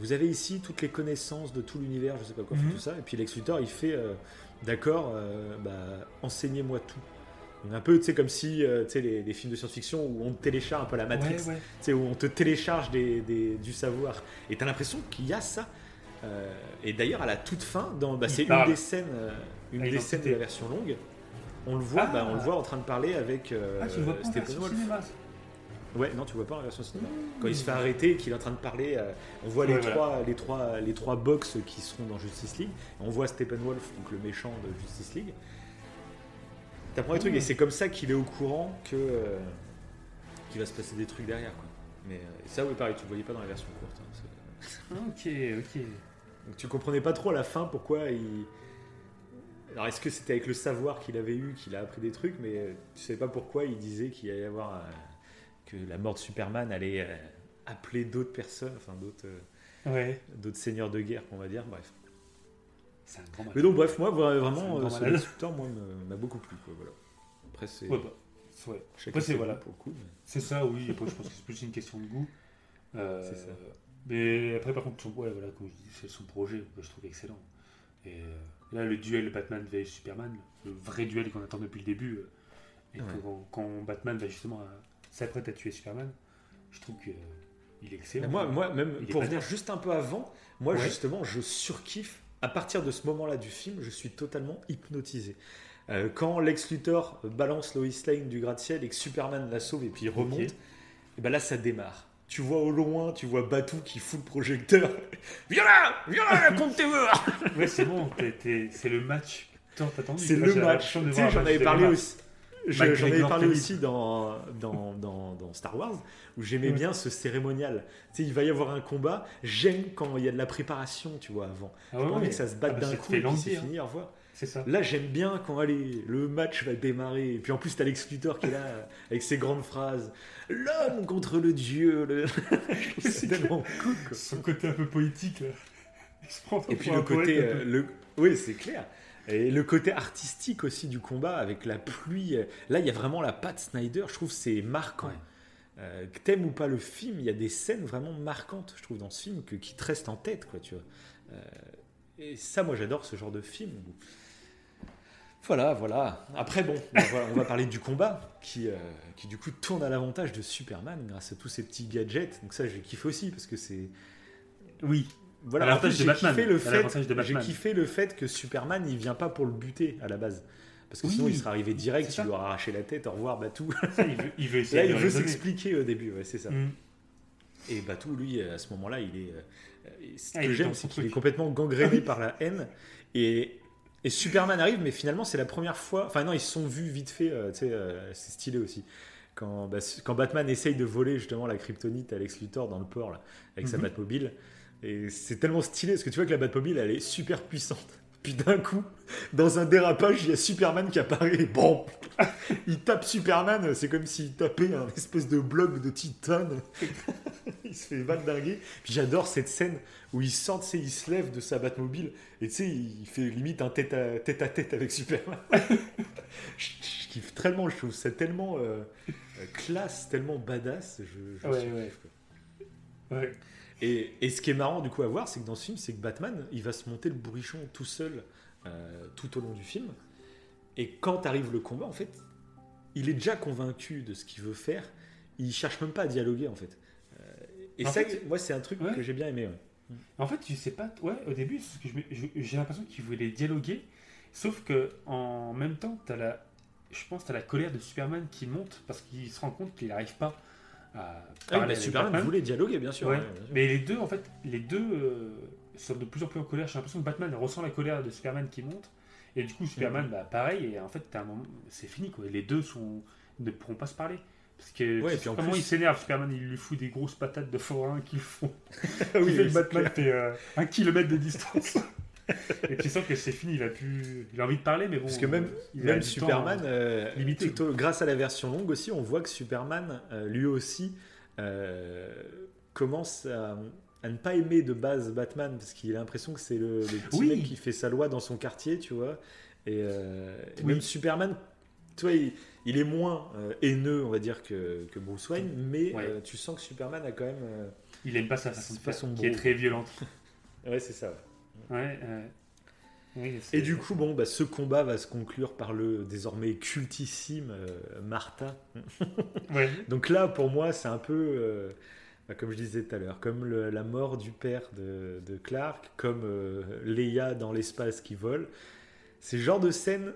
Speaker 1: Vous avez ici toutes les connaissances de tout l'univers, je sais pas quoi,
Speaker 9: Mhm.
Speaker 1: tout ça. Et puis Lex Luthor, il fait euh, D'accord, bah, enseignez-moi tout. Donc, un peu, tu sais, comme si, tu sais, les, les films de science-fiction où on te télécharge un peu la Matrix
Speaker 9: Ouais, ouais.
Speaker 1: tu sais, où on te télécharge des, des- du savoir. Et t'as l'impression qu'il y a ça. Euh, et d'ailleurs, à la toute fin, dans, bah, c'est une
Speaker 9: parle.
Speaker 1: des scènes, euh, une des scènes de la version longue. On le voit,
Speaker 9: Ah.
Speaker 1: bah, on le voit en train de parler avec euh,
Speaker 9: Ah, tu le vois pas en
Speaker 1: Steppenwolf.
Speaker 9: version cinéma
Speaker 1: Ouais, non, tu vois pas en version cinéma. Quand il se fait arrêter, et qu'il est en train de parler, euh, on voit les,
Speaker 9: voilà.
Speaker 1: trois, les, trois, les trois box qui seront dans Justice League. On voit Steppenwolf, donc le méchant de Justice League. T'apprends des trucs, et c'est comme ça qu'il est au courant que euh, qu'il va se passer des trucs derrière. Quoi. Mais euh, ça, oui, pareil, tu le voyais pas dans la version courte. hein, c'est-
Speaker 9: Ok, ok.
Speaker 1: Donc tu comprenais pas trop à la fin pourquoi il. Alors est-ce que c'était avec le savoir qu'il avait eu qu'il a appris des trucs, mais euh, tu savais pas pourquoi il disait qu'il allait y avoir euh, que la mort de Superman allait euh, appeler d'autres personnes, enfin d'autres euh,
Speaker 9: Ouais.
Speaker 1: d'autres seigneurs de guerre, on va dire. Bref.
Speaker 9: C'est un grand match.
Speaker 1: Mais donc bref, moi vraiment, ce moi m'a beaucoup plu. Quoi, voilà. Après c'est
Speaker 9: Ouais, bah, ouais.
Speaker 1: chacun
Speaker 9: Après, c'est voilà.
Speaker 1: pour le coup. mais-
Speaker 9: C'est ça, oui. Après, je pense que c'est plus une question de goût. Euh,
Speaker 1: C'est ça.
Speaker 9: Mais après, par contre, son, ouais, voilà, comme je dis, c'est son projet que je trouve excellent. Et euh, là, le duel Batman vs Superman, le vrai duel qu'on attend depuis le début, euh, et
Speaker 1: Ouais.
Speaker 9: quand, quand Batman va justement à- s'apprête à tuer Superman, je trouve qu'il est excellent.
Speaker 1: Moi, moi, même
Speaker 9: Il
Speaker 1: pour
Speaker 9: pas
Speaker 1: venir
Speaker 9: net.
Speaker 1: juste un peu avant, moi
Speaker 9: Ouais.
Speaker 1: justement, je surkiffe. À partir de ce moment-là du film, je suis totalement hypnotisé. Euh, quand Lex Luthor balance Lois Lane du gratte-ciel et que Superman la sauve et puis il remonte, et ben là ça démarre. Tu vois au loin, tu vois Batou qui fout le projecteur. Viens là, viens là, compte tes heures.
Speaker 9: Ouais, c'est bon, c'est le match.
Speaker 1: C'est le match. Tu sais, j'en avais parlé aussi. J'en avais parlé aussi dans, dans, dans, dans Star Wars, où j'aimais bien ce cérémonial. Tu sais, il va y avoir un combat. J'aime quand il y a de la préparation, tu vois, avant.
Speaker 9: Ah
Speaker 1: J'ai
Speaker 9: ouais,
Speaker 1: pas envie
Speaker 9: ouais.
Speaker 1: que ça se
Speaker 9: Ah
Speaker 1: batte
Speaker 9: bah,
Speaker 1: d'un coup et puis c'est
Speaker 9: hein.
Speaker 1: fini, au revoir.
Speaker 9: C'est ça.
Speaker 1: Là, j'aime bien quand allez, le match va démarrer. Et puis en plus, t'as Lex Luthor qui est là avec ses grandes phrases. L'homme contre le dieu. le- c'est tellement cool. quoi.
Speaker 9: Son côté un peu poétique, là. Il se prend
Speaker 1: Et puis le côté, euh, le... oui, c'est clair. Et le côté artistique aussi du combat avec la pluie. Là, il y a vraiment la patte Snyder. Je trouve c'est marquant.
Speaker 9: Ouais.
Speaker 1: Euh, que t'aimes ou pas le film, il y a des scènes vraiment marquantes, je trouve, dans ce film, que, qui te restent en tête, quoi, tu vois. Euh, et ça, moi, j'adore ce genre de film. où- Voilà, voilà. Après, bon, on va, parler du combat, qui, euh, qui du coup tourne à l'avantage de Superman grâce à tous ces petits gadgets. Donc ça, j'ai kiffé aussi, parce que c'est...
Speaker 9: Oui.
Speaker 1: Voilà, en j'ai
Speaker 9: Batman.
Speaker 1: kiffé le fait, j'ai kiffé le fait que Superman, il vient pas pour le buter à la base. Parce que
Speaker 9: Oui,
Speaker 1: sinon, il serait arrivé direct, il lui aurait arraché la tête, au revoir, Batou.
Speaker 9: Ça, il veut, il veut essayer
Speaker 1: Là,
Speaker 9: de
Speaker 1: il veut
Speaker 9: raisonner.
Speaker 1: s'expliquer au début, ouais, c'est ça.
Speaker 9: Mm.
Speaker 1: Et Batou, lui, à ce moment-là, il est. euh, ce
Speaker 9: Ah,
Speaker 1: que j'aime, c'est qu'il est complètement gangréné par la haine. Et, et Superman arrive, mais finalement, c'est la première fois. Enfin, non, ils se sont vus vite fait, euh, tu sais, euh, c'est stylé aussi. Quand, bah, quand Batman essaye de voler justement la kryptonite à Lex Luthor dans le port, là, avec sa
Speaker 9: Mhm.
Speaker 1: Batmobile. Et c'est tellement stylé, parce que tu vois que la Batmobile, elle est super puissante. Puis d'un coup, dans un dérapage, il y a Superman qui apparaît. Bon, il tape Superman, c'est comme s'il tapait un espèce de bloc de titane. il se fait valdinguer. Puis j'adore cette scène où il sort, tu sais, il se lève de sa Batmobile et tu sais, il fait limite un tête à tête, à tête avec Superman. je, je kiffe tellement, je trouve ça tellement euh, classe, tellement badass. Je, je
Speaker 9: Ouais,
Speaker 1: surkiffe,
Speaker 9: ouais.
Speaker 1: quoi.
Speaker 9: Ouais.
Speaker 1: Et, et ce qui est marrant du coup à voir, c'est que dans ce film, c'est que Batman, il va se monter le bourrichon tout seul euh, tout au long du film. Et quand arrive le combat, en fait, il est déjà convaincu de ce qu'il veut faire. Il cherche même pas à dialoguer en fait. Euh, et
Speaker 9: En
Speaker 1: ça,
Speaker 9: fait,
Speaker 1: moi, c'est un truc
Speaker 9: ouais.
Speaker 1: que j'ai bien aimé. ouais.
Speaker 9: En fait, je sais pas. Ouais, au début, j'ai l'impression qu'il voulait dialoguer. Sauf que en même temps, t'as la, je pense, t'as la colère de Superman qui monte parce qu'il se rend compte qu'il n'arrive pas
Speaker 1: Ah, mais
Speaker 9: avec
Speaker 1: Superman voulait dialoguer, bien sûr.
Speaker 9: Ouais.
Speaker 1: ouais, bien sûr.
Speaker 9: Mais les deux, en fait, les deux euh, sont de plus en plus en colère. J'ai l'impression que Batman ressent la colère de Superman qui monte. Et du coup, Superman, bah, pareil. Et en fait, t'as un moment, c'est fini, quoi. Les deux sont, ne pourront pas se parler. Parce que
Speaker 1: Ouais, puis en
Speaker 9: sais comment
Speaker 1: plus-
Speaker 9: il s'énerve, Superman, il lui fout des grosses patates de forain qui le font.
Speaker 1: Oui,
Speaker 9: fait que
Speaker 1: c'est
Speaker 9: Batman fait euh, un kilomètre de distance. et tu sens que c'est fini, il a plus. Il a envie de parler, mais bon.
Speaker 1: Parce que même,
Speaker 9: il a
Speaker 1: même Superman, euh,
Speaker 9: limité.
Speaker 1: tout au- grâce à la version longue aussi, on voit que Superman, euh, lui aussi, euh, commence à, à ne pas aimer de base Batman, parce qu'il a l'impression que c'est le, le petit
Speaker 9: Oui.
Speaker 1: mec qui fait sa loi dans son quartier, tu vois. Et, euh, et
Speaker 9: Oui.
Speaker 1: même Superman, tu vois, il, il est moins euh, haineux, on va dire, que, que Bruce Wayne, mais
Speaker 9: Ouais.
Speaker 1: euh, tu sens que Superman a quand même... euh,
Speaker 9: Il aime pas sa façon de faire, qui est très violente.
Speaker 1: Ouais, c'est ça. ouais.
Speaker 9: Ouais, ouais. Oui, c'est-
Speaker 1: Et du coup, bon, bah, ce combat va se conclure par le désormais cultissime euh, Martha.
Speaker 9: Ouais.
Speaker 1: Donc là, pour moi, c'est un peu, euh, bah, comme je disais tout à l'heure, comme le- la mort du père de, de Clark, comme euh, Leia dans l'espace qui vole. C'est le genre de scène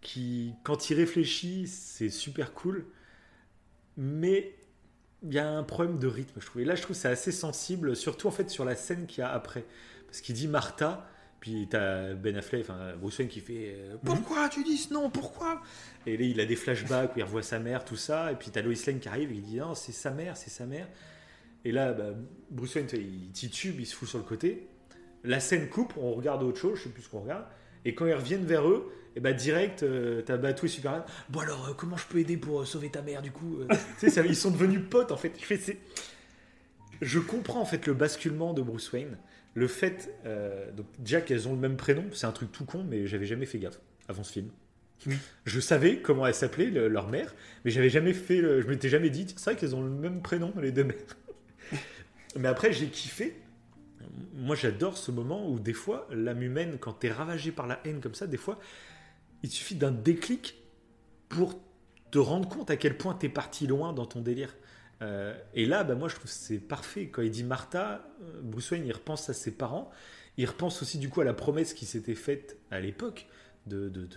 Speaker 1: qui, quand il réfléchit, c'est super cool, mais il y a un problème de rythme, je trouve. Et là, je trouve que c'est assez sensible, surtout en fait sur la scène qu'il y a après. Parce qu'il dit Martha, puis t'as Ben Affleck, enfin Bruce Wayne qui fait euh, Pourquoi tu dis ce nom Pourquoi? Et là, il a des flashbacks où il revoit sa mère, tout ça. Et puis t'as Lois Lane qui arrive et il dit Non, c'est sa mère, c'est sa mère. Et là, bah, Bruce Wayne, il titube, il se fout sur le côté. La scène coupe, on regarde autre chose, je sais plus ce qu'on regarde. Et quand ils reviennent vers eux, et bah direct, euh, t'as Batou et Superman. Bon alors, euh, comment je peux aider pour euh, sauver ta mère du coup Tu sais, ça- ils sont devenus potes en fait. Je, fais, je comprends en fait le basculement de Bruce Wayne. Le fait, euh, donc déjà qu'elles ont le même prénom, c'est un truc tout con, mais j'avais jamais fait gaffe avant ce film.
Speaker 9: Oui.
Speaker 1: Je savais comment elles s'appelaient, le- leur mère, mais j'avais jamais fait, le- je m'étais jamais dit, c'est vrai qu'elles ont le même prénom, les deux mères. mais après, j'ai kiffé. Moi, j'adore ce moment où des fois, l'âme humaine, quand t'es ravagé par la haine comme ça, des fois, il suffit d'un déclic pour te rendre compte à quel point t'es parti loin dans ton délire. Euh, et là, bah, moi, je trouve c'est parfait. Quand il dit Martha, euh, Bruce Wayne, il repense à ses parents. Il repense aussi, du coup, à la promesse qui s'était faite à l'époque. De, de,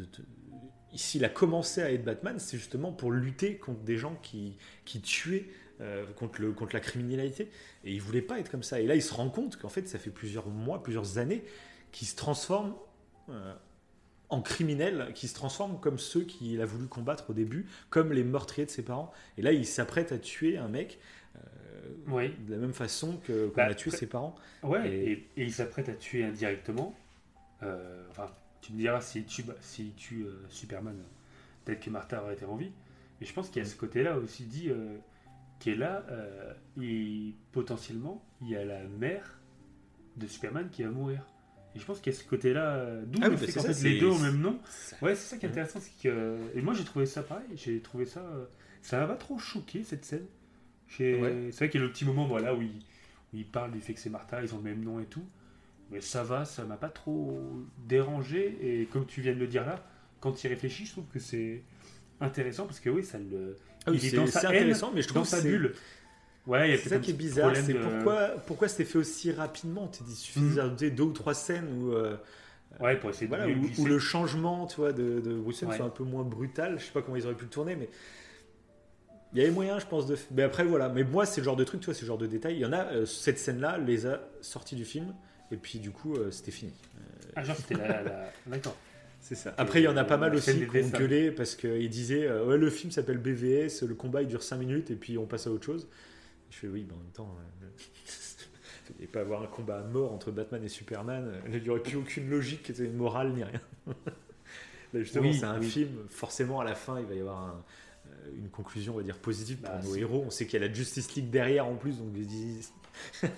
Speaker 1: S'il a commencé à être Batman, c'est justement pour lutter contre des gens qui, qui tuaient, euh, contre, le, contre la criminalité. Et il voulait pas être comme ça. Et là, il se rend compte qu'en fait, ça fait plusieurs mois, plusieurs années qu'il se transforme en criminel, qui se transforme comme ceux qu'il a voulu combattre au début, comme les meurtriers de ses parents. Et là, il s'apprête à tuer un mec euh,
Speaker 9: Oui.
Speaker 1: de la même façon que qu'on
Speaker 9: Bah,
Speaker 1: a tué ses parents.
Speaker 9: Ouais,
Speaker 1: Et-
Speaker 9: et, et il s'apprête à tuer indirectement. Euh, enfin, tu me diras s'il tue, tue euh, Superman, peut-être que Martha aurait été en vie. Mais je pense qu'il y a ce côté-là aussi dit, qui est là, et potentiellement, il y a la mère de Superman qui va mourir. Et je pense qu'il y a ce côté-là, euh, d'où
Speaker 1: Ah
Speaker 9: le
Speaker 1: oui, bah
Speaker 9: fait les deux ont le même nom. Ouais, c'est ça qui est intéressant. que, et moi j'ai trouvé ça pareil, j'ai trouvé ça. euh, ça m'a pas trop choqué cette scène.
Speaker 1: Ouais.
Speaker 9: C'est vrai qu'il y a le petit moment voilà, où, il, où il parle du fait que c'est Martha, ils ont le même nom et tout. Mais ça va, ça m'a pas trop dérangé. Et comme tu viens de le dire là, quand il réfléchit, je trouve que c'est intéressant parce que oui, ça le.
Speaker 1: Ah oui,
Speaker 9: il est
Speaker 1: c'est
Speaker 9: dans sa
Speaker 1: intéressant, mais je
Speaker 9: dans
Speaker 1: trouve
Speaker 9: sa
Speaker 1: que c'est-
Speaker 9: bulle. Ouais,
Speaker 1: C'est ça qui est bizarre, c'est
Speaker 9: de-
Speaker 1: pourquoi, pourquoi c'était fait aussi rapidement? Tu dis, il
Speaker 9: Mhm.
Speaker 1: d'ajouter deux ou trois scènes où, euh,
Speaker 9: Ouais, pour essayer de
Speaker 1: voilà,
Speaker 9: mieux
Speaker 1: où,
Speaker 9: glisser.
Speaker 1: où le changement tu vois, de, de Wayne
Speaker 9: Ouais.
Speaker 1: soit un peu moins brutal. Je sais pas comment ils auraient pu le tourner, mais il y avait moyen, je pense, de. Mais après, voilà. Mais moi, c'est le genre de truc, tu vois, c'est le genre de détail. Il y en a, euh, cette scène-là les a sortis du film, et puis du coup, euh, c'était fini.
Speaker 9: Ah, genre, c'était la. la- D'accord.
Speaker 1: C'est ça. Après, il y en a pas mal aussi qui ont gueulé parce qu'ils disaient euh, ouais, le film s'appelle BVS, le combat il dure 5 minutes et puis on passe à autre chose. Je fais oui, mais en même temps, euh, il ne pas avoir un combat à mort entre Batman et Superman, euh, il n'y aurait plus aucune logique, morale ni rien. Là, justement,
Speaker 9: Oui,
Speaker 1: c'est un
Speaker 9: oui.
Speaker 1: film, forcément à la fin, il va y avoir un- euh, une conclusion, on va dire, positive pour
Speaker 9: Bah,
Speaker 1: nos héros. On sait qu'il y a la Justice League derrière en plus, donc
Speaker 9: Oui.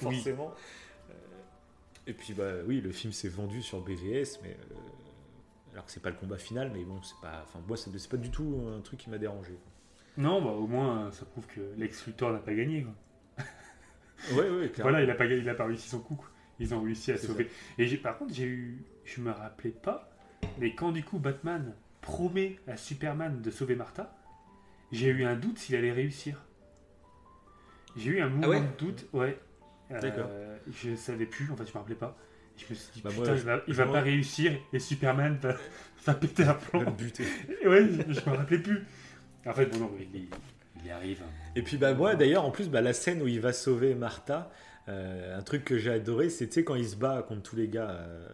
Speaker 1: forcément. Euh, et puis, bah oui, le film s'est vendu sur BVS, mais. euh, alors que c'est pas le combat final, mais bon, c'est pas. Enfin, moi, c'est pas du tout un truc qui m'a dérangé.
Speaker 9: Non, bah, au moins, ça prouve que Lex Luthor n'a pas gagné. Quoi.
Speaker 1: Ouais, ouais.
Speaker 9: Voilà, il n'a pas, il a pas réussi son coup. quoi. Ils ont réussi à sauver. Et j'ai, par contre, j'ai eu, je me rappelais pas, mais quand du coup Batman promet à Superman de sauver Martha, j'ai eu un doute s'il allait réussir. J'ai eu un
Speaker 1: Ah ouais
Speaker 9: de doute, ouais. Euh,
Speaker 1: D'accord.
Speaker 9: Je savais plus, en fait, je me rappelais pas. Je me suis dit,
Speaker 1: Bah,
Speaker 9: putain, il va, il va pas réussir et Superman va, va péter un
Speaker 1: va
Speaker 9: plomb.
Speaker 1: le buter.
Speaker 9: Ouais, je, je me rappelais plus. En fait, bon, non, il, y- il arrive.
Speaker 1: Et puis bah moi d'ailleurs en plus bah, la scène où il va sauver Martha, euh, un truc que j'ai adoré, sais, quand il se bat contre tous les gars euh,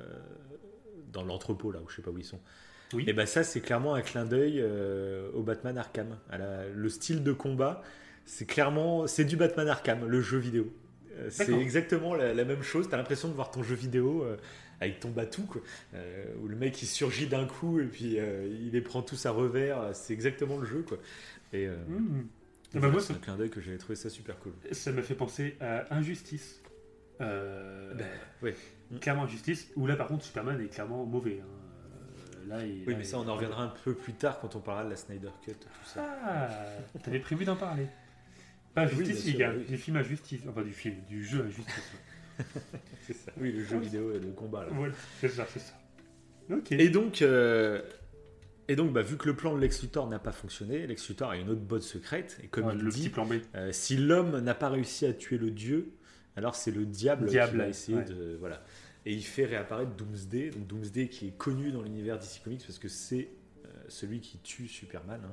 Speaker 1: dans l'entrepôt là où je sais pas où ils sont.
Speaker 9: Oui.
Speaker 1: Et bah ça c'est clairement un clin d'œil euh, au Batman Arkham. À la- le style de combat, c'est clairement c'est du Batman Arkham, le jeu vidéo. C'est exactement la, la même chose. T'as l'impression de voir ton jeu vidéo avec ton batou, quoi. Euh, où le mec il surgit d'un coup et puis euh, il les prend tous à revers. C'est exactement le jeu, quoi. Et, euh,
Speaker 9: Mmh. Bah,
Speaker 1: voilà,
Speaker 9: moi,
Speaker 1: c'est un clin d'œil que j'avais trouvé ça super cool.
Speaker 9: Ça me fait penser à Injustice. Euh,
Speaker 1: Ben, ouais.
Speaker 9: Clairement Injustice, où là par contre Superman est clairement mauvais. hein. Là, il,
Speaker 1: Oui,
Speaker 9: là,
Speaker 1: mais ça,
Speaker 9: il-
Speaker 1: on en reviendra un peu plus tard quand on parlera de la Snyder Cut, tout ça.
Speaker 9: Ah, t'avais prévu d'en parler. Pas
Speaker 1: Oui,
Speaker 9: Justice
Speaker 1: bien
Speaker 9: League,
Speaker 1: sûr,
Speaker 9: hein,
Speaker 1: oui.
Speaker 9: du film Injustice, enfin du film, du jeu Injustice.
Speaker 1: C'est ça. Oui, le jeu vidéo et le combat. là.
Speaker 9: voilà, c'est ça, c'est ça. Ok.
Speaker 1: Et donc, euh, et donc bah, vu que le plan de Lex Luthor n'a pas fonctionné, Lex Luthor a une autre botte secrète. Et comme
Speaker 9: Ouais,
Speaker 1: il
Speaker 9: le
Speaker 1: dit,
Speaker 9: petit plan B.
Speaker 1: euh, si l'homme n'a pas réussi à tuer le dieu, alors c'est le diable,
Speaker 9: Diable,
Speaker 1: qui va essayer
Speaker 9: ouais.
Speaker 1: de. Voilà. Et il fait réapparaître Doomsday. Donc Doomsday qui est connu dans l'univers DC Comics parce que c'est euh, celui qui tue Superman. hein.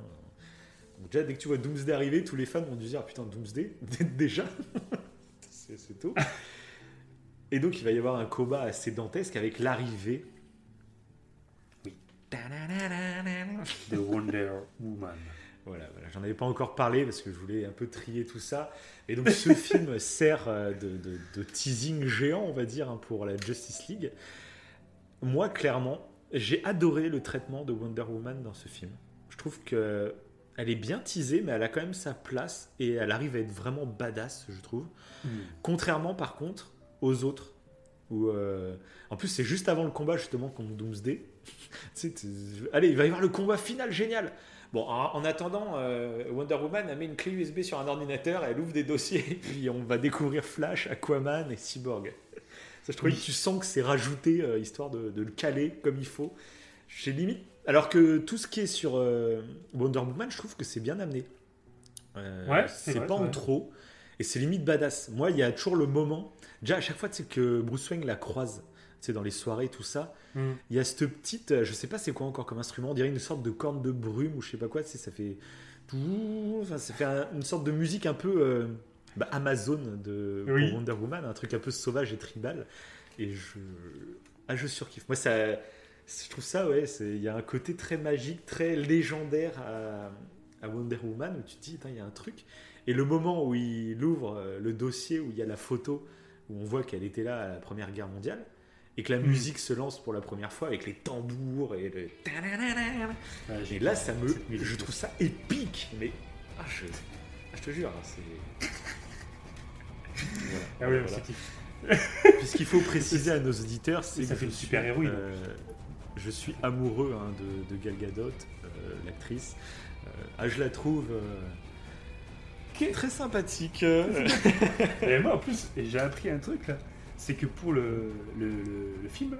Speaker 1: Donc déjà, dès que tu vois Doomsday arriver, tous les fans vont dire putain, Doomsday, déjà C'est c'est tôt. Et donc il va y avoir un combat assez dantesque avec l'arrivée.
Speaker 9: The Wonder Woman.
Speaker 1: Voilà, voilà. j'en avais pas encore parlé parce que je voulais un peu trier tout ça. Et donc ce film sert euh, de, de- de teasing géant, on va dire, hein, pour la Justice League. Moi, clairement, j'ai adoré le traitement de Wonder Woman dans ce film. Je trouve que elle est bien teasée, mais elle a quand même sa place et elle arrive à être vraiment badass, je trouve. Contrairement, par contre, aux autres. Où, euh, En plus, c'est juste avant le combat, justement, contre Doomsday. Allez, il va y avoir le combat final génial. Bon, en, en attendant, euh, Wonder Woman elle met une clé USB sur un ordinateur, elle ouvre des dossiers, et puis on va découvrir Flash, Aquaman et Cyborg. Ça, je trouvais que tu sens que c'est rajouté, euh, histoire de, de le caler comme il faut. J'ai limite. Alors que tout ce qui est sur euh, Wonder Woman, je trouve que c'est bien amené.
Speaker 9: Ouais, c'est
Speaker 1: pas en trop. Et c'est limite badass. Moi, il y a toujours le moment. Déjà, à chaque fois, que Bruce Wayne la croise, sais, dans les soirées, tout ça.
Speaker 9: Mm.
Speaker 1: Il y a cette petite, euh, je sais pas c'est quoi encore comme instrument, on dirait une sorte de corne de brume ou je sais pas quoi, ça fait. Enfin, ça fait un- une sorte de musique un peu euh, bah, Amazon de pour
Speaker 9: Oui.
Speaker 1: Wonder Woman, un truc un peu sauvage et tribal. Et je. Ah, je surkiffe. Moi, ça. Je trouve ça, ouais, c'est- il y a un côté très magique, très légendaire à, à Wonder Woman où tu te dis, il y a un truc. Et le moment où il ouvre euh, le dossier, où il y a la photo, où on voit qu'elle était là à la Première Guerre mondiale, et que la
Speaker 9: Mm.
Speaker 1: musique se lance pour la première fois avec les tambours et le.
Speaker 9: J'ai-
Speaker 1: Et là, ça me, je trouve ça épique, mais ah, je, ah, je te jure, hein, c'est. Voilà.
Speaker 9: Ah oui,
Speaker 1: Voilà.
Speaker 9: c'est kiff.
Speaker 1: Puis ce qu'il faut préciser à nos auditeurs, c'est
Speaker 9: Ça
Speaker 1: que
Speaker 9: fait une
Speaker 1: suis,
Speaker 9: super héroïne.
Speaker 1: euh, je suis amoureux hein, de, de Gal Gadot, euh, l'actrice. Euh, ah, je la trouve très sympathique.
Speaker 9: Et moi, en plus, j'ai appris un truc là. C'est que pour le, le, le- le film,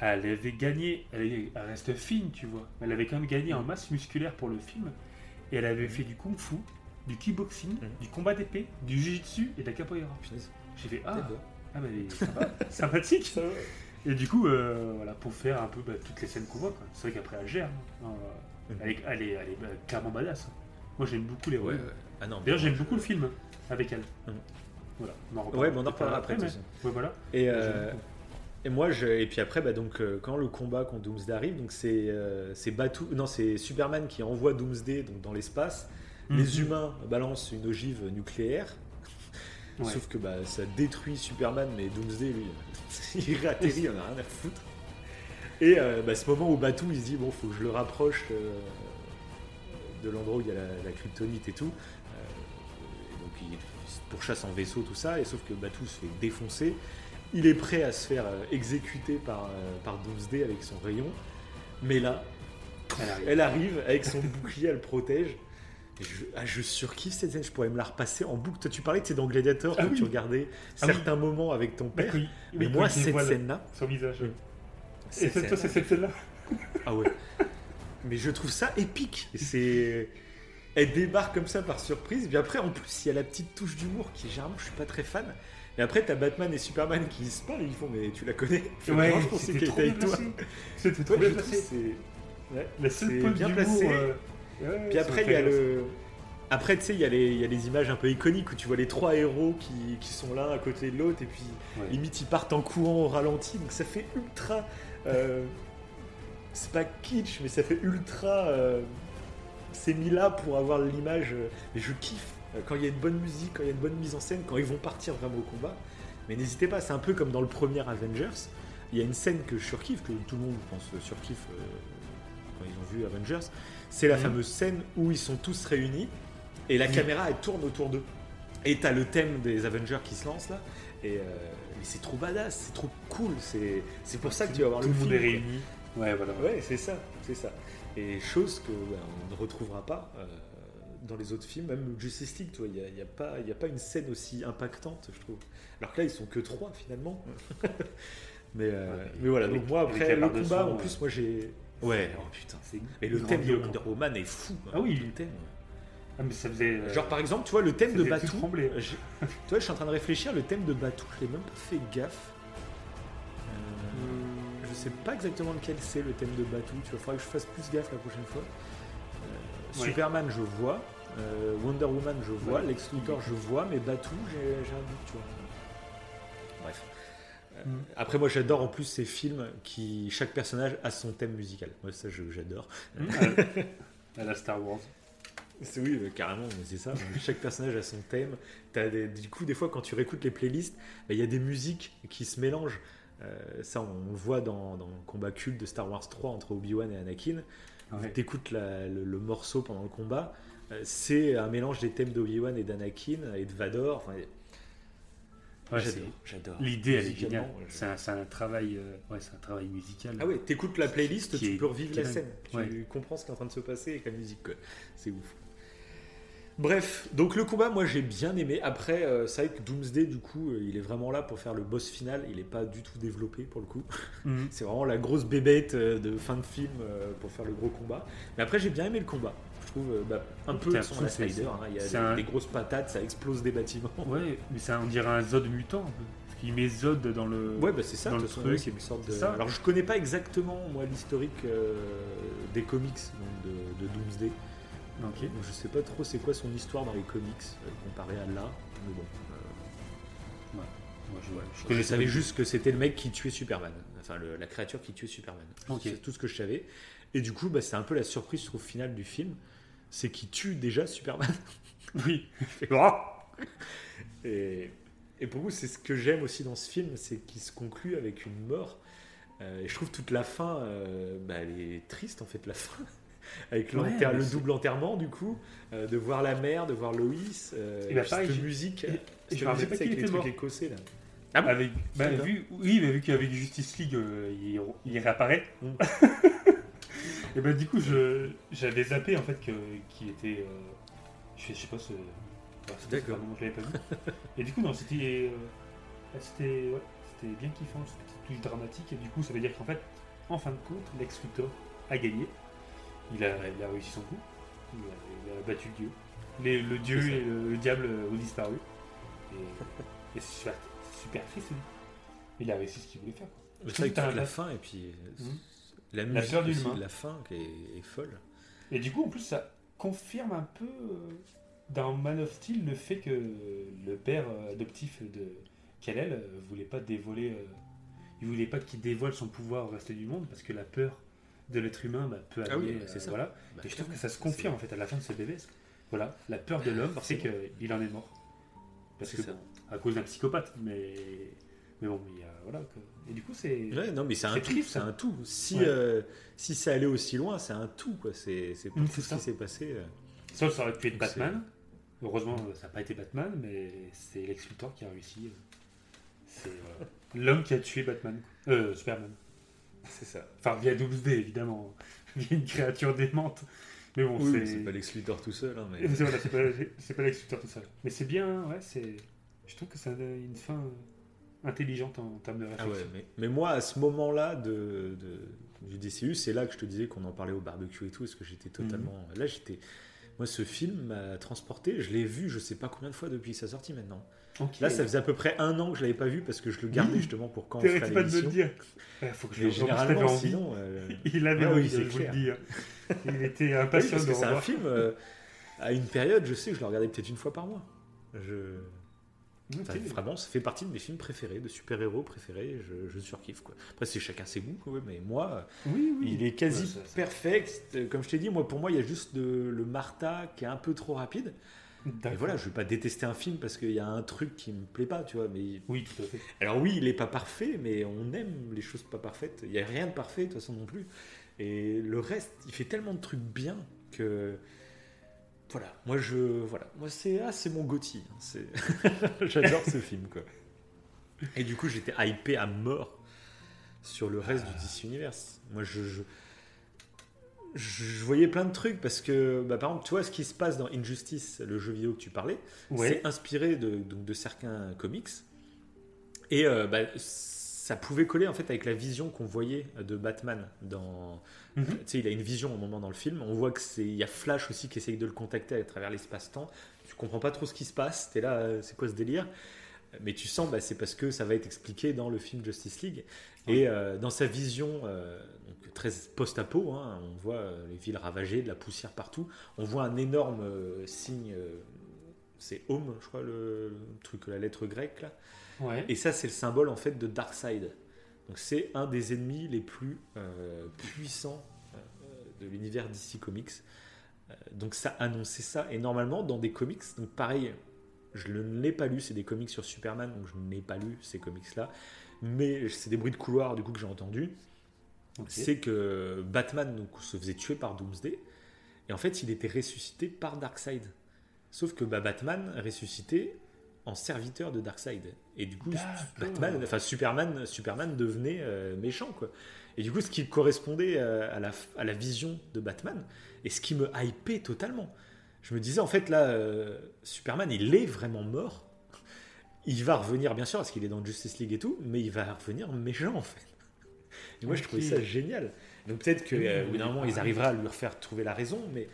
Speaker 9: elle avait gagné. Elle, est- elle reste fine, tu vois. Mais elle avait quand même gagné en masse musculaire pour le film. Et elle avait fait du kung-fu, du kickboxing,
Speaker 1: Mhm.
Speaker 9: du combat d'épée, du jiu-jitsu et de la capoeira. J'ai fait Ah, ah bah, elle est sympa, sympathique. Et du coup, euh, voilà, pour faire un peu bah, toutes les scènes qu'on voit. C'est vrai qu'après, elle gère. hein. Euh, elle, est, elle est- elle est, bah, clairement badass. hein. Moi, j'aime beaucoup les
Speaker 1: ouais. Ah non,
Speaker 9: D'ailleurs, j'aime beaucoup le film avec elle.
Speaker 1: Mhm.
Speaker 9: Voilà, on en
Speaker 1: Ouais, mais on en reparlera après.
Speaker 9: mais-. Ouais, voilà.
Speaker 1: Et, euh, et moi, je, et puis après, bah, donc, euh, quand le combat contre Doomsday arrive, donc c'est euh, Batu- non, c'est Superman qui envoie Doomsday donc, dans l'espace. Les
Speaker 9: Mhm.
Speaker 1: humains balancent une ogive nucléaire.
Speaker 9: Ouais.
Speaker 1: Sauf que bah, ça détruit Superman, mais Doomsday, lui, il réatterrit, il en a rien à foutre. Et euh, bah, ce moment où Batu, il se dit, bon, faut que je le rapproche euh, de l'endroit où il y a la, la kryptonite et tout. Pourchasse en vaisseau, tout ça, et sauf que Batu se fait défoncer. Il est prêt à se faire euh, exécuter par, euh, par Doomsday avec son rayon. Mais là,
Speaker 9: Elle arrive.
Speaker 1: elle arrive avec son bouclier, elle le protège. Je, ah, je surkiffe cette scène, je pourrais me la repasser en boucle. Toi, tu parlais de dans Gladiator
Speaker 9: Ah
Speaker 1: que
Speaker 9: oui.
Speaker 1: tu regardais
Speaker 9: Ah oui.
Speaker 1: certains moments avec ton
Speaker 9: Mais
Speaker 1: père.
Speaker 9: oui,
Speaker 1: Mais moi, cette scène-là,
Speaker 9: Son visage.
Speaker 1: Oui.
Speaker 9: Et toi, c'est cette scène-là
Speaker 1: ah ouais. Mais je trouve ça épique. C'est. Elle débarque comme ça par surprise. Puis après, en plus, il y a la petite touche d'humour qui, généralement, je suis pas très fan. Et après, t'as Batman et Superman qui se parlent et ils font Mais tu la connais?
Speaker 9: Ouais,
Speaker 1: je pensais
Speaker 9: c'était
Speaker 1: qu'elle
Speaker 9: trop
Speaker 1: était
Speaker 9: bien
Speaker 1: avec toi.
Speaker 9: placé. C'était trop
Speaker 1: Ouais,
Speaker 9: bien
Speaker 1: je trouve
Speaker 9: placé.
Speaker 1: c'est. Ouais.
Speaker 9: La seule
Speaker 1: c'est
Speaker 9: pointe
Speaker 1: bien
Speaker 9: d'humour,
Speaker 1: placé.
Speaker 9: euh, ouais,
Speaker 1: Puis
Speaker 9: ça
Speaker 1: après,
Speaker 9: me
Speaker 1: il y a le. Après, tu sais, il y, a les- il y a les images un peu iconiques où tu vois les trois héros qui, qui sont l'un à côté de l'autre et puis
Speaker 9: Ouais.
Speaker 1: limite ils partent en courant au ralenti. Donc ça fait ultra. euh, c'est pas kitsch, mais ça fait ultra. euh, c'est mis là pour avoir l'image. euh, mais je kiffe euh, quand il y a une bonne musique, quand il y a une bonne mise en scène, quand ils vont partir vraiment au combat. Mais n'hésitez pas, c'est un peu comme dans le premier Avengers. Il y a une scène que je surkiffe, que tout le monde, pense, surkiffe euh, quand ils ont vu Avengers. C'est la
Speaker 9: Mhm.
Speaker 1: fameuse scène où ils sont tous réunis et la
Speaker 9: Oui.
Speaker 1: caméra elle tourne autour d'eux. Et t'as le thème des Avengers qui se lance là. Et, euh, et c'est trop badass, c'est trop cool. C'est pour ça que tu vas voir
Speaker 9: Tout
Speaker 1: le
Speaker 9: le monde
Speaker 1: film,
Speaker 9: est réuni. Ouais, voilà.
Speaker 1: Ouais, c'est ça, c'est ça. Et chose que ouais, on ne retrouvera pas euh, dans les autres films, même Justice League, tu vois, il n'y a, y a pas, il y a pas une scène aussi impactante, je trouve. Alors que là, ils sont que trois finalement. mais, euh,
Speaker 9: Ouais,
Speaker 1: mais voilà, donc moi après le combat,
Speaker 9: son,
Speaker 1: en plus, moi j'ai. Ouais, oh putain.
Speaker 9: C'est
Speaker 1: Et le thème de. Wonder Woman est fou. hein,
Speaker 9: Ah oui.
Speaker 1: le thème.
Speaker 9: Ah, mais ça faisait. euh,
Speaker 1: Genre par exemple, tu vois, le thème
Speaker 9: ça
Speaker 1: de Batou. Tu vois, je suis en train de réfléchir, le thème de Batou, je l'ai même pas fait gaffe. Je sais pas exactement lequel c'est le thème de Batou, tu vois, faudrait que je fasse plus gaffe la prochaine fois. Euh,
Speaker 9: Ouais.
Speaker 1: Superman, je vois. Euh, Wonder Woman, je vois.
Speaker 9: Ouais.
Speaker 1: Lex Luthor, je vois. Mais Batou, j'ai un doute, tu vois. Bref. Euh,
Speaker 9: Mm.
Speaker 1: Après, moi, j'adore en plus ces films qui chaque personnage a son thème musical. Moi, ça, j'adore.
Speaker 9: Hmm, à- la Star Wars.
Speaker 1: C'est- Oui, carrément, mais c'est ça. Chaque personnage a son thème. Des- du coup, des fois, quand tu réécoutes les playlists, bah, il y a des musiques qui se mélangent. Euh, ça, on le voit dans, dans le combat culte de Star Wars 3 entre Obi-Wan et Anakin.
Speaker 9: Ouais.
Speaker 1: T'écoutes la- le, le morceau pendant le combat. euh, c'est un mélange des thèmes d'Obi-Wan et d'Anakin et de Vador. Enfin,
Speaker 9: Ouais,
Speaker 1: j'adore.
Speaker 9: L'idée, elle est géniale.
Speaker 1: je-
Speaker 9: C'est un, travail, euh, ouais, c'est un travail musical.
Speaker 1: Ah ouais, t'écoutes la playlist, tu
Speaker 9: est-
Speaker 1: peux revivre la scène. Tu
Speaker 9: Ouais.
Speaker 1: comprends ce qui est en train de se passer avec la musique. quoi. C'est ouf. Bref, donc le combat, moi j'ai bien aimé. Après, euh, c'est vrai que Doomsday, du coup, euh, il est vraiment là pour faire le boss final. Il n'est pas du tout développé pour le coup.
Speaker 9: Mhm.
Speaker 1: C'est vraiment la grosse bébête euh, de fin de film euh, pour faire le gros combat. Mais après, j'ai bien aimé le combat. Je trouve bah, un peu de son Snyder. hein. Il y a des,
Speaker 9: un-
Speaker 1: des grosses patates, ça explose des bâtiments.
Speaker 9: Ouais, mais ça, on dirait un Zod mutant. un peu. Parce qu'il met Zod dans le.
Speaker 1: Ouais, bah c'est ça,
Speaker 9: dans le
Speaker 1: façon,
Speaker 9: truc.
Speaker 1: ouais, une sorte de.
Speaker 9: Ça.
Speaker 1: Alors je connais pas exactement moi l'historique des comics donc de, de Doomsday.
Speaker 9: Ok.
Speaker 1: Donc je sais pas trop c'est quoi son histoire dans les comics euh, comparé à là. Mais bon, euh,
Speaker 9: Moi, je,
Speaker 1: ouais.
Speaker 9: je
Speaker 1: savais juste que c'était le mec qui tuait Superman. Enfin le- la créature qui tuait Superman.
Speaker 9: Ok.
Speaker 1: C'est tout ce que je savais. Et du coup, bah, c'est un peu la surprise je trouve finale du film, c'est qu'il tue déjà Superman.
Speaker 9: Oui.
Speaker 1: Et, et pour vous, c'est ce que j'aime aussi dans ce film, c'est qu'il se conclut avec une mort. Euh, et je trouve toute la fin, euh, bah, elle est triste en fait, la fin. Avec
Speaker 9: Ouais,
Speaker 1: le double enterrement, du coup, euh, de voir la mère, de voir Loïs, euh,
Speaker 9: Et bah,
Speaker 1: cette
Speaker 9: pareil, j'ai-
Speaker 1: musique.
Speaker 9: et- et
Speaker 1: cette
Speaker 9: je me
Speaker 1: musique
Speaker 9: pas
Speaker 1: avec les
Speaker 9: était
Speaker 1: trucs
Speaker 9: mort.
Speaker 1: écossais là. Ah bon
Speaker 9: avec, bah, vu, oui, mais vu qu'avec Justice League, euh, il, il réapparaît.
Speaker 1: Mm.
Speaker 9: et ben du coup, je, j'avais zappé en fait que, qu'il était. euh, je, sais- pas ce.
Speaker 1: D'accord.
Speaker 9: vraiment, je l'avais pas vu. et du coup, non, c'était. euh, c'était, ouais, c'était bien kiffant, cette petite touche dramatique. Et du coup, ça veut dire qu'en fait, en fin de compte, Lex Luthor a gagné. Il a, il a réussi son coup. Il a, il a battu le dieu. Les- le dieu et le, le diable ont disparu. Et, et c'est super, triste. Il a réussi ce qu'il voulait faire. quoi.
Speaker 1: C'est
Speaker 9: que
Speaker 1: la fin, et puis
Speaker 9: Mhm.
Speaker 1: la
Speaker 9: La
Speaker 1: musique
Speaker 9: peur du
Speaker 1: aussi la fin qui est, est folle.
Speaker 9: Et du coup, en plus, ça confirme un peu euh, dans Man of Steel le fait que le père euh, adoptif de Kal-El euh, voulait pas dévoiler. euh, il voulait pas qu'il dévoile son pouvoir au reste du monde parce que la peur de l'être humain bah, peut
Speaker 1: Ah oui,
Speaker 9: amener.
Speaker 1: bah, c'est
Speaker 9: euh,
Speaker 1: ça.
Speaker 9: Voilà.
Speaker 1: Bah,
Speaker 9: Et je trouve que ça se confirme en fait à la fin de ce bébé. Voilà, la peur de l'homme, c'est qu'il en est mort. Parce
Speaker 1: C'est
Speaker 9: que
Speaker 1: ça.
Speaker 9: bon, à cause d'un psychopathe, mais mais bon, il y a voilà. que- Et du coup, c'est
Speaker 1: Ouais, non, mais c'est un tout. C'est un tout. Si,
Speaker 9: Ouais.
Speaker 1: euh, si ça allait aussi loin, c'est un tout. quoi. C'est c'est
Speaker 9: Mm,
Speaker 1: tout ce
Speaker 9: ça.
Speaker 1: qui s'est passé. euh.
Speaker 9: Ça, ça aurait pu être Batman. Heureusement, ça n'a pas été Batman, mais c'est Lex Luthor qui a réussi. euh, C'est euh, l'homme qui a tué Batman. Euh, Superman.
Speaker 1: C'est ça.
Speaker 9: Enfin, via Doomsday, évidemment. Via une créature démente. Mais bon,
Speaker 1: Oui,
Speaker 9: c'est.
Speaker 1: pas Lex Luthor tout seul. hein, mais...
Speaker 9: C'est voilà, c'est pas, c'est pas Lex Luthor tout seul. Mais c'est bien, ouais, c'est. Je trouve que ça a une fin intelligente en termes de
Speaker 1: Ah
Speaker 9: réflexion.
Speaker 1: ouais, mais, mais moi, à ce moment-là de, de- du DCU, c'est là que je te disais qu'on en parlait au barbecue et tout, parce que j'étais totalement.
Speaker 9: Mhm.
Speaker 1: Là, j'étais. Moi, ce film m'a transporté. Je l'ai vu, je sais pas combien de fois depuis sa sortie maintenant. Là, ça faisait à peu près un an que je l'avais pas vu parce que je le gardais justement pour quand on
Speaker 9: T'arrêtes
Speaker 1: ferait
Speaker 9: pas de me le dire. Ouais, faut que je
Speaker 1: généralement,
Speaker 9: envie.
Speaker 1: sinon. euh,
Speaker 9: Il avait
Speaker 1: oui,
Speaker 9: envie,
Speaker 1: c'est
Speaker 9: je vous le hein. Il était
Speaker 1: Oui,
Speaker 9: impatient
Speaker 1: parce
Speaker 9: de
Speaker 1: que c'est un film. euh, à une période, je sais que je le regardais peut-être une fois par mois. Je... Enfin, vraiment, ça fait partie de mes films préférés, de super-héros préférés. Je, je surkiffe quoi. Après, c'est chacun ses goûts, mais moi,
Speaker 9: Oui, oui.
Speaker 1: il est quasi
Speaker 9: Ouais, ça- ça-
Speaker 1: perfect. Comme je t'ai dit, moi, pour moi, il y a juste de- le Martha qui est un peu trop rapide. Et voilà, je vais pas détester un film parce qu'il y a un truc qui me plaît pas, tu vois. Mais
Speaker 9: Oui, tout à fait.
Speaker 1: alors oui, il est pas parfait, mais on aime les choses pas parfaites. Il y a rien de parfait de toute façon non plus. Et le reste, il fait tellement de trucs bien que voilà. Moi je voilà, moi c'est ah c'est mon Gotti. C'est j'adore ce film quoi. Et du coup, j'étais hypé à mort sur le reste du DC Universe. Moi je, je je voyais plein de trucs parce que, bah, par exemple, tu vois ce qui se passe dans Injustice, le jeu vidéo que tu parlais,
Speaker 9: Ouais.
Speaker 1: c'est inspiré de, donc, de certains comics. Et euh, bah, ça pouvait coller en fait avec la vision qu'on voyait de Batman dans.
Speaker 9: Mhm.
Speaker 1: Tu sais, il a une vision au moment dans le film. On voit que c'est, il y a Flash aussi qui essaye de le contacter à travers l'espace-temps. Tu comprends pas trop ce qui se passe. T'es là, euh, c'est quoi ce délire? Mais tu sens, bah, c'est parce que ça va être expliqué dans le film Justice League. Et euh, dans sa vision euh, très post-apo, hein, on voit euh, les villes ravagées, de la poussière partout. On voit un énorme euh, signe. euh, c'est Home, je crois, le, le truc, la lettre grecque là.
Speaker 9: Ouais.
Speaker 1: Et ça, c'est le symbole en fait de Darkseid. Donc c'est un des ennemis les plus euh, puissants de l'univers DC Comics. Donc ça annonçait ça. Et normalement, dans des comics, donc pareil, je ne l'ai pas lu, c'est des comics sur Superman, donc je n'ai pas lu ces comics-là. Mais c'est des bruits de couloir du coup que j'ai entendu. C'est que Batman donc, se faisait tuer par Doomsday. Et en fait, il était ressuscité par Darkseid. Sauf que bah, Batman ressuscité en serviteur de Darkseid. Et du coup, Batman, enfin Superman, Superman devenait euh, méchant quoi. Et du coup, ce qui correspondait euh, à la, à la vision de Batman et ce qui me hypait totalement. Je me disais en fait là, euh, Superman, il est vraiment mort. Il va revenir bien sûr parce qu'il est dans Justice League et tout, mais il va revenir méchant en fait. Et moi, je trouvais ça génial. Donc peut-être qu'au bout d'un moment, ils arriveraient à lui refaire trouver la raison, mais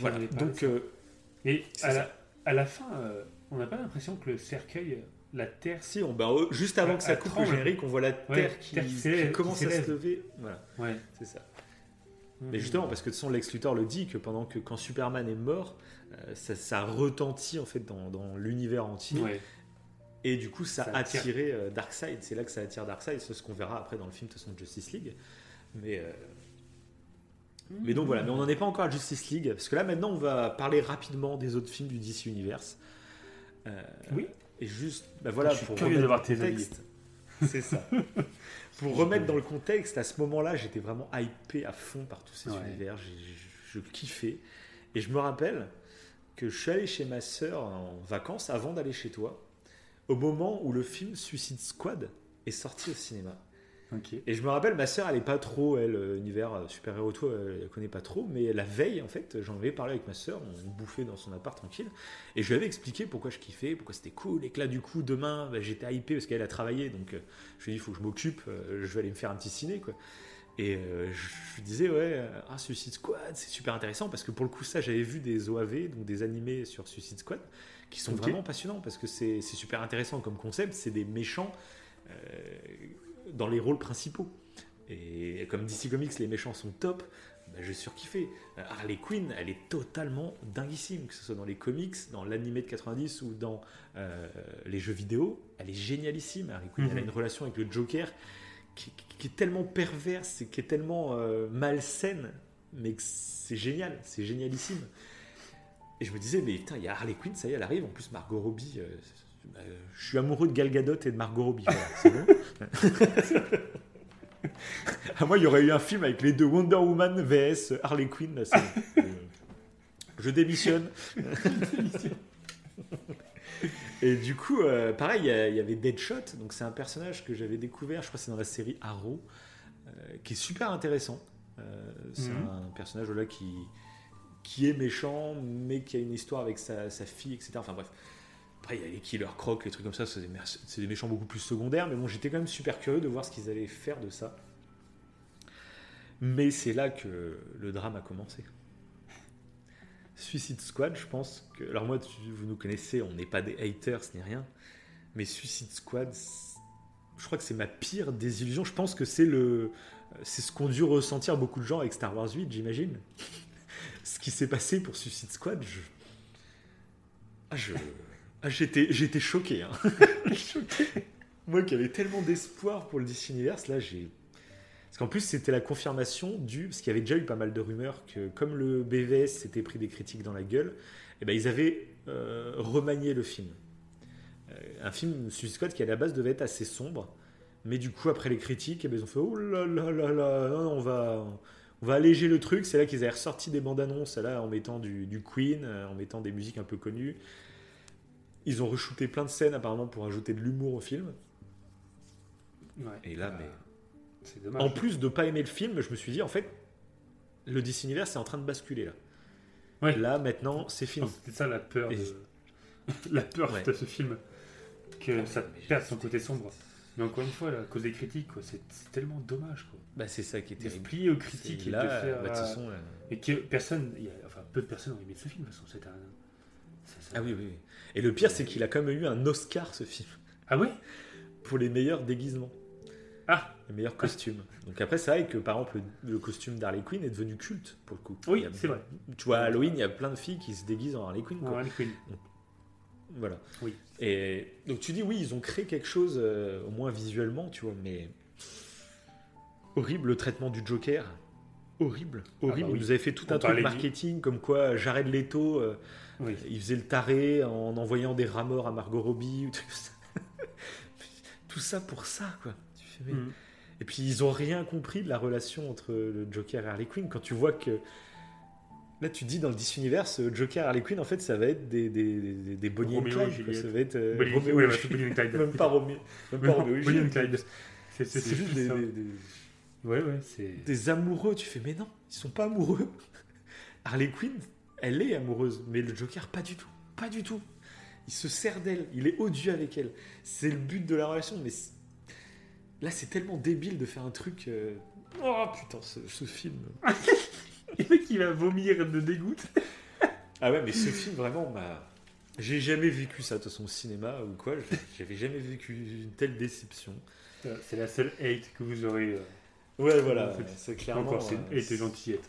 Speaker 1: voilà. Donc
Speaker 9: et à la, à la, fin, on n'a pas l'impression que le cercueil, la Terre.
Speaker 1: Si, on, bah, juste avant que ça coupe le générique, on voit la Terre qui, commence à se lever. Voilà. Ouais. C'est ça. Mmh. Mais justement, parce que de son Lex Luthor le dit que pendant que quand Superman est mort, euh, ça, ça, retentit en fait dans, dans l'univers entier. Et du coup, ça, a attiré euh, Darkseid. C'est là que ça attire Darkseid. C'est ce qu'on verra après dans le film de son Justice League. Mais euh, mais donc voilà, mais on n'en est pas encore à Justice League, parce que là maintenant on va parler rapidement des autres films du DC Universe.
Speaker 9: Euh, oui.
Speaker 1: Et juste, bah voilà,
Speaker 9: Je suis pour curieux de voir tes
Speaker 1: contexte. C'est ça. pour remettre dans le contexte, à ce moment-là, j'étais vraiment hypé à fond par tous ces univers. je kiffais. Et je me rappelle que je suis allé chez ma sœur en vacances avant d'aller chez toi, au moment où le film Suicide Squad est sorti au cinéma. Et je me rappelle, ma sœur, elle est pas trop, elle, euh, univers euh, super-héros, tout, elle connaît pas trop, mais la veille, en fait, j'en avais parlé avec ma sœur, on bouffait dans son appart tranquille, et je lui avais expliqué pourquoi je kiffais, pourquoi c'était cool, et que là, du coup, demain, bah, j'étais hypé parce qu'elle a travaillé, donc euh, je lui ai dit, il faut que je m'occupe, je vais aller me faire un petit ciné, quoi. Et je lui disais, ouais, ah, Suicide Squad, c'est super intéressant, parce que pour le coup, ça, j'avais vu des OAV, donc des animés sur Suicide Squad, qui sont vraiment passionnants, parce que c'est super intéressant comme concept, c'est des méchants dans les rôles principaux. Et comme DC Comics, les méchants sont top, bah, je surkiffé. Harley Quinn, elle est totalement dinguissime, que ce soit dans les comics, dans l'animé de 90 ou dans euh, les jeux vidéo. Elle est génialissime, Harley Quinn. Elle a mhm. une relation avec le Joker qui, est tellement perverse et qui est tellement euh, malsaine, mais c'est génial, c'est génialissime. Et je me disais, mais putain, il y a Harley Quinn, ça y est, elle arrive. En plus, Margot Robbie, euh, bah, je suis amoureux de Gal Gadot et de Margot Robbie. c'est bon À moi, il y aurait eu un film avec les deux Wonder Woman vs Harley Quinn. Euh, je démissionne. et du coup, euh, pareil, il y, avait Deadshot. Donc, c'est un personnage que j'avais découvert, je crois que c'est dans la série Arrow, euh, qui est super intéressant. c'est mhm. un personnage là qui, qui est méchant, mais qui a une histoire avec sa, fille, etc. Enfin bref. Après, il y a les Killer Croc, les trucs comme ça, c'est des, méchants beaucoup plus secondaires, mais bon, j'étais quand même super curieux de voir ce qu'ils allaient faire de ça. Mais c'est là que le drame a commencé. Suicide Squad, je pense que. Alors, moi, vous nous connaissez, on n'est pas des haters ni rien, mais Suicide Squad, je crois que c'est ma pire désillusion. Je pense que c'est le. C'est ce qu'ont dû ressentir beaucoup de gens avec Star Wars 8, j'imagine. Ce qui s'est passé pour Suicide Squad, je. Ah, je. Ah, j'étais, j'étais choqué. Hein. Moi qui avais tellement d'espoir pour le DC Universe, là j'ai. Parce qu'en plus c'était la confirmation du. Parce qu'il y avait déjà eu pas mal de rumeurs que comme le BVS s'était pris des critiques dans la gueule, et eh ben, ils avaient euh, remanié le film. Euh, un film Suicide Squad qui à la base devait être assez sombre. Mais du coup, après les critiques, eh ben, ils ont fait Oh là là là là, on va, on va alléger le truc. C'est là qu'ils avaient ressorti des bandes annonces là, en mettant du, du Queen, euh, en mettant des musiques un peu connues. Ils ont re-shooté plein de scènes apparemment pour ajouter de l'humour au film. et là, mais. Dommage, en plus de pas aimer le film, je me suis dit, en fait, le DC Universe est en train de basculer là. Ouais. Là, maintenant, c'est fini.
Speaker 9: C'est ça la peur, de... la peur de ce film. Que ah, ça perde son côté sombre. Mais encore une fois, à cause des critiques, c'est tellement dommage. Quoi.
Speaker 1: Bah, c'est ça qui était
Speaker 9: plié aux critiques et là, faire, bah, façon, et que personne, enfin peu de personnes ont aimé ce film. De toute façon, c'est un,
Speaker 1: ah oui, oui. Et le pire, c'est qu'il a quand même eu un Oscar, ce film.
Speaker 9: Ah oui
Speaker 1: Pour les meilleurs déguisements.
Speaker 9: Ah
Speaker 1: Les meilleurs costumes. Donc après, c'est vrai que par exemple, le, costume d'Harley Quinn est devenu culte, pour le coup.
Speaker 9: Oui, c'est vrai.
Speaker 1: Tu vois, à Halloween, il y a plein de filles qui se déguisent en Harley Quinn.
Speaker 9: Harley Quinn.
Speaker 1: voilà.
Speaker 9: Oui.
Speaker 1: Et donc tu dis, oui, ils ont créé quelque chose, euh, au moins visuellement, tu vois, mais horrible le traitement du Joker. horrible, horrible.
Speaker 9: bah oui.
Speaker 1: Ils nous avaient fait tout
Speaker 9: On
Speaker 1: un truc
Speaker 9: du-
Speaker 1: marketing comme quoi Jared Leto, euh,
Speaker 9: Oui.
Speaker 1: il faisait le taré en envoyant des rameurs à Margot Robbie. ou tout ça. tout ça pour ça, quoi.
Speaker 9: Mhm.
Speaker 1: Et puis ils ont rien compris de la relation entre le Joker et Harley Quinn. Quand tu vois que là, tu dis dans le DC Universe, euh, Joker Harley Quinn, en fait, ça va être des des des, des Bonnie and Clyde. quoi.
Speaker 9: Juliette.
Speaker 1: Ça va être euh,
Speaker 9: Bonnie- ouais, and Clyde.
Speaker 1: Même pas même et
Speaker 9: Bonnie and. Clyde. C'est
Speaker 1: juste des,
Speaker 9: ça.
Speaker 1: des- des-
Speaker 9: Ouais, ouais, c'est.
Speaker 1: des amoureux. Tu fais, mais non, ils sont pas amoureux. Harley Quinn, elle est amoureuse, mais le Joker, pas du tout. Pas du tout. Il se sert d'elle, il est odieux avec elle. C'est le but de la relation, mais là, c'est tellement débile de faire un truc. euh, Oh putain, ce, ce film.
Speaker 9: Le mec, il va vomir de dégoût.
Speaker 1: Ah ouais, mais ce film, vraiment, m'a. J'ai jamais vécu ça, de toute façon, au cinéma ou quoi. J'avais jamais vécu une telle déception.
Speaker 9: C'est la seule hate que vous aurez. euh,
Speaker 1: Ouais, voilà,
Speaker 9: C'est-
Speaker 1: c'est clairement.
Speaker 9: Encore, c'est
Speaker 1: euh,
Speaker 9: une hate gentillette.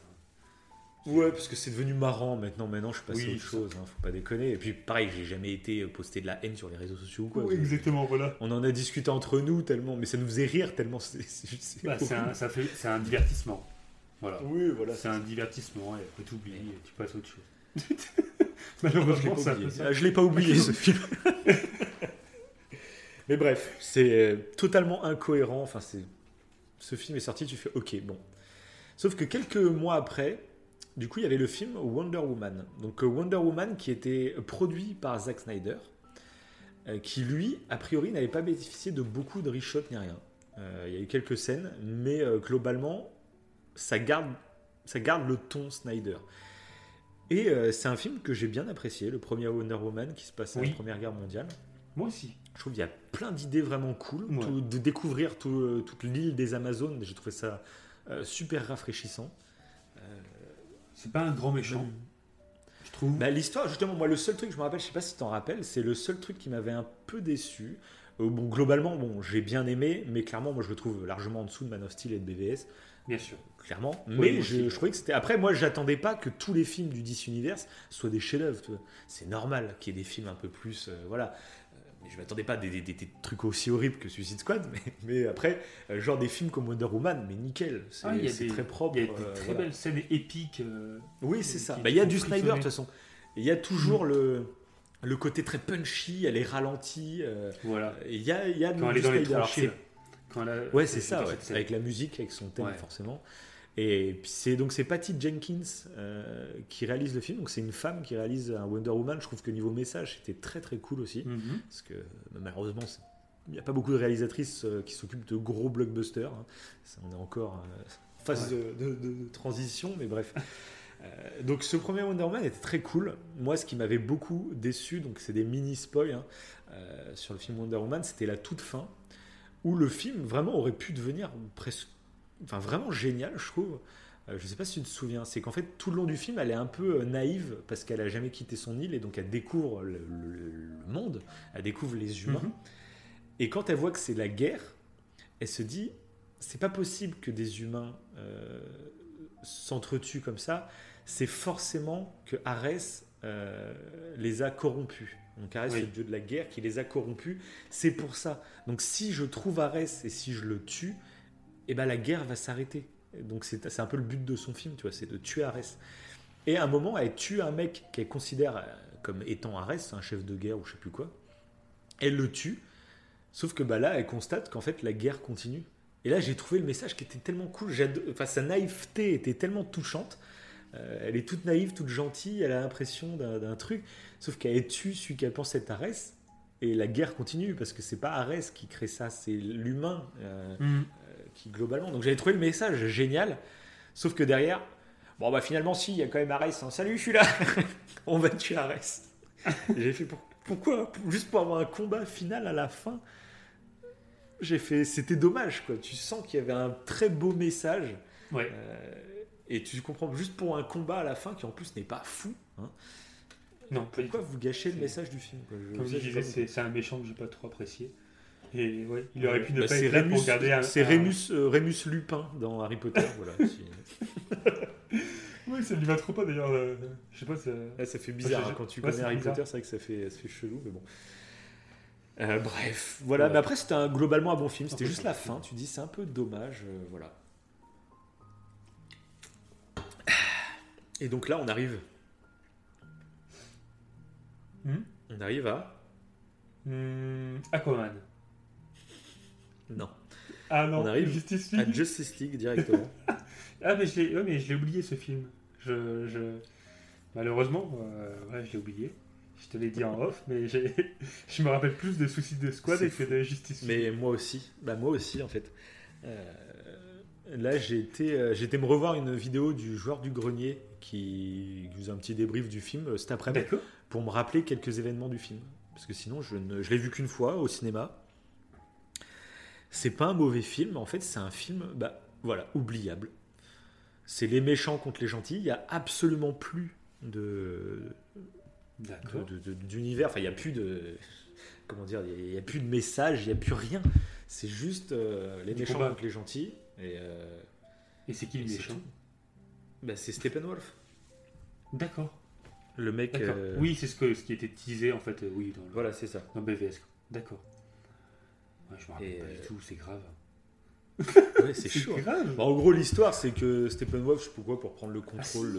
Speaker 1: Ouais, parce que c'est devenu marrant maintenant. Maintenant, je suis passé
Speaker 9: Oui,
Speaker 1: à autre chose. hein, faut pas déconner. Et puis, pareil, j'ai jamais été posté de la haine sur les réseaux sociaux ou quoi.
Speaker 9: Oui, exactement, voilà.
Speaker 1: On en a discuté entre nous tellement, mais ça nous faisait rire tellement. C'est c'est juste- c'est
Speaker 9: Bah, c'est un,
Speaker 1: horrible.
Speaker 9: ça fait, c'est un divertissement. Voilà.
Speaker 1: Oui, voilà.
Speaker 9: C'est un divertissement et après tu oublies et tu passes à autre chose.
Speaker 1: Je l'ai
Speaker 9: Malheureusement,
Speaker 1: pas. Ah, Je l'ai pas oublié ce film. mais bref, c'est euh, totalement incohérent. Enfin, c'est ce film est sorti, tu fais OK, bon. Sauf que quelques mois après, du coup, il y avait le film Wonder Woman. Donc euh, Wonder Woman qui était produit par Zack Snyder, euh, qui lui, a priori, n'avait pas bénéficié de beaucoup de reshots ni rien. Euh, il y a eu quelques scènes, mais euh, globalement, ça garde, ça garde le ton Snyder. Et euh, c'est un film que j'ai bien apprécié, le premier Wonder Woman qui se passe à
Speaker 9: Oui.
Speaker 1: la Première Guerre mondiale.
Speaker 9: Moi aussi.
Speaker 1: Je trouve qu'il y a plein d'idées vraiment cool.
Speaker 9: Ouais.
Speaker 1: Tout- de découvrir tout, euh, toute l'île des Amazones, j'ai trouvé ça euh, super rafraîchissant.
Speaker 9: C'est pas un grand méchant, je trouve.
Speaker 1: Bah, L'histoire, justement, moi, le seul truc, je me rappelle, je sais pas si tu t'en rappelles, c'est le seul truc qui m'avait un peu déçu. Bon, globalement, bon, j'ai bien aimé, mais clairement, moi, je le trouve largement en dessous de Man of Steel et de BVS,
Speaker 9: Bien sûr.
Speaker 1: clairement. Mais je, je trouvais que c'était. Après, moi, j'attendais pas que tous les films du DC Universe soient des chefs-d'œuvre. C'est normal qu'il y ait des films un peu plus, euh, voilà. Euh, Mais je m'attendais pas à des, des- des- des trucs aussi horribles que Suicide Squad, mais, mais après, euh, genre des films comme Wonder Woman, mais nickel, c'est
Speaker 9: Ah,
Speaker 1: très propre.
Speaker 9: Il y a des
Speaker 1: euh,
Speaker 9: très
Speaker 1: voilà.
Speaker 9: belles scènes épiques.
Speaker 1: Oui, c'est ça. Bah, Il y a du Snyder de toute façon. Il y a toujours le, le côté très punchy, elle est ralentie. euh,
Speaker 9: Voilà.
Speaker 1: Il y a, y a
Speaker 9: Quand
Speaker 1: du
Speaker 9: elle est dans les
Speaker 1: Snyder. Alors,
Speaker 9: tranchées.
Speaker 1: Ouais, c'est ça, ouais, avec la musique, avec son thème
Speaker 9: Ouais.
Speaker 1: forcément. Et puis c'est donc c'est Patty Jenkins euh, qui réalise le film. Donc c'est une femme qui réalise un Wonder Woman. Je trouve que niveau message, c'était très très cool aussi,
Speaker 9: Mhm.
Speaker 1: parce que euh, malheureusement, il n'y a pas beaucoup de réalisatrices euh, qui s'occupent de gros blockbusters. hein. Ça, on est encore euh, en phase de, de- de transition, mais bref. Donc ce premier Wonder Woman était très cool. Moi, ce qui m'avait beaucoup déçu, donc c'est des mini spoils hein, sur le film Wonder Woman, c'était la toute fin où le film vraiment aurait pu devenir presque, enfin vraiment génial, je trouve. Euh, je sais pas si tu te souviens, c'est qu'en fait tout le long du film, elle est un peu euh, naïve parce qu'elle a jamais quitté son île et donc elle découvre le, le- le monde, elle découvre les humains.
Speaker 9: Mhm.
Speaker 1: Et quand elle voit que c'est la guerre, elle se dit c'est pas possible que des humains euh, s'entretuent comme ça. C'est forcément que Arès euh, les a corrompus. Donc Arès,
Speaker 9: Oui.
Speaker 1: le dieu de la guerre qui les a corrompus. C'est pour ça. Donc si je trouve Arès et si je le tue, eh ben la guerre va s'arrêter. Donc c'est un peu le but de son film, tu vois, c'est de tuer Arès. Et à un moment, elle tue un mec qu'elle considère euh, comme étant Arès, un chef de guerre ou je sais plus quoi. Elle le tue. Sauf que bah là, elle constate qu'en fait, la guerre continue. Et là, j'ai trouvé le message qui était tellement cool. Enfin, sa naïveté était tellement touchante. Euh, elle est toute naïve, toute gentille. Elle a l'impression d'un truc. Sauf qu'elle tue celui qu'elle pense être Arès. Et la guerre continue parce que c'est pas Arès qui crée ça, c'est l'humain euh,
Speaker 9: Mhm.
Speaker 1: qui globalement. Donc j'avais trouvé le message génial. Sauf que derrière, bon bah finalement si, il y a quand même Arès. hein. Salut, je suis là. On va tuer Arès. J'ai fait pour- pourquoi? Juste pour avoir un combat final à la fin. J'ai fait, c'était dommage quoi. Tu sens qu'il y avait un très beau message.
Speaker 9: Ouais.
Speaker 1: Euh, et tu comprends juste pour un combat à la fin qui en plus n'est pas fou. hein.
Speaker 9: Non, pas
Speaker 1: Pourquoi vous gâchez le
Speaker 9: C'est-
Speaker 1: message du film quoi Je-
Speaker 9: Comme je disais, c'est c'est un méchant que j'ai pas trop apprécié. Et ouais, il aurait pu ne
Speaker 1: Bah,
Speaker 9: pas être là
Speaker 1: Rémus,
Speaker 9: pour regarder un.
Speaker 1: c'est
Speaker 9: un-
Speaker 1: Rémus, euh, Rémus Lupin dans Harry Potter. voilà.
Speaker 9: Oui, ça lui va trop pas d'ailleurs. euh, Je sais pas, ça.
Speaker 1: Là, ça fait bizarre hein, quand tu
Speaker 9: ouais,
Speaker 1: connais Harry
Speaker 9: bizarre.
Speaker 1: Potter, c'est vrai que ça fait, ça fait chelou, mais bon. Euh, bref, voilà.
Speaker 9: Ouais.
Speaker 1: Mais après, c'était un- globalement un bon film. C'était juste la fin. Tu dis, c'est un peu dommage, euh, voilà. Et donc là, on arrive.
Speaker 9: Hmm
Speaker 1: On arrive à.
Speaker 9: Hmm, Aquaman.
Speaker 1: Non.
Speaker 9: Ah non,
Speaker 1: On arrive
Speaker 9: Justice
Speaker 1: À
Speaker 9: League.
Speaker 1: Justice League directement.
Speaker 9: Ah mais je l'ai ouais, oublié ce film. Je, je- Malheureusement, euh, ouais, je l'ai oublié. Je te l'ai dit en off, mais je me rappelle plus de Suicide Squad
Speaker 1: C'est
Speaker 9: que de Justice League.
Speaker 1: Mais moi aussi. Bah, moi aussi, en fait. Euh, là, j'ai été, euh, j'ai été me revoir une vidéo du joueur du grenier qui, qui faisait un petit débrief du film euh, cet après-midi pour me rappeler quelques événements du film. Parce que sinon, je, ne, je l'ai vu qu'une fois au cinéma. C'est pas un mauvais film, en fait, c'est un film, bah, voilà, oubliable. C'est les méchants contre les gentils. Il y a absolument plus de, d'univers. Enfin, il n'y a plus de. Comment dire Il n'y a, plus de message, il n'y a plus rien. C'est juste euh, les
Speaker 9: Du
Speaker 1: méchants
Speaker 9: combat.
Speaker 1: contre les gentils. Et, euh,
Speaker 9: Et c'est qui le méchant.
Speaker 1: Bah, c'est Steppenwolf.
Speaker 9: D'accord.
Speaker 1: Le mec. Euh,
Speaker 9: Oui, c'est ce, que, ce qui était teasé en fait, euh, oui, dans, le,
Speaker 1: Voilà, c'est ça.
Speaker 9: dans BVS. D'accord. Ouais, je me rappelle
Speaker 1: Et,
Speaker 9: pas
Speaker 1: euh,
Speaker 9: du tout, c'est grave.
Speaker 1: Ouais, c'est chaud.
Speaker 9: grave.
Speaker 1: Bah, en gros, l'histoire, c'est que Steppenwolf, je sais plus quoi, pour prendre le contrôle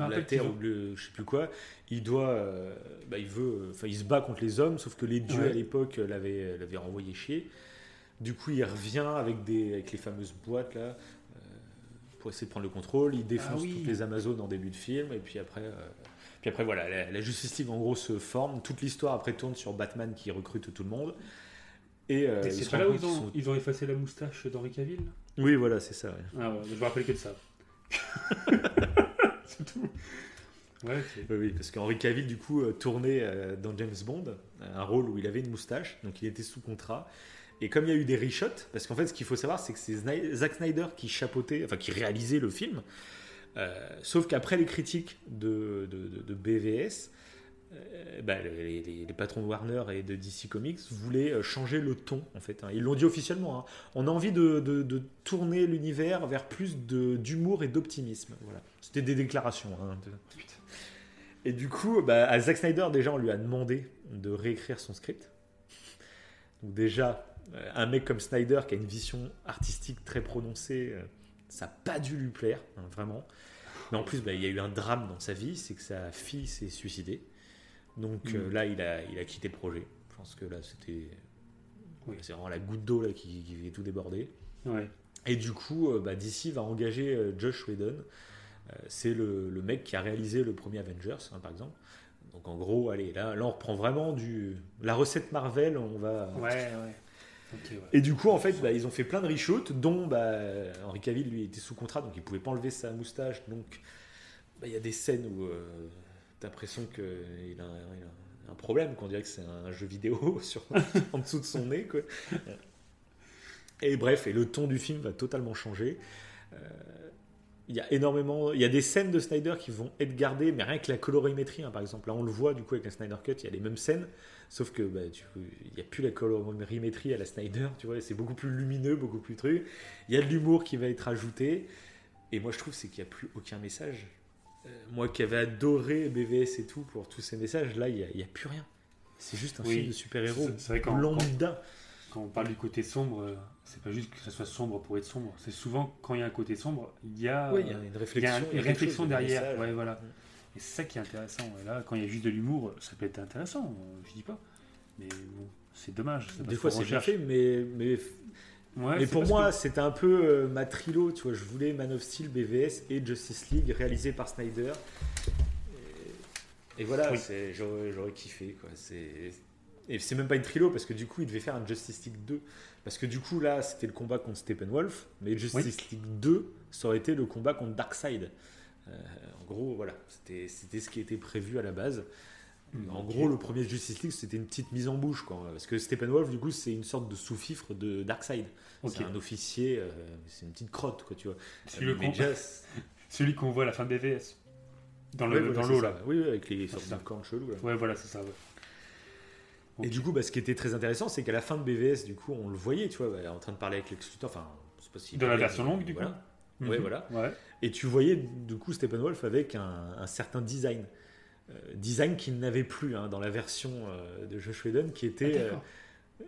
Speaker 9: Ah, me
Speaker 1: de la Terre ou de le- je sais plus quoi, il doit, euh, bah, il veut, enfin, il se bat contre les hommes, sauf que les dieux
Speaker 9: Ouais.
Speaker 1: à l'époque l'avaient, l'avaient renvoyé chier. Du coup, il revient avec des, avec les fameuses boîtes là, euh, pour essayer de prendre le contrôle. Il défonce
Speaker 9: Ah oui.
Speaker 1: toutes les Amazones en début de film, et puis après, euh, puis après voilà, la, la Justice League en gros se forme. Toute l'histoire après tourne sur Batman qui recrute tout le monde. Et, euh,
Speaker 9: Et c'est pas là où ils ont,
Speaker 1: sont-
Speaker 9: ils ont effacé la moustache d'Henri Cavill?
Speaker 1: Oui, voilà, c'est ça. ouais.
Speaker 9: Ah ouais, je me rappelle que de ça. c'est tout. Ouais.
Speaker 1: Oui, oui, parce qu'Henri Cavill, du coup, euh, tournait dans James Bond, un rôle où il avait une moustache, donc il était sous contrat. Et comme il y a eu des reshots, parce qu'en fait, ce qu'il faut savoir, c'est que c'est Zack Snyder qui chapeautait, enfin qui réalisait le film. Euh, sauf qu'après les critiques de, de, de- de BVS, euh, bah, les, les- les patrons de Warner et de DC Comics voulaient euh, changer le ton, en fait. hein. Ils l'ont dit officiellement. hein. On a envie de, de- tourner l'univers vers plus d'humour et d'optimisme. Voilà. C'était des déclarations. hein, et du coup, bah, à Zack Snyder, déjà, on lui a demandé de réécrire son script. Donc déjà, un mec comme Snyder qui a une vision artistique très prononcée, euh, ça n'a pas dû lui plaire, hein, vraiment. Mais en plus, bah, il y a eu un drame dans sa vie, c'est que sa fille s'est suicidée. Donc euh,
Speaker 9: Mm.
Speaker 1: là, il a, il a quitté le projet. Je pense que là, c'était...
Speaker 9: Oui.
Speaker 1: C'est vraiment la goutte d'eau qui, qui fait tout.
Speaker 9: Ouais.
Speaker 1: Et du coup, euh, bah, DC va engager euh, Josh Whedon. Euh, c'est le, le mec qui a réalisé le premier Avengers, hein, par exemple. Donc en gros, allez, là, là on reprend vraiment du la recette Marvel. On va.
Speaker 9: Ouais, ouais.
Speaker 1: Et du coup, en fait, bah, ils ont fait plein de reshoots, dont bah, Henry Cavill lui était sous contrat, donc il pouvait pas enlever sa moustache. Donc bah, il y a des scènes où euh, t'as l'impression qu'il a, a un problème, qu'on dirait que c'est un jeu vidéo en dessous de son nez. Et bref, et le ton du film va totalement changer. Euh, Il y a énormément, il y a des scènes de Snyder qui vont être gardées, mais rien que la colorimétrie, hein, par exemple. Là, on le voit du coup avec la Snyder Cut, il y a les mêmes scènes, sauf que bah, tu- il n'y a plus la colorimétrie à la Snyder, tu vois, c'est beaucoup plus lumineux, beaucoup plus truc. Il y a de l'humour qui va être ajouté, et moi je trouve c'est qu'il n'y a plus aucun message. Euh, moi qui avais adoré BVS et tout pour tous ces messages, là il n'y a, il y a plus rien. C'est juste un
Speaker 9: Oui.
Speaker 1: film de super-héros lambda.
Speaker 9: Quand on parle du côté sombre, euh, c'est pas juste que ça soit sombre pour être sombre. C'est souvent quand il y a un côté sombre, il y a,
Speaker 1: Oui, il y a une réflexion.
Speaker 9: un-
Speaker 1: il y a
Speaker 9: une
Speaker 1: quelque
Speaker 9: réflexion
Speaker 1: chose de
Speaker 9: derrière.
Speaker 1: message.
Speaker 9: Ouais, voilà. Et c'est ça qui est intéressant. Et là, quand il y a juste de l'humour, ça peut être intéressant. Je dis pas. Mais bon, c'est dommage.
Speaker 1: Des fois c'est fait, mais, mais
Speaker 9: Ouais,
Speaker 1: Mais
Speaker 9: c'est
Speaker 1: pour moi,
Speaker 9: que-
Speaker 1: c'était un peu euh, ma trilo, tu vois. Je voulais Man of Steel, BVS et Justice League réalisé par Snyder. Et, et voilà,
Speaker 9: Oui.
Speaker 1: j'aurais kiffé, quoi. Et c'est même pas une trilo parce que du coup, il devait faire un Justice League 2. Parce que du coup, là, c'était le combat contre Steppenwolf, mais Justice League 2, ça aurait été le combat contre Darkseid. Euh, en gros, voilà, c'était c'était ce qui était prévu à la base. En
Speaker 9: Ok.
Speaker 1: gros, le premier Justice League, c'était une petite mise en bouche, quoi. Parce que Steppenwolf, du coup, c'est une sorte de sous-fifre de Darkseid. C'est un officier, euh, c'est une petite crotte, quoi, tu vois.
Speaker 9: Celui Celui qu'on voit à la fin de BVS. Dans
Speaker 1: ouais, voilà,
Speaker 9: l'eau, là.
Speaker 1: Oui, oui, avec les
Speaker 9: c'est
Speaker 1: sortes de cornes cheloues. là.
Speaker 9: Ouais, voilà, c'est ça. ouais.
Speaker 1: Et du coup, bah, ce qui était très intéressant, c'est qu'à la fin de BVS, du coup, on le voyait, tu vois, bah, en train de parler avec Lex Luthor, enfin, c'est pas si
Speaker 9: De la version longue, du
Speaker 1: voilà.
Speaker 9: coup.
Speaker 1: Ouais,
Speaker 9: Mhm.
Speaker 1: voilà.
Speaker 9: Ouais.
Speaker 1: Et tu voyais, du coup, Steppenwolf avec un, un certain design. Euh, design qu'il n'avait plus hein, dans la version euh, de Josh Whedon, qui était...
Speaker 9: Ah,
Speaker 1: euh,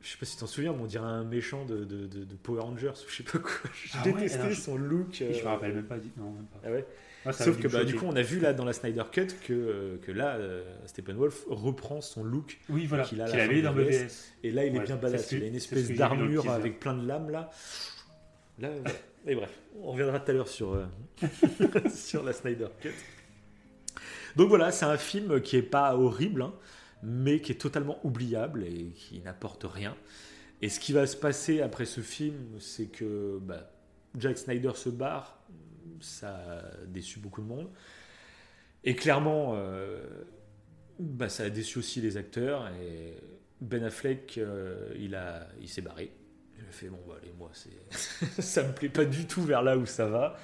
Speaker 1: je sais pas si tu t'en souviens, mais on dirait un méchant de, de- de- de Power Rangers ou je sais pas quoi. J'ai
Speaker 9: Ah ouais, je-
Speaker 1: son look.
Speaker 9: Je me
Speaker 1: euh,
Speaker 9: rappelle même pas. Non, même pas.
Speaker 1: Ah ouais
Speaker 9: Ah,
Speaker 1: Sauf que bah, du coup, on a vu là dans la Snyder Cut que, euh, que là, euh, Steppenwolf reprend son look.
Speaker 9: Oui, voilà,
Speaker 1: qu'il a la
Speaker 9: avait dans BVS.
Speaker 1: Et là, il est bien badass. il a une espèce d'armure avec plein de lames là. Là, et bref, on reviendra tout à l'heure sur, euh, sur la Snyder Cut. Donc voilà, c'est un film qui est pas horrible, hein, mais qui est totalement oubliable et qui n'apporte rien. Et ce qui va se passer après ce film, c'est que bah, Jack Snyder se barre, ça a déçu beaucoup de monde. Et clairement, euh, bah, ça a déçu aussi les acteurs. Et Ben Affleck, euh, il, a, il s'est barré. J'ai fait, bon, bah, allez, moi, ça me plaît pas du tout vers là où ça va.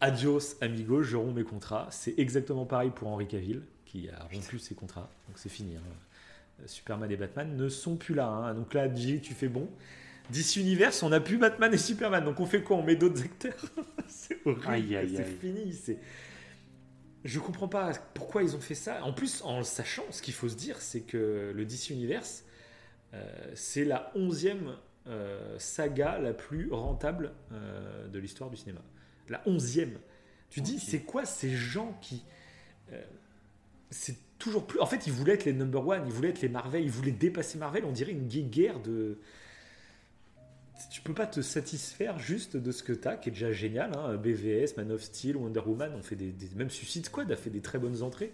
Speaker 1: Adios, amigo, je romps mes contrats. C'est exactement pareil pour Henry Cavill, qui a rompu ses contrats. Donc c'est fini. hein. Superman et Batman ne sont plus là. hein. Donc là, J, tu fais bon. DC Universe, on n'a plus Batman et Superman. Donc on fait quoi? On met d'autres acteurs? C'est horrible. C'est fini. C'est... Je comprends pas pourquoi ils ont fait ça. En plus, en le sachant, ce qu'il faut se dire, c'est que le DC Universe, euh, c'est la onzième euh, saga la plus rentable euh, de l'histoire du cinéma. La onzième. Tu dis, c'est quoi ces gens qui... c'est toujours plus... En fait, ils voulaient être les number one, ils voulaient être les Marvel, ils voulaient dépasser Marvel. On dirait une gue- guerre de... Tu peux pas te satisfaire juste de ce que tu as, qui est déjà génial. hein. BVS, Man of Steel, Wonder Woman ont fait des, des- Même Suicide Squad a fait des très bonnes entrées.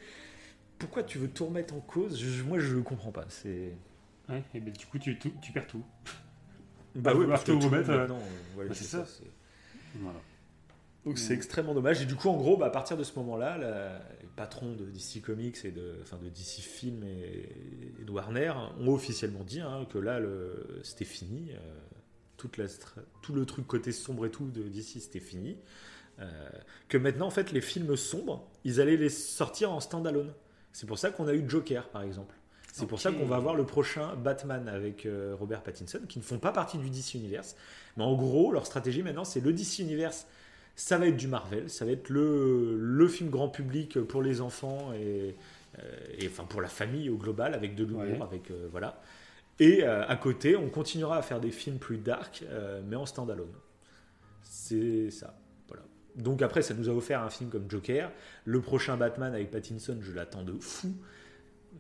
Speaker 1: Pourquoi tu veux tout remettre en cause? Je- Moi, je comprends pas. C'est...
Speaker 9: Ouais, et ben, du coup, tu, tu, tu perds tout.
Speaker 1: Bah
Speaker 9: oui,
Speaker 1: oui,
Speaker 9: parce
Speaker 1: parce que
Speaker 9: que
Speaker 1: tout
Speaker 9: remettre, euh,
Speaker 1: voilà,
Speaker 9: bah,
Speaker 1: c'est ça.
Speaker 9: ça. Voilà.
Speaker 1: Donc c'est
Speaker 9: Mm.
Speaker 1: extrêmement dommage. Et du coup, en gros, bah, à partir de ce moment-là, la- les patrons de DC Comics et de, enfin, de DC Film et, et de Warner ont officiellement dit hein, que là, le- c'était fini. euh, toute la tout le truc côté sombre et tout de DC, c'était fini. Euh, que maintenant, en fait, les films sombres, ils allaient les sortir en standalone. C'est pour ça qu'on a eu Joker, par exemple. C'est pour ça qu'on va avoir le prochain Batman avec euh, Robert Pattinson, qui ne font pas partie du DC Universe. Mais en gros, leur stratégie maintenant, c'est le DC Universe, ça va être du Marvel, ça va être le, le film grand public pour les enfants et, euh, et enfin pour la famille au global, avec de l'humour,
Speaker 9: Ouais.
Speaker 1: avec voilà. Et euh, à côté, on continuera à faire des films plus dark, euh, mais en standalone. C'est ça. Voilà. Donc après, ça nous a offert un film comme Joker. Le prochain Batman avec Pattinson, je l'attends de fou.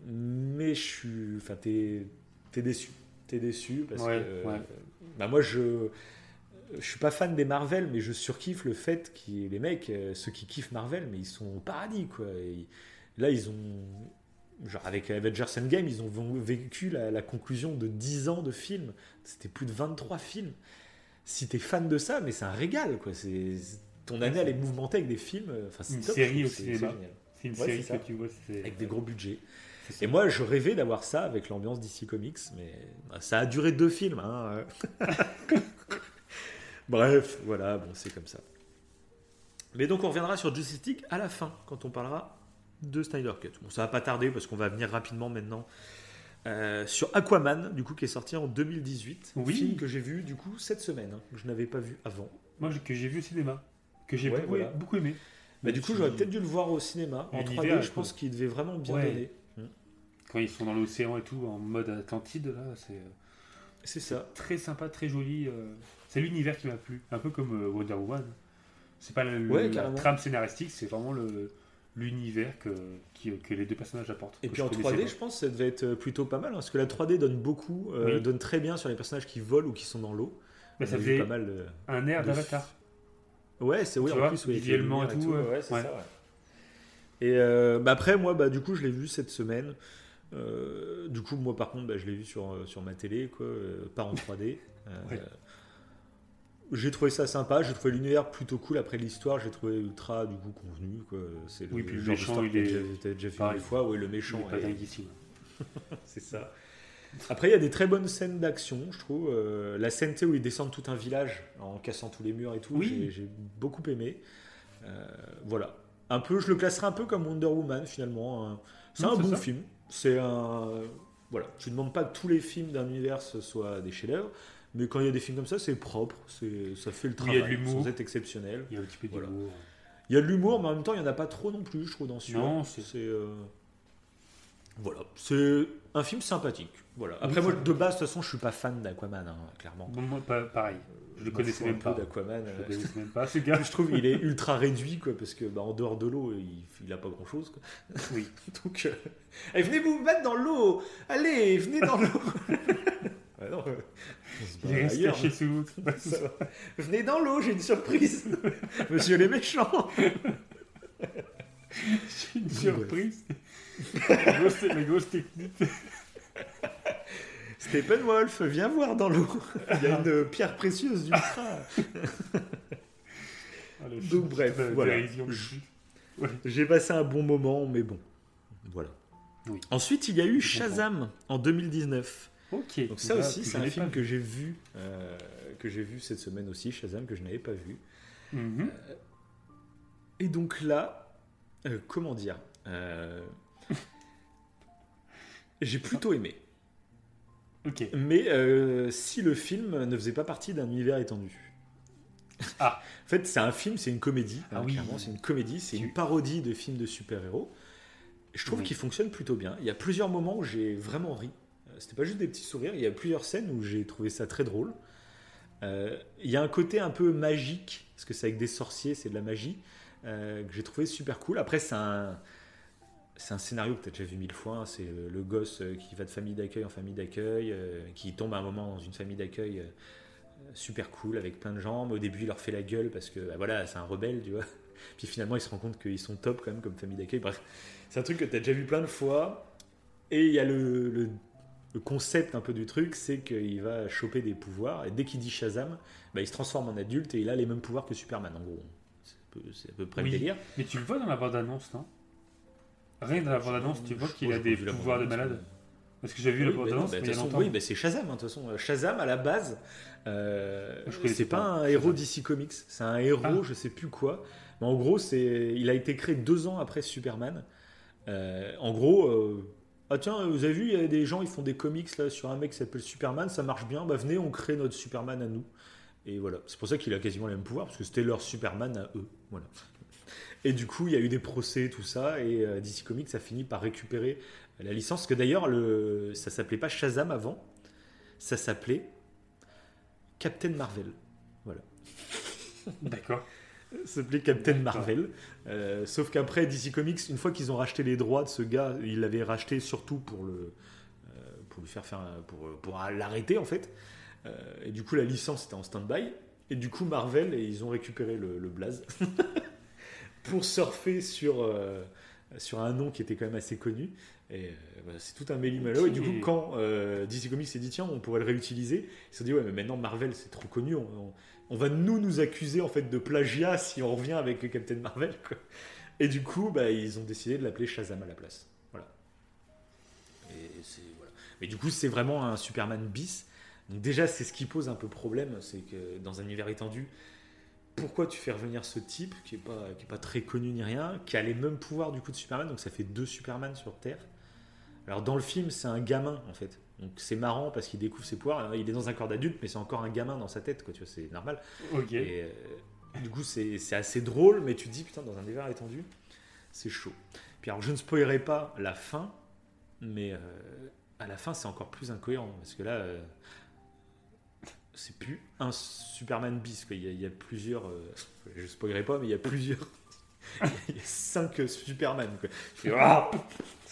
Speaker 1: Mais je suis. Enfin, t'es t'es déçu. T'es déçu parce
Speaker 9: Ouais,
Speaker 1: que.
Speaker 9: ouais.
Speaker 1: Bah moi, je. Je suis pas fan des Marvel, mais je surkiffe le fait que les mecs, euh, ceux qui kiffent Marvel, mais ils sont au paradis, quoi. Et là, ils ont. Genre, avec Avengers Endgame, ils ont vécu la, la conclusion de 10 ans de films. C'était plus de 23 films. Si t'es fan de ça, mais c'est un régal, quoi. C'est ton année, elle est mouvementée avec des films. euh, Enfin, c'est
Speaker 9: Une
Speaker 1: top,
Speaker 9: série
Speaker 1: je
Speaker 9: au
Speaker 1: trouve, c'est-
Speaker 9: une
Speaker 1: Ouais,
Speaker 9: série
Speaker 1: ça.
Speaker 9: que tu vois.
Speaker 1: Avec des gros budgets. Et moi, je rêvais d'avoir ça avec l'ambiance DC Comics, mais bah, ça a duré deux films. hein. Bref, voilà, bon, c'est comme ça. Mais donc, on reviendra sur Justice League à la fin, quand on parlera de Snyder Cut. Bon, ça va pas tarder parce qu'on va venir rapidement maintenant euh, sur Aquaman, du coup, qui est sorti en 2018.
Speaker 9: Oui.
Speaker 1: Film que j'ai vu, du coup, cette semaine, hein, que je n'avais pas vu avant.
Speaker 9: Moi, que j'ai vu au cinéma. Que j'ai
Speaker 1: Ouais,
Speaker 9: beaucoup,
Speaker 1: voilà.
Speaker 9: beaucoup aimé.
Speaker 1: Bah, du coup, j'aurais peut-être dû le voir au cinéma. En
Speaker 9: L'univers
Speaker 1: 3D,
Speaker 9: est
Speaker 1: je pense qu'il devait vraiment bien
Speaker 9: Ouais.
Speaker 1: donner.
Speaker 9: Quand ils sont dans l'océan et tout, en mode Atlantide, là, c'est
Speaker 1: C'est ça.
Speaker 9: très sympa, très joli. euh, C'est l'univers qui m'a plu. Un peu comme euh, Wonder Woman. C'est pas le,
Speaker 1: Ouais,
Speaker 9: la trame scénaristique, c'est vraiment le l'univers que, qui- que les deux personnages apportent.
Speaker 1: Et puis en
Speaker 9: connaissais
Speaker 1: 3D,
Speaker 9: pas.
Speaker 1: je pense que ça devait être plutôt pas mal, hein, parce que la 3D donne beaucoup, euh,
Speaker 9: Oui.
Speaker 1: donne très bien sur les personnages qui volent ou qui sont dans l'eau.
Speaker 9: Ça faisait
Speaker 1: pas mal de...
Speaker 9: un air
Speaker 1: de-
Speaker 9: d'avatar.
Speaker 1: Ouais, c'est oui,
Speaker 9: Tu
Speaker 1: en
Speaker 9: vois,
Speaker 1: plus, oui,
Speaker 9: visuellement et tout, euh,
Speaker 1: ouais, c'est
Speaker 9: ouais.
Speaker 1: ça, ouais. Et euh, bah après, moi, bah, du coup, je l'ai vu cette semaine. Euh, du coup, moi, par contre, bah, je l'ai vu sur, euh, sur ma télé, quoi, euh, pas en 3D. Euh,
Speaker 9: Ouais.
Speaker 1: J'ai trouvé ça sympa, j'ai trouvé l'univers plutôt cool. Après l'histoire, j'ai trouvé ultra du coup convenu. Quoi. C'est
Speaker 9: Oui, puis le
Speaker 1: genre
Speaker 9: méchant, il est-
Speaker 1: déjà, déjà
Speaker 9: pareil.
Speaker 1: une fois. Oui, le
Speaker 9: Il
Speaker 1: méchant
Speaker 9: est pas
Speaker 1: est- c'est ça. Après, il y a des très bonnes scènes d'action, je trouve. Euh, la scène tu où ils descendent tout un village en cassant tous les murs et tout,
Speaker 9: Oui.
Speaker 1: j'ai- beaucoup aimé. Euh, voilà. Un peu, je le classerais un peu comme Wonder Woman finalement. Un- C'est un bon
Speaker 9: ça.
Speaker 1: film. C'est un. Voilà. Je ne demande pas que tous les films d'un univers soient des chefs-d'œuvre, mais quand il y a des films comme ça, c'est propre, c'est- ça fait le
Speaker 9: Oui, il y a
Speaker 1: travail
Speaker 9: de l'humour.
Speaker 1: sans être exceptionnel.
Speaker 9: Il y a un petit peu
Speaker 1: Voilà.
Speaker 9: d'humour.
Speaker 1: Il y a de l'humour, mais en même temps, il n'y en a pas trop non plus, je trouve, dans celui-là.
Speaker 9: Non, c'est-
Speaker 1: c'est. euh, Voilà, c'est un film sympathique. Voilà. Après, moi, de base, de toute façon, je suis pas fan d'Aquaman, hein, clairement.
Speaker 9: Bon, moi, pareil. Je le
Speaker 1: m'en
Speaker 9: connaissais même pas.
Speaker 1: d'Aquaman.
Speaker 9: Je
Speaker 1: euh.
Speaker 9: le connaissais même pas, ce gars.
Speaker 1: Je trouve qu'il est ultra réduit, quoi, parce que bah, en dehors de l'eau, il, il a pas grand chose. Quoi.
Speaker 9: Oui.
Speaker 1: Donc, euh, eh, venez vous mettre dans l'eau Allez, venez dans l'eau non,
Speaker 9: Il sous.
Speaker 1: Venez dans l'eau, j'ai une surprise Monsieur les méchants
Speaker 9: J'ai une surprise. la, grosse, la grosse technique.
Speaker 1: Steppenwolf, viens voir dans l'eau Il y a une pierre précieuse d'ultra
Speaker 9: Ah, le
Speaker 1: Donc, bref, voilà.
Speaker 9: du. Ouais.
Speaker 1: J'ai passé un bon moment, mais bon. Voilà.
Speaker 9: Oui.
Speaker 1: Ensuite, il y a eu. Shazam en 2019.
Speaker 9: Ok.
Speaker 1: Donc ça
Speaker 9: Bah,
Speaker 1: aussi, c'est un film que j'ai vu, euh, que j'ai vu cette semaine aussi, Shazam, que je n'avais pas vu.
Speaker 9: Mhm.
Speaker 1: Et donc là, euh, comment dire euh, J'ai plutôt aimé.
Speaker 9: Ok.
Speaker 1: Mais euh, si le film ne faisait pas partie d'un univers étendu.
Speaker 9: Ah.
Speaker 1: En fait, c'est un film, c'est une comédie.
Speaker 9: Ah
Speaker 1: hein,
Speaker 9: oui.
Speaker 1: Clairement, c'est une comédie, c'est une parodie de film de super-héros. Je trouve
Speaker 9: Oui.
Speaker 1: qu'il fonctionne plutôt bien. Il y a plusieurs moments où j'ai vraiment ri. Euh, C'était pas juste des petits sourires. Il y a plusieurs scènes où j'ai trouvé ça très drôle. Euh, il y a un côté un peu magique, parce que c'est avec des sorciers, c'est de la magie, euh, que j'ai trouvé super cool. Après, c'est un, c'est un scénario que tu as déjà vu mille fois. hein. C'est le, le gosse euh, qui va de famille d'accueil en famille d'accueil, euh, qui tombe à un moment dans une famille d'accueil euh, super cool avec plein de. Mais au début, il leur fait la gueule parce que bah, voilà, c'est un rebelle, tu vois. Puis finalement, il se rend compte qu'ils sont top quand même comme famille d'accueil. Bref, c'est un truc que tu as déjà vu plein de fois. Et il y a le- le concept un peu du truc, c'est qu'il va choper des pouvoirs. Et dès qu'il dit Shazam, bah, il se transforme en adulte et il a les mêmes pouvoirs que Superman, en gros. C'est à peu- C'est à peu près
Speaker 9: Oui.
Speaker 1: le délire.
Speaker 9: Mais tu le vois dans la bande-annonce, non? Rien dans la bande-annonce, tu vois qu'il a des pouvoirs de malade. Parce que j'ai vu
Speaker 1: Oui,
Speaker 9: la
Speaker 1: bah non,
Speaker 9: bande-annonce
Speaker 1: bah,
Speaker 9: longtemps.
Speaker 1: oui, bah, c'est Shazam. hein, De toute façon, Shazam à la base, euh, c'est pas,
Speaker 9: pas.
Speaker 1: un héros DC Comics, c'est un héros,
Speaker 9: Ah.
Speaker 1: je sais plus quoi. Mais en gros, c'est, il a été créé deux ans après Superman. Euh, en gros, euh, ah tiens, vous avez vu, il y a des gens, ils font des comics là sur un mec qui s'appelle Superman, ça marche bien. Bah venez, on crée notre Superman à nous. Et voilà, c'est pour ça qu'il a quasiment les mêmes pouvoirs parce que c'était leur Superman à eux. Voilà. Et du coup, il y a eu des procès, tout ça, et euh, DC Comics a fini par récupérer la licence. Que d'ailleurs, le, ça s'appelait pas Shazam avant, ça s'appelait Captain Marvel. Voilà.
Speaker 9: D'accord.
Speaker 1: Ça s'appelait Captain. Marvel. Euh, sauf qu'après, DC Comics, une fois qu'ils ont racheté les droits de ce gars, ils l'avaient racheté surtout pour le. euh, pour lui faire faire. pour, pour l'arrêter, en fait. Euh, et du coup, la licence était en stand-by. Et du coup, Marvel, et ils ont récupéré le, le blaze pour surfer sur, sur un nom qui était quand même assez connu. Et voilà, c'est tout un méli-malo. Et du coup, quand DC Comics s'est dit, tiens, on pourrait le réutiliser, ils se sont dit, ouais, mais maintenant Marvel, c'est trop connu. On, on- on va nous nous accuser en fait de plagiat si on revient avec Captain Marvel. Et du coup, bah, ils ont décidé de l'appeler Shazam à la place. Voilà. Mais du coup, c'est vraiment un Superman bis. Déjà, c'est ce qui pose un peu problème, c'est que dans un univers étendu, pourquoi tu fais revenir ce type qui est pas qui est pas très connu ni rien, qui a les mêmes pouvoirs du coup de Superman, donc ça fait deux Superman sur Terre. Alors dans le film, c'est un gamin en fait. Donc c'est marrant parce qu'il découvre ses pouvoirs. Alors, il est dans un corps d'adulte, mais c'est encore un gamin dans sa tête, quoi. Tu vois, c'est normal.
Speaker 9: Ok.
Speaker 1: Et euh, du coup, c'est assez drôle, mais tu te dis, putain, dans un univers étendu, c'est chaud. Puis alors, je ne spoilerai pas la fin, mais euh, à la fin, c'est encore plus incohérent, parce que là, euh, c'est plus un Superman bis, quoi. Il, y a, il y a plusieurs, je ne spoilerai pas, mais il y a plusieurs, il y a cinq Superman, quoi. Je fais, Ah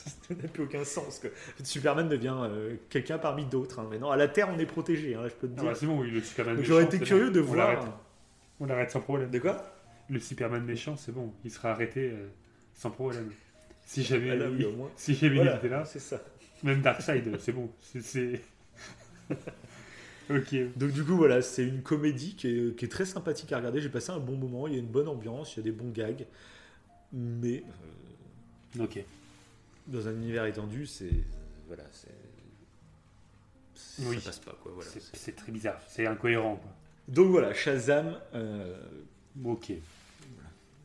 Speaker 1: ça n'a plus aucun sens, fait, Superman devient euh, quelqu'un parmi d'autres. hein. Mais non, à la Terre, on est protégé, hein, je peux te
Speaker 9: Ah
Speaker 1: dire.
Speaker 9: bah, c'est bon, oui, le Superman méchant.
Speaker 1: J'aurais été curieux
Speaker 9: bon.
Speaker 1: de
Speaker 9: On
Speaker 1: voir.
Speaker 9: l'arrête. On l'arrête sans problème.
Speaker 1: De quoi?
Speaker 9: Le Superman méchant, c'est bon. Il sera arrêté euh, sans problème. Si jamais,
Speaker 1: Ah là, oui,
Speaker 9: il,
Speaker 1: au moins.
Speaker 9: si jamais
Speaker 1: Voilà,
Speaker 9: il était là,
Speaker 1: c'est ça.
Speaker 9: même Darkseid, c'est bon. C'est-.
Speaker 1: Donc du coup voilà, c'est une comédie qui est, qui est très sympathique à regarder. J'ai passé un bon moment, il y a une bonne ambiance, il y a des bons gags, mais euh,
Speaker 9: Ok.
Speaker 1: Dans un univers étendu, c'est voilà, c'est
Speaker 9: Oui.
Speaker 1: ça passe pas quoi. Voilà.
Speaker 9: C'est- très bizarre. C'est incohérent, quoi.
Speaker 1: Donc voilà, Shazam, euh,
Speaker 9: Ok.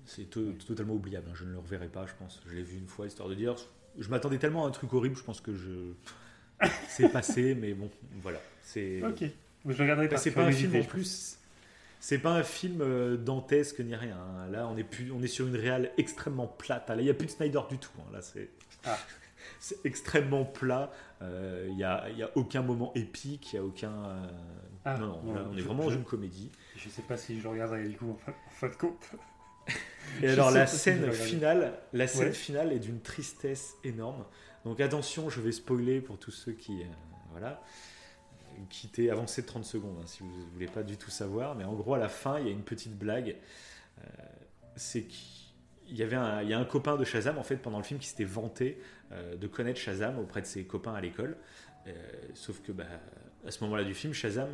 Speaker 1: c'est to- totalement oubliable. hein. Je ne le reverrai pas, je pense. Je l'ai vu une fois histoire de dire. Je m'attendais tellement à un truc horrible, je pense que je c'est passé, mais bon, voilà. C'est
Speaker 9: Ok. Je le regarderai
Speaker 1: Bah,
Speaker 9: pas.
Speaker 1: c'est pas un film en plus. C'est pas un film euh, dantesque ni rien. hein. Là, on est plus, on est sur une réale extrêmement plate. Là, il y a plus de Snyder du tout. hein. Là, c'est.
Speaker 9: Ah.
Speaker 1: c'est extrêmement plat. Il n'y a, y a aucun moment épique, il n'y a aucun. euh,
Speaker 9: Ah,
Speaker 1: non, non,
Speaker 9: non,
Speaker 1: là, on est vraiment dans une comédie.
Speaker 9: Je sais pas si je regarderai du coup en fin, de compte.
Speaker 1: Et
Speaker 9: Je
Speaker 1: alors la scène finale, la scène
Speaker 9: Ouais.
Speaker 1: finale est d'une tristesse énorme. Donc attention, je vais spoiler pour tous ceux qui, euh, voilà, quitter, avancer de 30 secondes hein, si vous ne voulez pas du tout savoir. Mais en gros, à la fin, il y a une petite blague. Euh, c'est qu'il y avait un, il y a un copain de Shazam en fait pendant le film qui s'était vanté euh, de connaître Shazam auprès de ses copains à l'école. Euh, sauf que bah, à ce moment-là du film, Shazam,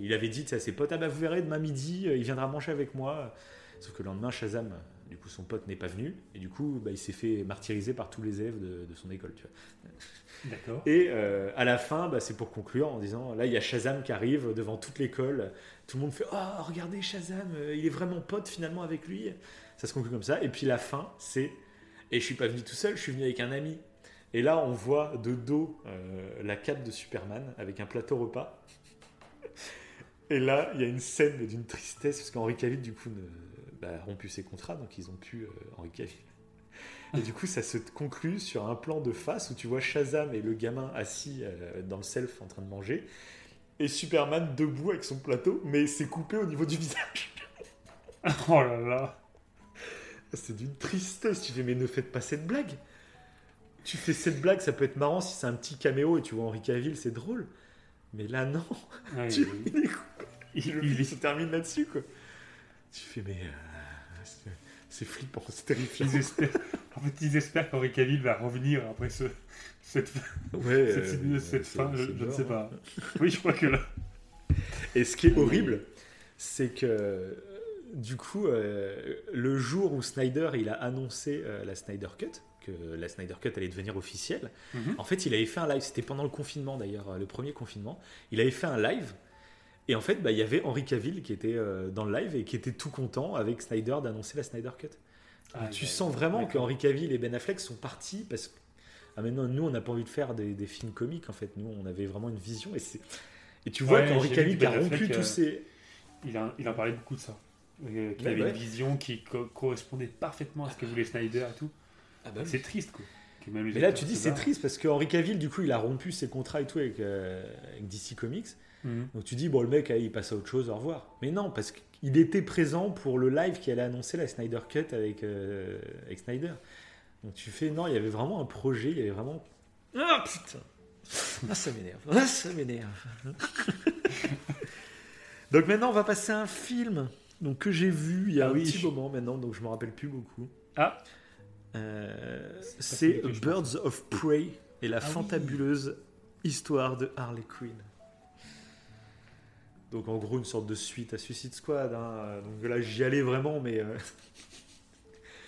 Speaker 1: il avait dit à ses potes ah bah vous verrez demain midi, il viendra manger avec moi. Sauf que le lendemain, Shazam, du coup, son pote n'est pas venu. Et du coup, bah, il s'est fait martyriser par tous les élèves de, de son école. Tu vois. Et euh, à la fin, bah, c'est pour conclure en disant là, il y a Shazam qui arrive devant toute l'école. Tout le monde fait Oh, regardez Shazam, euh, il est vraiment pote finalement avec lui. Ça se conclut comme ça. Et puis la fin, c'est Et je suis pas venu tout seul, je suis venu avec un ami. Et là, on voit de dos euh, la cape de Superman avec un plateau repas. Et là, il y a une scène d'une tristesse parce qu'Henri Cavill, du coup, bah, a rompu ses contrats, donc ils ont pu Henri Cavill. Et du coup, ça se conclut sur un plan de face où tu vois Shazam et le gamin assis euh, dans le self en train de manger, et Superman debout avec son plateau, mais c'est coupé au niveau du visage.
Speaker 9: Oh là là.
Speaker 1: C'est d'une tristesse. Tu fais, mais ne faites pas cette blague. Tu fais cette blague, ça peut être marrant si c'est un petit caméo et tu vois Henri Cavill, c'est drôle. Mais là, non. Tu-
Speaker 9: il-
Speaker 1: se termine là-dessus, quoi. Tu fais, mais. euh, c'est- flippant, c'est terrifiant.
Speaker 9: Ils espèrent, en fait, ils espèrent qu'Henri Cavill va revenir après ce, cette,
Speaker 1: Ouais,
Speaker 9: cette,
Speaker 1: euh,
Speaker 9: cette
Speaker 1: c'est-
Speaker 9: fin. Je,
Speaker 1: c'est
Speaker 9: je ne sais
Speaker 1: hein.
Speaker 9: pas. Oui, je crois que là.
Speaker 1: Et ce qui est horrible, c'est que euh, du coup, euh, le jour où Snyder il a annoncé euh, la Snyder Cut, que la Snyder Cut allait devenir officielle,
Speaker 9: Mhm.
Speaker 1: en fait, il avait fait un live. C'était pendant le confinement d'ailleurs, le premier confinement. Il avait fait un live. Et en fait, bah, il y avait Henri Cavill qui était euh, dans le live et qui était tout content avec Snyder d'annoncer la Snyder Cut.
Speaker 9: Ah,
Speaker 1: tu
Speaker 9: ouais,
Speaker 1: sens vraiment que. Henri Cavill et Ben Affleck sont partis parce que ah, maintenant, nous, on n'a pas envie de faire des, des films comiques en fait. Nous, on avait vraiment une vision et c'est et tu vois
Speaker 9: Ouais,
Speaker 1: qu'Henri Cavill qui a
Speaker 9: Ben
Speaker 1: rompu
Speaker 9: Affleck,
Speaker 1: tous
Speaker 9: euh,
Speaker 1: ses
Speaker 9: Il, a, il en parlait beaucoup de ça. Euh, qu'il
Speaker 1: Ouais,
Speaker 9: avait
Speaker 1: ouais.
Speaker 9: une vision qui co- correspondait parfaitement à ce que voulait Snyder et tout.
Speaker 1: Ah bah oui.
Speaker 9: C'est triste, quoi.
Speaker 1: Mais là, tu dis c'est triste parce que Henri Cavill, du coup, il a rompu ses contrats et tout avec, euh, avec DC Comics.
Speaker 9: Mhm.
Speaker 1: Donc tu dis, bon, le mec, il passe à autre chose, au revoir. Mais non, parce qu'il était présent pour le live qui allait annoncer la Snyder Cut avec, euh, avec Snyder. Donc tu fais, non, il y avait vraiment un projet, il y avait vraiment. Ah putain Ah, ça m'énerve Ah, ça m'énerve Donc maintenant, on va passer à un film donc, que j'ai vu il y a
Speaker 9: Ah
Speaker 1: un
Speaker 9: oui.
Speaker 1: petit moment maintenant, donc je me rappelle plus beaucoup.
Speaker 9: Ah,
Speaker 1: Euh, c'est Birds of Prey et la
Speaker 9: Ah oui.
Speaker 1: fantabuleuse histoire de Harley Quinn. Donc en gros une sorte de suite à Suicide Squad. hein. Donc là j'y allais vraiment, mais euh,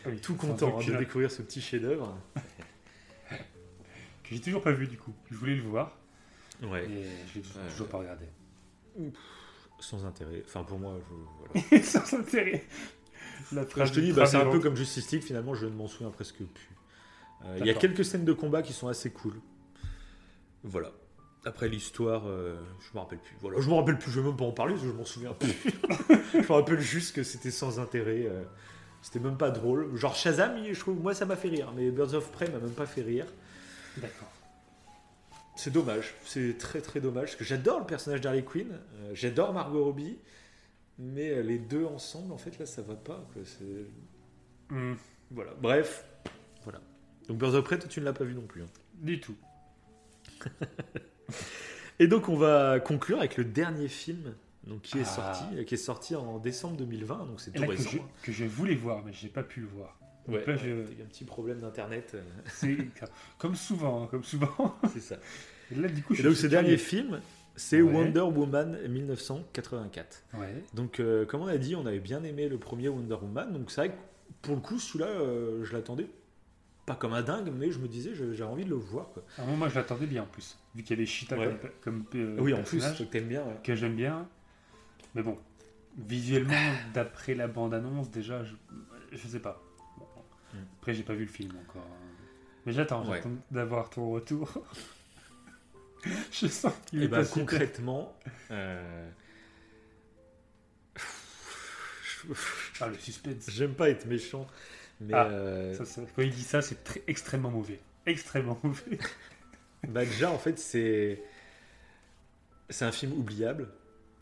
Speaker 9: oui,
Speaker 1: tout content hein, de découvrir ce petit chef-d'œuvre.
Speaker 9: que j'ai toujours pas vu du coup. Je voulais le voir
Speaker 1: Ouais.
Speaker 9: et je l'ai
Speaker 1: Ouais.
Speaker 9: toujours pas regardé.
Speaker 1: Sans intérêt. Enfin pour moi, je, voilà.
Speaker 9: Sans intérêt. La
Speaker 1: Quand je te dis, bah, c'est un peu comme Justice League. Finalement, je ne m'en souviens presque plus. Euh, Il y a quelques scènes de combat qui sont assez cool. Voilà. Après l'histoire, euh, je me rappelle plus. Voilà, je me rappelle plus. Je vais même pas en parler parce que je m'en souviens plus. je me rappelle juste que c'était sans intérêt. euh, c'était même pas drôle. Genre Shazam, il- je trouve, moi ça m'a fait rire, mais Birds of Prey m'a même pas fait rire.
Speaker 9: D'accord.
Speaker 1: C'est dommage. C'est très très dommage parce que j'adore le personnage d'Harley Quinn. euh, j'adore Margot Robbie. Mais euh, les deux ensemble, en fait, là, ça va pas. quoi. C'est-
Speaker 9: Hmm,
Speaker 1: Voilà. Bref, voilà. Donc Birds of Prey, toi, tu ne l'as pas vu non plus. hein.
Speaker 9: du tout.
Speaker 1: Et donc on va conclure avec le dernier film donc, qui est
Speaker 9: Ah.
Speaker 1: sorti, qui est sorti en décembre 2020, donc c'est tout
Speaker 9: là, que,
Speaker 1: récent.
Speaker 9: je, que je voulais voir, mais j'ai pas pu le voir.
Speaker 1: Ouais,
Speaker 9: Donc là,
Speaker 1: ouais,
Speaker 9: je-
Speaker 1: il y a un petit problème d'internet, euh,
Speaker 9: comme souvent, hein, comme souvent.
Speaker 1: c'est ça.
Speaker 9: Et là, du coup,
Speaker 1: Et
Speaker 9: je
Speaker 1: donc ce dernier film, c'est
Speaker 9: Ouais.
Speaker 1: Wonder Woman 1984.
Speaker 9: Ouais.
Speaker 1: Donc euh, comme on a dit, on avait bien aimé le premier Wonder Woman, donc c'est vrai que pour le coup, celui-là, euh, je l'attendais pas comme un dingue, mais je me disais, j'avais envie de le voir. Quoi.
Speaker 9: À un moment, moi, je l'attendais bien en plus, vu qu'il y avait Cheetah
Speaker 1: Ouais.
Speaker 9: comme, comme euh,
Speaker 1: oui, en plus, que t'aimes bien. ouais.
Speaker 9: que j'aime bien. Mais bon, visuellement, d'après la bande-annonce, déjà, je, je sais pas. Bon.
Speaker 1: Hmm.
Speaker 9: Après, j'ai pas vu le film encore. hein. Mais j'attends,
Speaker 1: Ouais.
Speaker 9: j'attends d'avoir ton retour. je sens qu'il
Speaker 1: Et
Speaker 9: est
Speaker 1: ben
Speaker 9: pas
Speaker 1: concrètement, euh,
Speaker 9: Ah, le suspense.
Speaker 1: j'aime pas être méchant, mais
Speaker 9: Ah,
Speaker 1: euh,
Speaker 9: Ça, ça- quand il dit ça, c'est très- extrêmement mauvais. extrêmement mauvais.
Speaker 1: Bah déjà, en fait, c'est c'est un film oubliable.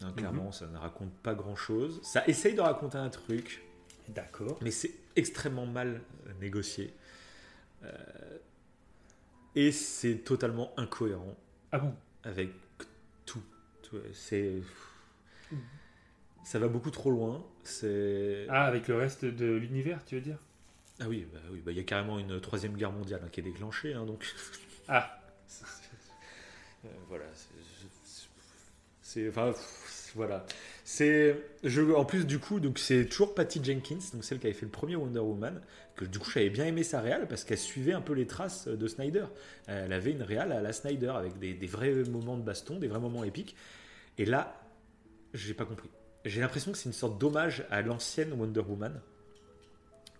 Speaker 1: Hein, clairement,
Speaker 9: Mhm.
Speaker 1: ça ne raconte pas grand-chose. Ça essaye de raconter un truc,
Speaker 9: D'accord.
Speaker 1: mais c'est extrêmement mal négocié. Euh, et c'est totalement incohérent
Speaker 9: Ah bon?
Speaker 1: avec tout. Tout, C'est ça va beaucoup trop loin. C'est
Speaker 9: Ah, avec le reste de l'univers, tu veux dire?
Speaker 1: Ah oui, bah oui, bah il y a carrément une troisième guerre mondiale hein, qui est déclenchée, hein, donc.
Speaker 9: Ah,
Speaker 1: Euh, voilà. c'est-. Enfin, voilà. C'est. Je, en plus, du coup, donc c'est toujours Patty Jenkins, donc celle qui avait fait le premier Wonder Woman, que du coup, j'avais bien aimé sa réal parce qu'elle suivait un peu les traces de Snyder. Elle avait une réal à la Snyder avec des, des vrais moments de baston, des vrais moments épiques. Et là, j'ai pas compris. J'ai l'impression que c'est une sorte d'hommage à l'ancienne Wonder Woman.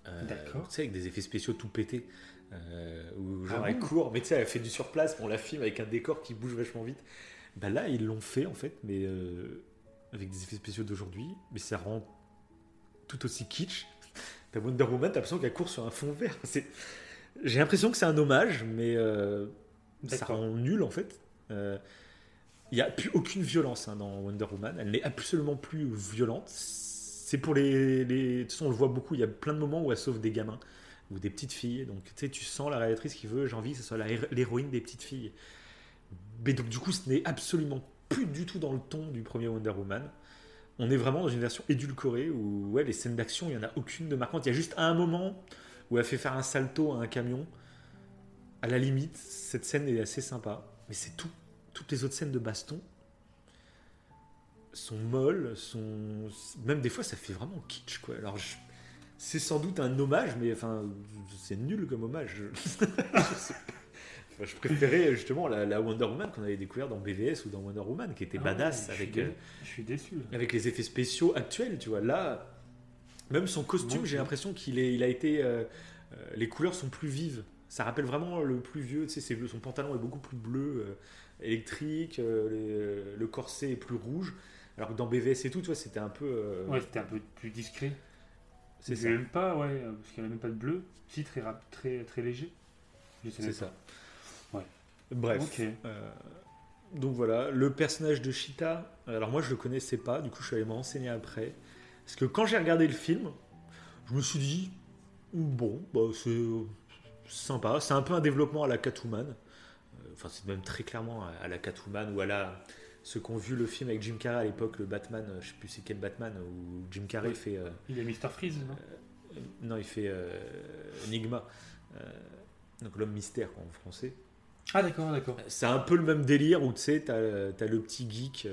Speaker 1: Euh,
Speaker 9: D'accord.
Speaker 1: Tu sais, avec des effets spéciaux tout pétés. Euh, où genre
Speaker 9: Ah
Speaker 1: elle
Speaker 9: bon
Speaker 1: court, mais tu sais, elle fait du surplace, on la filme avec un décor qui bouge vachement vite. Bah là, ils l'ont fait en fait, mais euh, avec des effets spéciaux d'aujourd'hui, mais ça rend tout aussi kitsch. T'as Wonder Woman, t'as l'impression qu'elle court sur un fond vert. C'est... J'ai l'impression que c'est un hommage, mais euh, ça rend nul en fait. Euh, Il n'y a plus aucune violence hein, dans Wonder Woman. Elle n'est absolument plus violente. C'est pour les, les. De toute façon, on le voit beaucoup. Il y a plein de moments où elle sauve des gamins ou des petites filles. Donc, tu sais, tu sens la réalisatrice qui veut, j'ai envie que ce soit l'héroïne des petites filles. Mais donc, du coup, ce n'est absolument plus du tout dans le ton du premier Wonder Woman. On est vraiment dans une version édulcorée où ouais, les scènes d'action, il n'y en a aucune de marquante. Il y a juste un moment où elle fait faire un salto à un camion. À la limite, cette scène est assez sympa. Mais c'est tout. Toutes les autres scènes de baston sont molles, sont même des fois ça fait vraiment kitsch quoi. Alors je- c'est sans doute un hommage, mais enfin c'est nul comme hommage. Je. Enfin, préférais justement la, la Wonder Woman qu'on avait découvert dans BVS ou dans Wonder Woman, qui était
Speaker 9: Ah
Speaker 1: badass
Speaker 9: ouais, je suis
Speaker 1: avec
Speaker 9: dé-
Speaker 1: euh,
Speaker 9: Je suis déçu. là.
Speaker 1: avec les effets spéciaux actuels, tu vois. Là, même son costume,
Speaker 9: Bon,
Speaker 1: j'ai l'impression qu'il est, il a été, euh, euh, les couleurs sont plus vives. Ça rappelle vraiment le plus vieux. Tu sais. Son pantalon est beaucoup plus bleu, euh, électrique. les- le corset est plus rouge. Alors que dans BVS et tout, tu vois, c'était un peu. euh,
Speaker 9: Ouais, c'était un peu plus discret.
Speaker 1: c'est ça.
Speaker 9: l'aime pas, ouais, euh, parce qu'il n'y a même pas de bleu. Si, très, rap- très, très léger.
Speaker 1: C'est
Speaker 9: même
Speaker 1: ça.
Speaker 9: Ouais.
Speaker 1: Bref. Euh, donc voilà, le personnage de Cheetah, alors moi je le connaissais pas, du coup je suis allé me renseigner après. Parce que quand j'ai regardé le film, je me suis dit, bon, bah, c'est sympa, c'est un peu un développement à la Catwoman. Enfin, c'est même très clairement à- à la Catwoman ou à la. Ceux qui ont vu le film avec Jim Carrey à l'époque, le Batman, euh, je sais plus c'est quel Batman, où Jim Carrey fait. euh,
Speaker 9: Il y a Mr. Freeze, non
Speaker 1: euh, non, il fait euh, Enigma. Euh, donc l'homme mystère en français.
Speaker 9: Ah, d'accord, d'accord.
Speaker 1: C'est un peu le même délire où tu sais, t'as as le petit geek,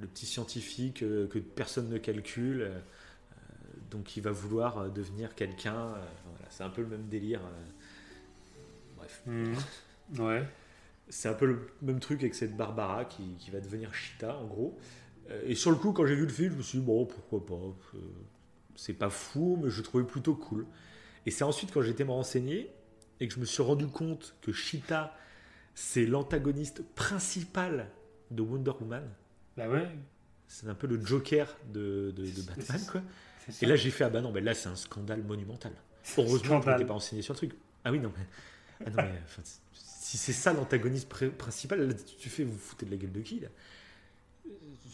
Speaker 1: le petit scientifique que personne ne calcule, donc il va vouloir devenir quelqu'un. voilà, c'est un peu le même délire. bref.
Speaker 9: Mhm. Ouais.
Speaker 1: C'est un peu le même truc avec cette Barbara qui, qui va devenir Cheetah en gros. Euh, Et sur le coup, quand j'ai vu le film, je me suis dit, bon, pourquoi pas. euh, C'est pas fou, mais je le trouvais plutôt cool. Et c'est ensuite quand été me renseigner et que je me suis rendu compte que Cheetah, c'est l'antagoniste principal de Wonder Woman.
Speaker 9: Bah ouais.
Speaker 1: C'est un peu le Joker de, de, de Batman, quoi. Et là, j'ai fait, ah bah non, mais là, c'est un scandale monumental. Heureusement que je
Speaker 9: Scandale.
Speaker 1: n'étais pas renseigné sur le truc. Ah oui, non, mais. ah non, mais, enfin, si c'est ça l'antagoniste pr- principal, là, tu fais, vous vous foutez de la gueule de qui, là?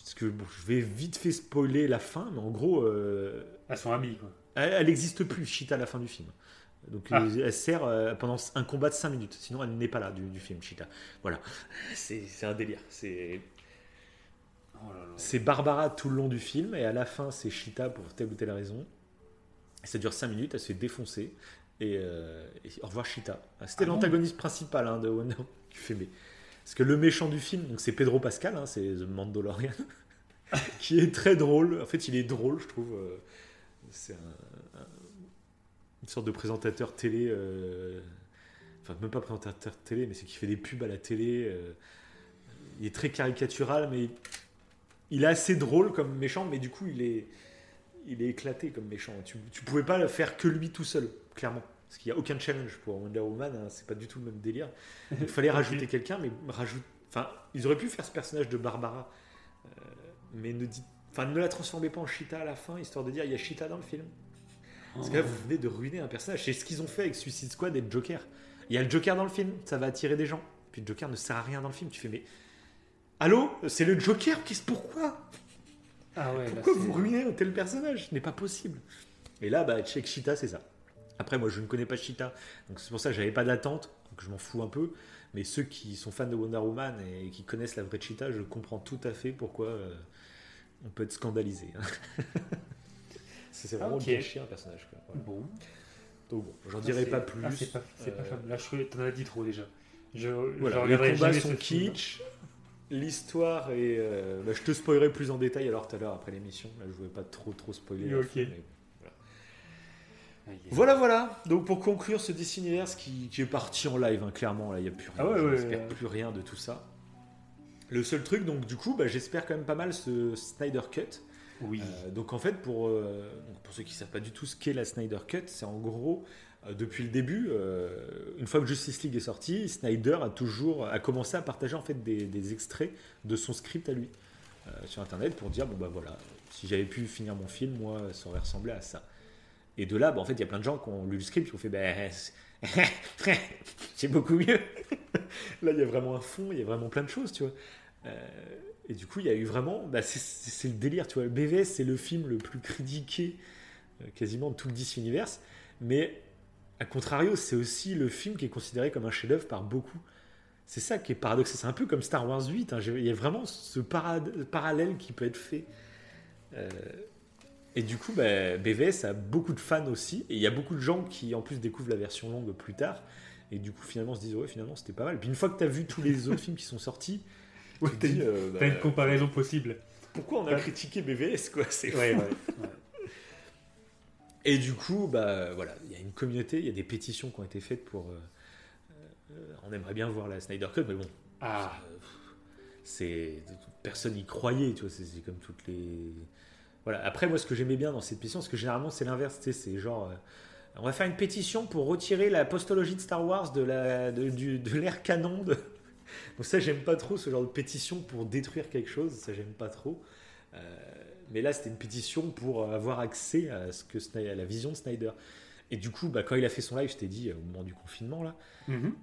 Speaker 1: Parce que bon, je vais vite fait spoiler la fin, mais en gros, euh,
Speaker 9: Elles sont amies, quoi.
Speaker 1: elle n'existe plus, Cheetah, à la fin du film. Donc
Speaker 9: Ah.
Speaker 1: euh, elle sert euh, pendant un combat de 5 minutes, sinon elle n'est pas là du, du film, Cheetah. Voilà. C'est un délire. C'est.
Speaker 9: Oh.
Speaker 1: C'est Barbara tout le long du film et à la fin c'est Cheetah pour telle ou telle raison. Ça dure 5 minutes, elle se fait défoncer. Et, euh, et au revoir Cheetah. C'était
Speaker 9: Ah
Speaker 1: l'antagoniste principal hein, de Wonder Tu fais mais. Parce que le méchant du film, donc c'est Pedro Pascal, hein, c'est The Mandalorian, qui est très drôle. En fait, il est drôle, je trouve. euh, C'est un- un- une sorte de présentateur télé. euh, Enfin, même pas présentateur télé, mais c'est qui fait des pubs à la télé. euh, il est très caricatural, mais il est assez drôle comme méchant, mais du coup, il est, il est éclaté comme méchant. Tu, tu pouvais pas le faire que lui tout seul, clairement. Parce qu'il n'y a aucun challenge pour Wonder Woman, hein, c'est pas du tout le même délire. Il fallait rajouter quelqu'un, mais rajoute. Enfin, ils auraient pu faire ce personnage de Barbara, euh, mais ne dit, enfin, ne la transformez pas en Cheetah à la fin, histoire de dire il y a Cheetah dans le film. Parce que là, vous venez de ruiner un personnage. C'est ce qu'ils ont fait avec Suicide Squad et le Joker. Il y a le Joker dans le film, ça va attirer des gens. Puis le Joker ne sert à rien dans le film. Tu fais, mais. Allô C'est le Joker Qu'est-ce pourquoi?
Speaker 9: Ah ouais,
Speaker 1: Pourquoi
Speaker 9: c'est-
Speaker 1: vous ruinez un tel personnage? Ce n'est pas possible. Et là, bah, check Cheetah, c'est ça. Après, moi, je ne connais pas Cheetah, donc c'est pour ça que j'avais pas d'attente, donc je m'en fous un peu. Mais ceux qui sont fans de Wonder Woman et qui connaissent la vraie Cheetah, je comprends tout à fait pourquoi euh, on peut être scandalisé. c'est vraiment
Speaker 9: Ok.
Speaker 1: bien chier un personnage. Quoi. Voilà.
Speaker 9: Bon.
Speaker 1: Donc bon, j'en
Speaker 9: Ah,
Speaker 1: dirai pas plus.
Speaker 9: ah, c'est pas, pas
Speaker 1: Euh,
Speaker 9: fameux. Là, je t'en as dit trop déjà. Je,
Speaker 1: Voilà,
Speaker 9: je
Speaker 1: les combats sont kitsch. L'histoire est. euh, bah, je te spoilerai plus en détail alors tout à l'heure après l'émission. Là, je voulais pas trop trop spoiler.
Speaker 9: Ok.
Speaker 1: Mais
Speaker 9: yes.
Speaker 1: Voilà, voilà. Donc pour conclure ce DC Universe qui, qui est parti en live, hein, clairement, là, il n'y a plus rien.
Speaker 9: Ah ouais,
Speaker 1: je
Speaker 9: ouais,
Speaker 1: n'espère
Speaker 9: ouais.
Speaker 1: plus rien de tout ça. Le seul truc, donc du coup, bah, j'espère quand même pas mal ce Snyder Cut.
Speaker 9: Oui.
Speaker 1: Euh, donc en fait, pour, euh, pour ceux qui ne savent pas du tout ce qu'est la Snyder Cut, c'est en gros, euh, depuis le début, euh, une fois que Justice League est sorti, Snyder a toujours a commencé à partager en fait des, des extraits de son script à lui euh, sur Internet pour dire bon bah voilà, si j'avais pu finir mon film, moi, ça aurait ressemblé à ça. Et de là, bah, en fait, il y a plein de gens qui ont lu le script qui ont fait ben c'est beaucoup mieux. là, il y a vraiment un fond, il y a vraiment plein de choses, tu vois. Euh, et du coup, il y a eu vraiment. Bah, c'est- le délire, tu vois. BVS, c'est le film le plus critiqué euh, quasiment de tout le DC Universe. Mais, à contrario, c'est aussi le film qui est considéré comme un chef-d'œuvre par beaucoup. C'est ça qui est paradoxal. C'est un peu comme Star Wars 8. hein. Il y a vraiment ce parallèle qui peut être fait. Euh, et du coup, bah, BVS a beaucoup de fans aussi. Et il y a beaucoup de gens qui, en plus, découvrent la version longue plus tard. Et du coup, finalement, se disent, ouais, finalement, c'était pas mal. Puis une fois que tu as vu tous les autres films qui sont sortis,
Speaker 9: Ouais,
Speaker 1: tu dis,
Speaker 9: une-
Speaker 1: euh, bah,
Speaker 9: une comparaison possible.
Speaker 1: pourquoi on a critiqué BVS quoi C'est
Speaker 9: Ouais,
Speaker 1: fou.
Speaker 9: ouais.
Speaker 1: Et du coup, bah voilà, il y a une communauté, il y a des pétitions qui ont été faites pour. euh, euh, on aimerait bien voir la Snyder Cut, mais bon,
Speaker 9: Ah,
Speaker 1: c'est personne y croyait, tu vois. C'est comme toutes les. Voilà. Après, moi, ce que j'aimais bien dans cette pétition, parce que généralement c'est l'inverse, c'est genre. euh, on va faire une pétition pour retirer la postologie de Star Wars de la de, de l'ère canon. De... Donc ça, j'aime pas trop ce genre de pétition pour détruire quelque chose. Ça, j'aime pas trop. Euh, mais là, c'était une pétition pour avoir accès à ce que à la vision de Snyder. Et du coup, bah, quand il a fait son live, je t'ai dit au moment du confinement là,
Speaker 9: mhm.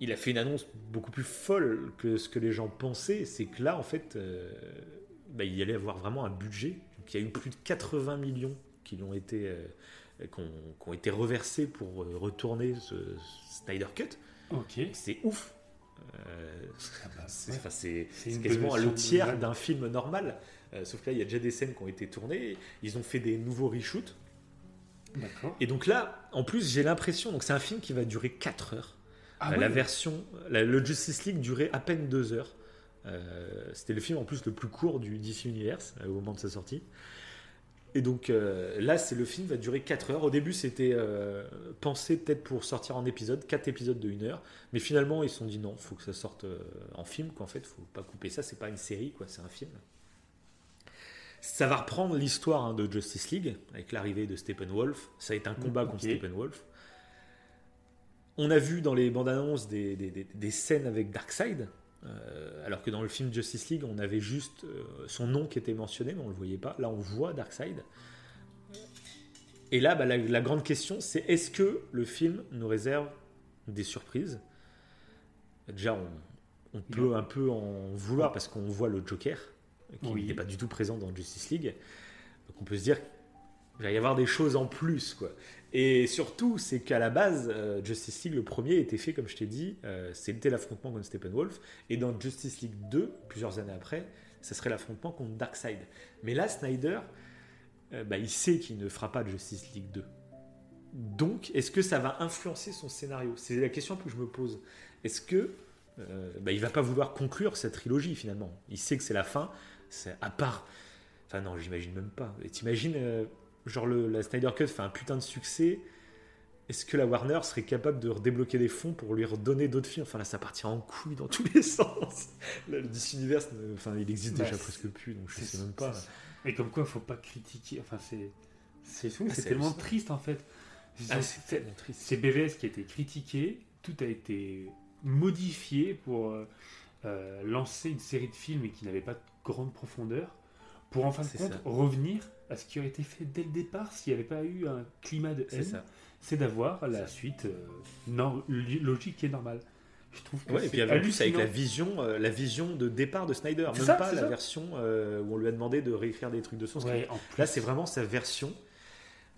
Speaker 1: il a fait une annonce beaucoup plus folle que ce que les gens pensaient. C'est que là, en fait, euh, bah, il allait avoir vraiment un budget. Donc, il y a eu plus de 80 millions qui ont été, euh, qui ont, qui ont été reversés pour euh, retourner ce Snyder Cut.
Speaker 9: ok.
Speaker 1: C'est ouf. Euh, c'est
Speaker 9: ouais.
Speaker 1: enfin, c'est- quasiment le tiers d'un film normal. Euh, sauf que là, il y a déjà des scènes qui ont été tournées. Ils ont fait des nouveaux reshoots.
Speaker 9: D'accord.
Speaker 1: Et donc là, en plus, j'ai l'impression, donc c'est un film qui va durer 4 heures.
Speaker 9: Ah
Speaker 1: Euh,
Speaker 9: ouais.
Speaker 1: La version, la- le Justice League durait à peine 2 heures. Euh, C'était le film en plus le plus court du DC Universe euh, au moment de sa sortie. Et donc euh, là, c'est le film va durer 4 heures. Au début, c'était euh, pensé peut-être pour sortir en épisode, 4 épisodes de 1 heure. Mais finalement, ils se sont dit non, faut que ça sorte euh, en film. Qu'en fait, faut pas couper ça. C'est pas une série, quoi. C'est un film. Ça va reprendre l'histoire hein, de Justice League avec l'arrivée de Steppenwolf. Ça a été un combat contre
Speaker 9: Ok.
Speaker 1: Steppenwolf. On a vu dans les bandes annonces des, des- des- des scènes avec Darkseid, euh, alors que dans le film Justice League, on avait juste euh, son nom qui était mentionné, mais on ne le voyait pas. Là, on voit Darkseid. Et là, bah, la, la grande question, c'est est-ce que le film nous réserve des surprises? Déjà, on, on peut un peu en vouloir parce qu'on voit le Joker, qui
Speaker 9: Oui.
Speaker 1: n'était pas du tout présent dans Justice League. Donc on peut se dire qu'il va y avoir des choses en plus. Quoi. Et surtout, c'est qu'à la base, euh, Justice League, le premier, était fait, comme je t'ai dit, euh, c'était l'affrontement contre Steppenwolf. Et dans Justice League 2, plusieurs années après, ça serait l'affrontement contre Darkseid. Mais là, Snyder, euh, bah, il sait qu'il ne fera pas Justice League 2. Donc, est-ce que ça va influencer son scénario? C'est la question que je me pose. Est-ce que bah, il va pas vouloir conclure cette trilogie finalement? Il sait que c'est la fin. À part. Enfin non, j'imagine même pas. T'imagines, genre le, la Snyder Cut fait un putain de succès. Est-ce que la Warner serait capable de redébloquer des fonds pour lui redonner d'autres films? Enfin là, ça partira en couille dans tous les sens. Là, le DC Universe, enfin, il existe
Speaker 9: Bah,
Speaker 1: déjà presque plus, donc je sais même pas.
Speaker 9: Et comme quoi, faut pas critiquer. Enfin, c'est. C'est fou,
Speaker 1: Ah,
Speaker 9: tellement triste en fait.
Speaker 1: Ah,
Speaker 9: C'est-
Speaker 1: triste.
Speaker 9: C'est BVS qui a été critiqué, tout a été modifié pour euh, euh, lancer une série de films et qui n'avait pas de grande profondeur, pour en fin de compte
Speaker 1: ça.
Speaker 9: revenir à ce qui aurait été fait dès le départ s'il n'y avait pas eu un climat de haine. c'est d'avoir la suite euh, non, logique et normale. Je trouve que
Speaker 1: Ouais, et puis en plus avec la vision, euh, la vision de départ de Snyder, même
Speaker 9: ça,
Speaker 1: pas la
Speaker 9: ça.
Speaker 1: version euh, où on lui a demandé de réécrire des trucs de son.
Speaker 9: Ouais.
Speaker 1: Là, c'est vraiment sa version.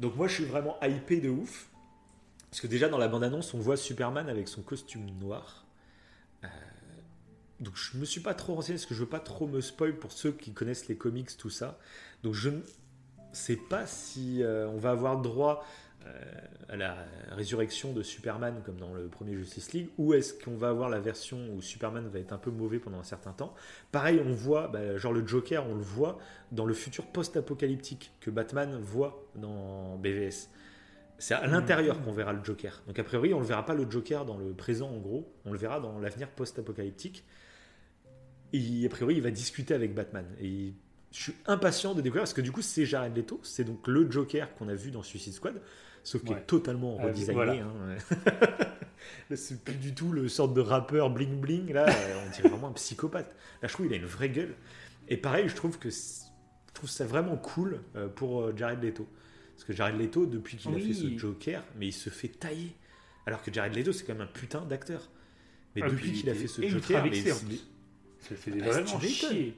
Speaker 1: Donc moi, je suis vraiment hypé de ouf. Parce que déjà, dans la bande-annonce, on voit Superman avec son costume noir. Donc je me suis pas trop renseigné, parce que je veux pas trop me spoil pour ceux qui connaissent les comics, tout ça. Donc je ne sais pas si euh, on va avoir droit euh, à la résurrection de Superman comme dans le premier Justice League, ou est-ce qu'on va avoir la version où Superman va être un peu mauvais pendant un certain temps. Pareil, on voit, bah, genre le Joker, on le voit dans le futur post-apocalyptique que Batman voit dans BVS. C'est à l'intérieur qu'on verra le Joker. Donc a priori, on ne verra pas le Joker dans le présent en gros, on le verra dans l'avenir post-apocalyptique. Et a priori, il va discuter avec Batman. Et je suis impatient de découvrir parce que du coup, c'est Jared Leto, c'est donc le Joker qu'on a vu dans Suicide Squad, sauf qu'il
Speaker 9: Ouais.
Speaker 1: est totalement
Speaker 9: Ah,
Speaker 1: redesigné.
Speaker 9: voilà.
Speaker 1: hein. C'est plus du tout le sorte de rappeur bling bling. Là, euh, on dirait vraiment un psychopathe. Là, je trouve qu'il a une vraie gueule. Et pareil, je trouve que je trouve ça vraiment cool euh, pour euh, Jared Leto. Parce que Jared Leto, depuis qu'il a fait ce Joker, mais il se fait tailler. Alors que Jared Leto, c'est quand même un putain d'acteur. Mais
Speaker 9: Ah,
Speaker 1: depuis
Speaker 9: puis
Speaker 1: qu'il a fait ce Joker, mais
Speaker 9: Ça le fait
Speaker 1: Ah,
Speaker 9: vraiment
Speaker 1: tu m'étonnes.
Speaker 9: chier.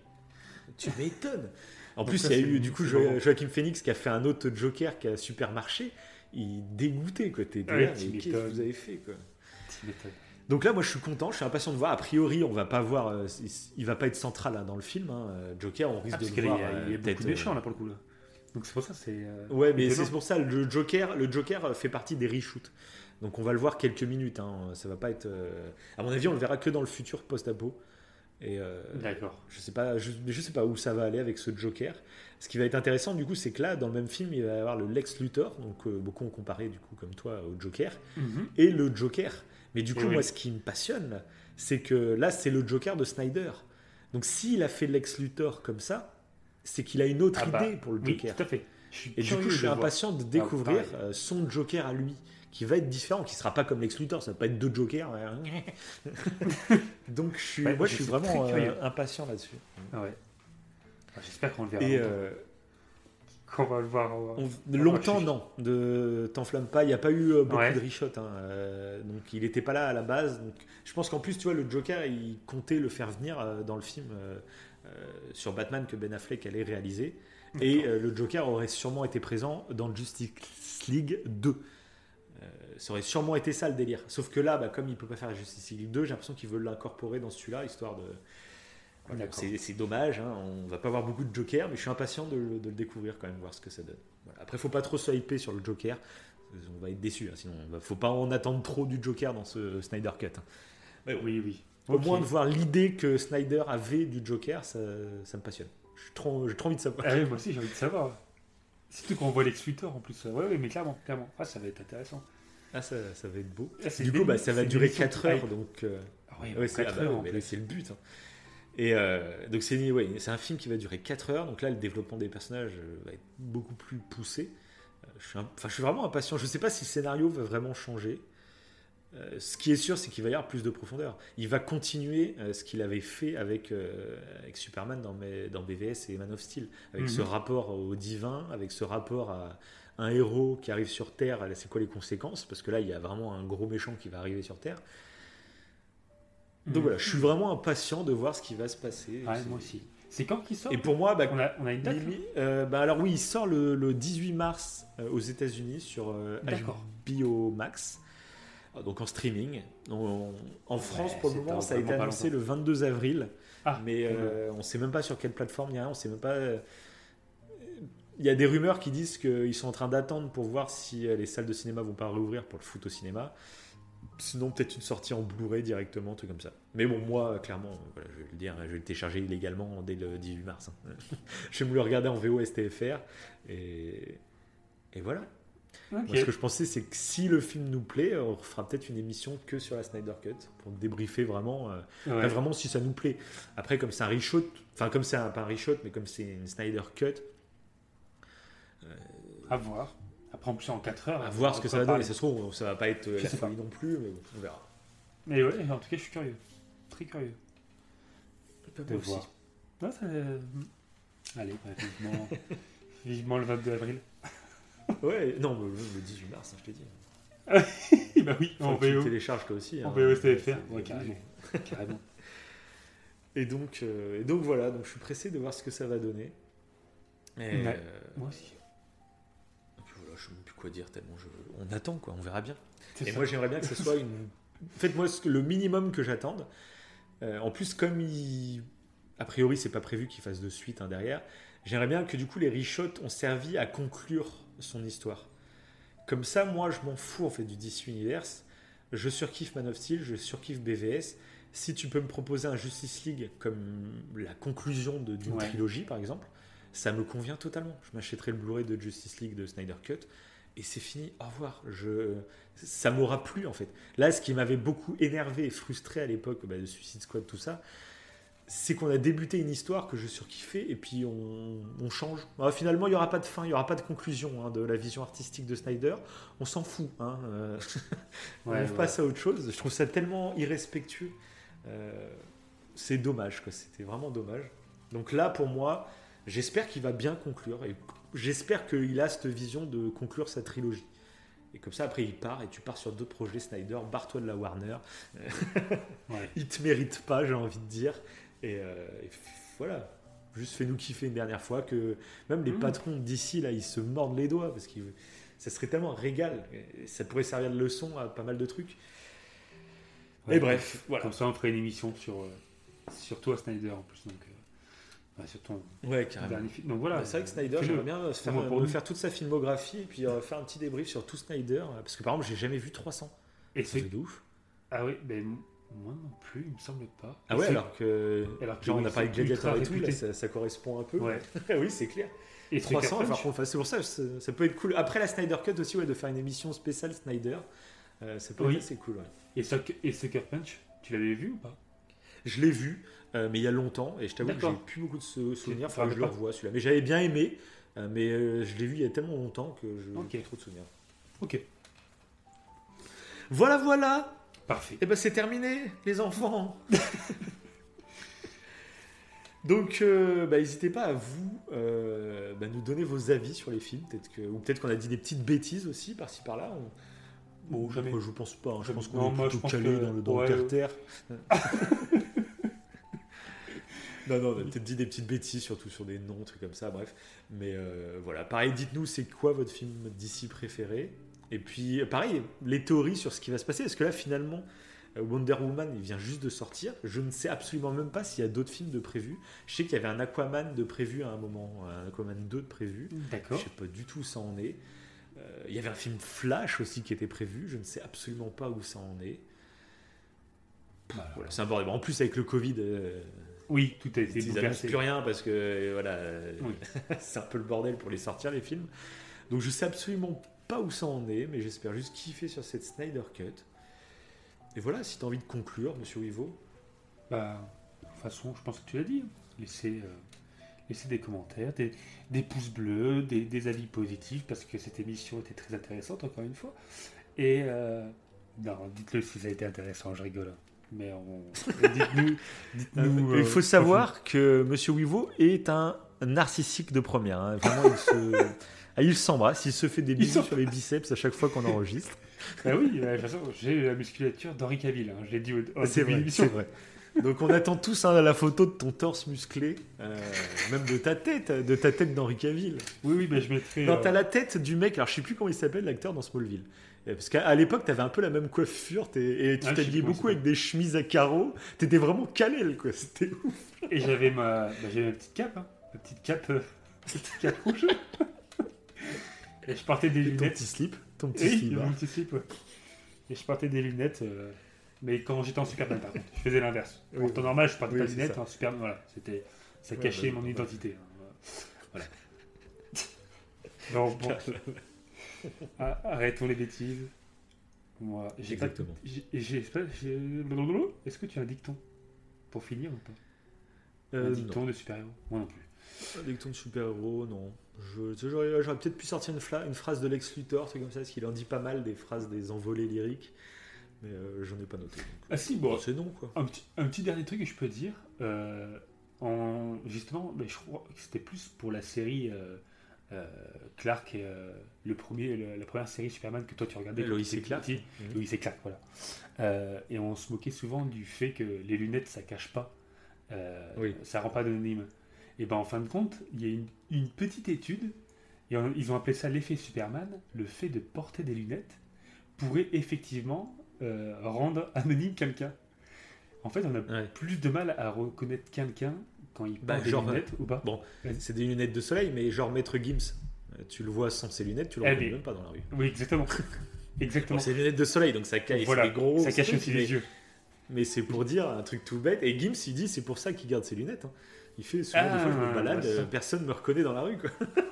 Speaker 1: tu m'étonnes. En
Speaker 9: Donc
Speaker 1: plus,
Speaker 9: ça,
Speaker 1: il y a eu du coup Jo-. Joaquin Phoenix qui a fait un autre Joker qui a super marché. Il dégoûtait quoi. T'es
Speaker 9: Ouais,
Speaker 1: qu'est-ce que vous avez fait quoi?
Speaker 9: Tu m'étonnes.
Speaker 1: Donc là, moi, je suis content. Je suis impatient de voir. A priori, on va pas voir. euh, il- va pas être central hein, dans le film. hein. Euh, Joker, on risque
Speaker 9: Ah, parce
Speaker 1: de le
Speaker 9: y a,
Speaker 1: voir.
Speaker 9: il y a
Speaker 1: euh,
Speaker 9: beaucoup
Speaker 1: peut-être,
Speaker 9: de
Speaker 1: euh,
Speaker 9: méchants là pour le coup là. Donc c'est pour ça c'est. euh,
Speaker 1: Ouais, mais c'est pour ça le Joker, le Joker fait partie des reshoots. Donc on va le voir quelques minutes. Hein. Ça va pas être. euh, À mon avis, on le verra que dans le futur post-apo. Et euh,
Speaker 9: D'accord.
Speaker 1: je sais pas, je, je sais pas où ça va aller avec ce Joker. Ce qui va être intéressant du coup, c'est que là, dans le même film, il va y avoir le Lex Luthor, donc euh, beaucoup ont comparé du coup comme toi au Joker,
Speaker 9: Mhm.
Speaker 1: et le Joker. Mais du coup,
Speaker 9: oui.
Speaker 1: moi, ce qui me passionne, c'est que là, c'est le Joker de Snyder. Donc s'il a fait Lex Luthor comme ça, c'est qu'il a une autre
Speaker 9: Ah bah,
Speaker 1: idée pour le
Speaker 9: Oui,
Speaker 1: Joker.
Speaker 9: tout à fait.
Speaker 1: Et du coup, je suis impatient de découvrir
Speaker 9: pareil.
Speaker 1: euh, son Joker à lui, qui va être différent, qui sera pas comme Lex Luthor, ça va pas être deux Jokers. Donc, je suis,
Speaker 9: Ouais,
Speaker 1: moi,
Speaker 9: je
Speaker 1: suis vraiment euh, impatient là-dessus.
Speaker 9: Ah ouais. Ah, J'espère qu'on le verra.
Speaker 1: Et euh,
Speaker 9: Qu'on va le voir.
Speaker 1: on- longtemps, non, de t'enflamme pas. Il n'y a pas eu euh, beaucoup
Speaker 9: Ouais.
Speaker 1: de reshots. hein, euh, donc, il n'était pas là à la base. Donc, je pense qu'en plus, tu vois, le Joker, il comptait le faire venir dans le film sur Batman que Ben Affleck allait réaliser. Et le Joker aurait sûrement été présent dans Justice League 2. Euh, ça aurait sûrement été ça le délire. Sauf que là, bah, comme il peut pas faire Justice League 2, j'ai l'impression qu'ils veulent l'incorporer dans celui-là, histoire de. Voilà, c'est dommage, hein, on va pas avoir beaucoup de Joker, mais je suis impatient de, le- de le découvrir quand même, voir ce que ça donne. Voilà. Après, faut pas trop se hyper sur le Joker, on va être déçu, sinon on va- faut pas en attendre trop du Joker dans ce Snyder Cut. hein.
Speaker 9: Oui, oui.
Speaker 1: Au moins de voir l'idée que Snyder avait du Joker, ça, ça me passionne. J'ai trop, j'ai trop envie de savoir.
Speaker 9: Ah oui, moi aussi j'ai envie de savoir. Surtout qu'on voit Lex Luthor en plus. Ouais, ouais, mais clairement, clairement. Ah, ça va être intéressant.
Speaker 1: Ah, ça, ça va être beau.
Speaker 9: Ah,
Speaker 1: Du coup, bah, ça va durer
Speaker 9: des
Speaker 1: 4
Speaker 9: missions
Speaker 1: heures, donc. euh,
Speaker 9: Ah oui,
Speaker 1: Ouais, c'est
Speaker 9: 4
Speaker 1: ah bah c'est le but. hein. Et euh, donc c'est ouais, un film qui va durer 4 heures. Donc là, le développement des personnages euh, va être beaucoup plus poussé. Je, suis un- enfin, je suis vraiment impatient. Je ne sais pas si le scénario va vraiment changer. Euh, ce qui est sûr, c'est qu'il va y avoir plus de profondeur. Il va continuer euh, ce qu'il avait fait avec, euh, avec Superman dans, mes- dans BVS et Man of Steel, avec ce
Speaker 9: Mhm.
Speaker 1: rapport au divin, avec ce rapport à un héros qui arrive sur Terre. C'est quoi les conséquences? Parce que là, il y a vraiment un gros méchant qui va arriver sur Terre. Donc
Speaker 9: Mhm.
Speaker 1: voilà, je suis vraiment impatient de voir ce qui va se passer.
Speaker 9: Ouais, moi aussi. C'est quand qu'il sort?
Speaker 1: Et pour moi, bah,
Speaker 9: on, a, on a une date
Speaker 1: bah alors oui, il sort le, le 18 mars aux États-Unis sur. HBO Max, donc en streaming. On- en France, pour le
Speaker 9: c'est
Speaker 1: moment,
Speaker 9: dans
Speaker 1: ça a été annoncé le 22 avril,
Speaker 9: Ah,
Speaker 1: mais euh, on sait même pas sur quelle plateforme il y a, on sait même pas. euh, Il y a des rumeurs qui disent qu'ils sont en train d'attendre pour voir si euh, les salles de cinéma vont pas rouvrir pour le foot au cinéma. Sinon, peut-être une sortie en Blu-ray directement, un truc comme ça. Mais bon, moi, clairement, voilà, je vais le dire, je vais le télécharger illégalement dès le 18 mars. hein. je vais me le regarder en VO STFR. Et, et voilà. Moi, ce que je pensais, c'est que si le film nous plaît, on fera peut-être une émission que sur la Snyder Cut pour débriefer vraiment, euh,
Speaker 9: Ouais.
Speaker 1: enfin, vraiment si ça nous plaît. Après, comme c'est un reshoot, enfin comme c'est un, pas un reshoot, mais comme c'est une Snyder Cut,
Speaker 9: À voir. Après, en plus, en 4 heures.
Speaker 1: à voir ce que ça va donner. Ça se trouve, ça va pas être euh, la folie non plus, mais bon, on verra.
Speaker 9: Mais ouais, en tout cas, je suis curieux. Très curieux de voir. Ouais, ça- euh, Allez, bah, vivement... vivement le 22 avril.
Speaker 1: Ouais, non, mais le le 18 mars, hein, je t'ai dit.
Speaker 9: bah oui, en VO.
Speaker 1: télécharges toi aussi.
Speaker 9: En
Speaker 1: hein.
Speaker 9: VO ouais, carrément. carrément.
Speaker 1: Et donc, euh, et donc voilà, donc je suis pressé de voir ce que ça va donner. Et,
Speaker 9: Ouais.
Speaker 1: euh,
Speaker 9: Moi aussi.
Speaker 1: et puis voilà, je sais même plus quoi dire tellement je... on attend quoi, on verra bien. Et
Speaker 9: ça.
Speaker 1: moi j'aimerais bien que ce soit une. Faites-moi le minimum que j'attende. Euh, en plus, comme il. A priori, c'est pas prévu qu'il fasse de suite hein, derrière. J'aimerais bien que du coup les reshots ont servi à conclure son histoire. Comme ça, moi je m'en fous en fait du DC Universe. Je surkiffe Man of Steel, je surkiffe BVS. Si tu peux me proposer un Justice League comme la conclusion d'une
Speaker 9: Ouais.
Speaker 1: trilogie par exemple, ça me convient totalement. Je m'achèterai le Blu-ray de Justice League de Snyder Cut et c'est fini. Au revoir. Je, ça m'aura plu en fait. Là, ce qui m'avait beaucoup énervé et frustré à l'époque bah, de Suicide Squad, tout ça, c'est qu'on a débuté une histoire que je surkiffais et puis on, on change. Ah, finalement, il n'y aura pas de fin, il n'y aura pas de conclusion hein, de la vision artistique de Snyder. On s'en fout. Hein, euh, on
Speaker 9: Ouais, ouais.
Speaker 1: passe à autre chose. Je trouve ça tellement irrespectueux. Euh, c'est dommage. C'était vraiment dommage. Donc là, pour moi, j'espère qu'il va bien conclure et j'espère qu'il a cette vision de conclure sa trilogie. Et comme ça, après, il part et tu pars sur d'autres projets Snyder. Barre-toi de la Warner.
Speaker 9: Ouais.
Speaker 1: Il te mérite pas, j'ai envie de dire. Et, euh, et voilà. Juste fais-nous kiffer une dernière fois que même les
Speaker 9: Mhm.
Speaker 1: patrons d'ici, là, ils se mordent les doigts parce que ça serait tellement un régal. Ça pourrait servir de leçon à pas mal de trucs.
Speaker 9: Ouais,
Speaker 1: Et bref, voilà.
Speaker 9: Comme ça, on ferait une émission sur, euh, sur toi, Snyder, en plus. Donc, euh, sur ton
Speaker 1: Ouais, carrément.
Speaker 9: dernier film. Donc voilà.
Speaker 1: Bah, c'est vrai que Snyder, j'aimerais bien faire,
Speaker 9: pour nous.
Speaker 1: faire toute sa filmographie et puis euh, faire un petit débrief sur tout Snyder. Parce que par exemple, j'ai jamais vu 300.
Speaker 9: Et
Speaker 1: C'est
Speaker 9: c'est.
Speaker 1: de ouf.
Speaker 9: Ah oui, ben moi non plus, il me semble pas.
Speaker 1: Ah
Speaker 9: Et
Speaker 1: ouais, alors que.
Speaker 9: Alors que
Speaker 1: Genre, on a parlé de Gladiator et tout, là, ça, ça correspond un peu.
Speaker 9: Ouais.
Speaker 1: oui, c'est clair.
Speaker 9: Et
Speaker 1: 300,
Speaker 9: Sucker
Speaker 1: il va falloir
Speaker 9: Punch.
Speaker 1: qu'on fasse. C'est pour ça, ça, ça peut être cool. Après la Snyder Cut aussi, ouais, de faire une émission spéciale Snyder, euh, ça peut
Speaker 9: Oui.
Speaker 1: être assez cool. ouais.
Speaker 9: Et Sucker, et Sucker Punch, tu l'avais vu ou pas?
Speaker 1: Je l'ai vu, euh, mais il y a longtemps, et je t'avoue que j'ai plus beaucoup de sou- souvenirs.
Speaker 9: Tu
Speaker 1: Enfin, je le revois celui-là. Mais j'avais bien aimé, euh, mais euh, je l'ai vu il y a tellement longtemps que je n'ai
Speaker 9: Ok.
Speaker 1: plus trop de souvenirs.
Speaker 9: Ok.
Speaker 1: Voilà, voilà
Speaker 9: Parfait.
Speaker 1: Et ben c'est terminé, les enfants Donc, euh, bah, n'hésitez pas à vous euh, bah, nous donner vos avis sur les films, peut-être que, ou peut-être qu'on a dit des petites bêtises aussi par-ci par-là. On-
Speaker 9: Bon, jamais.
Speaker 1: Moi, je pense pas. hein. Je pense qu'on
Speaker 9: Non,
Speaker 1: est plutôt calé
Speaker 9: que-
Speaker 1: dans le, dans
Speaker 9: ouais,
Speaker 1: le terre non, non, on a peut-être dit des petites bêtises, surtout sur des noms, trucs comme ça, bref. Mais euh, voilà, pareil, dites-nous c'est quoi votre film d'ici préféré? Et puis, pareil, les théories sur ce qui va se passer. Parce que là, finalement, euh, Wonder Woman, il vient juste de sortir? Je ne sais absolument même pas s'il y a d'autres films de prévus. Je sais qu'il y avait un Aquaman de prévu à un moment, un Aquaman 2 de prévu. Je
Speaker 9: D'accord.
Speaker 1: sais pas du tout où ça en est. Euh, Il y avait un film Flash aussi qui était prévu. Je ne sais absolument pas où ça en est.
Speaker 9: Voilà.
Speaker 1: Voilà, c'est un bordel. En plus, avec le Covid, euh,
Speaker 9: Oui, tout a été
Speaker 1: ils annoncent
Speaker 9: bouleversé.
Speaker 1: plus rien parce que voilà,
Speaker 9: Oui.
Speaker 1: c'est un peu le bordel pour les sortir les films. Donc je sais absolument pas où ça en est, mais j'espère juste kiffer sur cette Snyder Cut. Et voilà, si tu as envie de conclure, Monsieur Wivo.
Speaker 9: Bah, de toute façon, je pense que tu l'as dit. hein. Laissez, euh, laissez des commentaires, des, des pouces bleus, des, des avis positifs, parce que cette émission était très intéressante, encore une fois. Et euh, non, dites-le si ça a été intéressant, je rigole. hein. Mais on, dites-nous. dites-nous,
Speaker 1: il
Speaker 9: euh,
Speaker 1: faut savoir que Monsieur Wivo est un narcissique de première. hein. Vraiment, il se, ah, il s'embrasse, il se fait des bisous sur les biceps à chaque fois qu'on enregistre.
Speaker 9: Bah oui, de toute façon, j'ai la musculature d'Henri Cavill. hein. Je l'ai dit au, au
Speaker 1: C'est vrai, c'est vrai. Donc on attend tous hein, la photo de ton torse musclé, euh, même de ta tête, de ta tête d'Henri Cavill.
Speaker 9: Oui, oui, bah, je mettrai.
Speaker 1: Non,
Speaker 9: euh,
Speaker 1: t'as la tête du mec, alors je sais plus comment il s'appelle l'acteur dans Smallville. Euh, Parce qu'à l'époque, t'avais un peu la même coiffure t'es- et tu
Speaker 9: Ah,
Speaker 1: t'habillais beaucoup avec des chemises à carreaux. T'étais vraiment calé, quoi. C'était ouf.
Speaker 9: Et j'avais ma, bah, ma petite cape, hein. ma petite cape, euh, petite cape rouge. Et je portais des
Speaker 1: Et ton
Speaker 9: lunettes.
Speaker 1: petit slip, ton petit
Speaker 9: Oui,
Speaker 1: slip.
Speaker 9: mon
Speaker 1: hein.
Speaker 9: petit slip, ouais. Et je portais des lunettes, euh, mais quand j'étais en Superman, par contre, je faisais l'inverse.
Speaker 1: Oui,
Speaker 9: en temps normal, je portais
Speaker 1: oui,
Speaker 9: pas de
Speaker 1: c'est
Speaker 9: lunettes,
Speaker 1: ça.
Speaker 9: en Superman, voilà, c'était, ça
Speaker 1: Ouais,
Speaker 9: cachait
Speaker 1: bah,
Speaker 9: mon
Speaker 1: bah,
Speaker 9: identité. hein. Voilà. bon, bon, Ah, arrêtons les bêtises. Moi, j'ai pas,
Speaker 1: Exactement.
Speaker 9: Est-ce que tu as un dicton pour finir ou pas?
Speaker 1: Euh,
Speaker 9: Un dicton de super-héros? Moi non plus.
Speaker 1: Dicton de super-héros, non. J'aurais, peut-être pu sortir une, phrase de Lex Luthor, c'est comme ça, parce qu'il en dit pas mal des phrases des envolées lyriques. Mais euh, j'en ai pas noté. donc.
Speaker 9: Ah si, bon,
Speaker 1: c'est non, quoi.
Speaker 9: Un petit, un petit dernier truc que je peux dire, euh, en, justement, mais je crois que c'était plus pour la série euh, euh, Clark euh, le premier, le- la première série Superman que toi tu regardais.
Speaker 1: Lois et Clark.
Speaker 9: petit. Lois et Clark, voilà. Euh, et on se moquait souvent du fait que les lunettes ça cache pas, euh,
Speaker 1: Oui.
Speaker 9: ça rend pas anonyme. Et ben en fin de compte, il y a une, une petite étude, et on- ils ont appelé ça l'effet Superman. Le fait de porter des lunettes pourrait effectivement euh, rendre anonyme quelqu'un. En fait, on a
Speaker 1: Ouais.
Speaker 9: plus de mal à reconnaître quelqu'un quand il porte
Speaker 1: Bah,
Speaker 9: des
Speaker 1: genre,
Speaker 9: lunettes ou pas.
Speaker 1: Bon, c'est des lunettes de soleil, mais genre Maître Gims, euh, tu le vois sans ses lunettes, tu le
Speaker 9: Eh
Speaker 1: reconnais même pas dans la rue.
Speaker 9: Oui, exactement. exactement.
Speaker 1: Bon, c'est des lunettes de soleil, donc ça cache
Speaker 9: voilà,
Speaker 1: gros.
Speaker 9: ça cache aussi les yeux.
Speaker 1: Mais c'est pour dire un truc tout bête. Et Gims, il dit c'est pour ça qu'il garde ses lunettes. hein. Il fait souvent
Speaker 9: Ah,
Speaker 1: des fois je me balade,
Speaker 9: ouais, ça.
Speaker 1: euh, personne me reconnaît dans la rue. Quoi.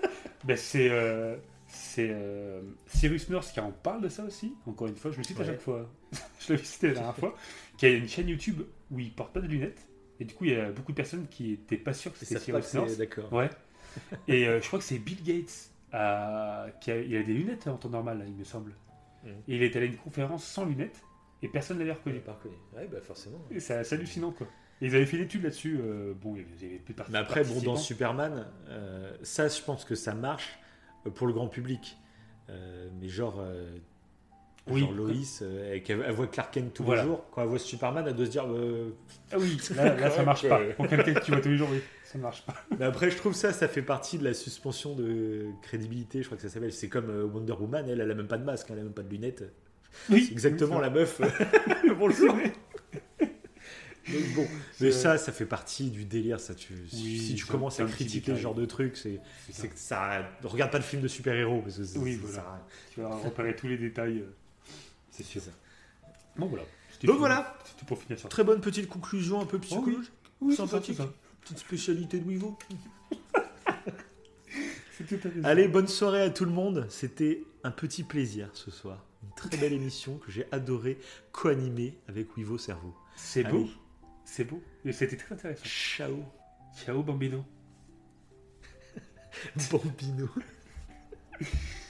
Speaker 9: Ben, c'est euh, c'est euh, Cyrus North qui en parle de ça aussi. Encore une fois, je le cite à chaque fois. je l'avais cité la dernière fois. Qui a une chaîne YouTube où il porte pas de lunettes. Et du coup, il y a beaucoup de personnes qui étaient pas sûres que c'était Cyrus North.
Speaker 1: d'accord.
Speaker 9: Ouais. Et euh, je crois que c'est Bill Gates qui a, il a des lunettes en temps normal, il me semble.
Speaker 1: Mm.
Speaker 9: Et il est allé à une conférence sans lunettes et personne ne l'avait reconnu.
Speaker 1: pas reconnu. Ouais, bah forcément.
Speaker 9: C'est hallucinant quoi. Ils avaient fait l'étude là-dessus. euh, bon, il y avait- il y avait plus
Speaker 1: Mais après, bon, dans Superman, euh, ça, je pense que ça marche euh, pour le grand public. Euh, mais genre,
Speaker 9: Oui.
Speaker 1: genre Loïs, elle, elle voit Clark Kent tous
Speaker 9: Voilà.
Speaker 1: les jours. Quand elle voit Superman, elle doit se dire.
Speaker 9: Ah oui, là, là, ça marche pas. Pour quelqu'un que tu vois tous les jours, oui, ça marche pas.
Speaker 1: Mais après, je trouve ça, ça fait partie de la suspension de crédibilité. Je crois que ça s'appelle. C'est comme Wonder Woman, elle, elle a même pas de masque, elle a même pas de lunettes.
Speaker 9: Oui,
Speaker 1: exactement
Speaker 9: oui,
Speaker 1: la meuf.
Speaker 9: Bonjour.
Speaker 1: Donc bon, mais ça, ça fait partie du délire. Ça, tu,
Speaker 9: Oui,
Speaker 1: si tu commences à critiquer ce genre de truc, c'est que ça. Regarde pas de film de super-héros parce que c'est-
Speaker 9: Oui,
Speaker 1: ça
Speaker 9: voilà.
Speaker 1: rien.
Speaker 9: Tu vas repérer tous les détails. euh, C'est sûr.
Speaker 1: ça.
Speaker 9: Bon, voilà.
Speaker 1: Donc voilà.
Speaker 9: C'était pour finir ça.
Speaker 1: Très bonne petite conclusion, un peu psychologique.
Speaker 9: Oui, c'est ça,
Speaker 1: sympathique.
Speaker 9: ça.
Speaker 1: Petite spécialité de Wivo.
Speaker 9: Ça.
Speaker 1: Allez, bonne soirée à tout le monde. C'était un petit plaisir ce soir. Une très belle émission que j'ai adoré co-animer avec Wivo Cerveau.
Speaker 9: C'est beau. C'est beau. Et c'était très intéressant.
Speaker 1: Ciao,
Speaker 9: Ciao, Bambino.
Speaker 1: Bambino.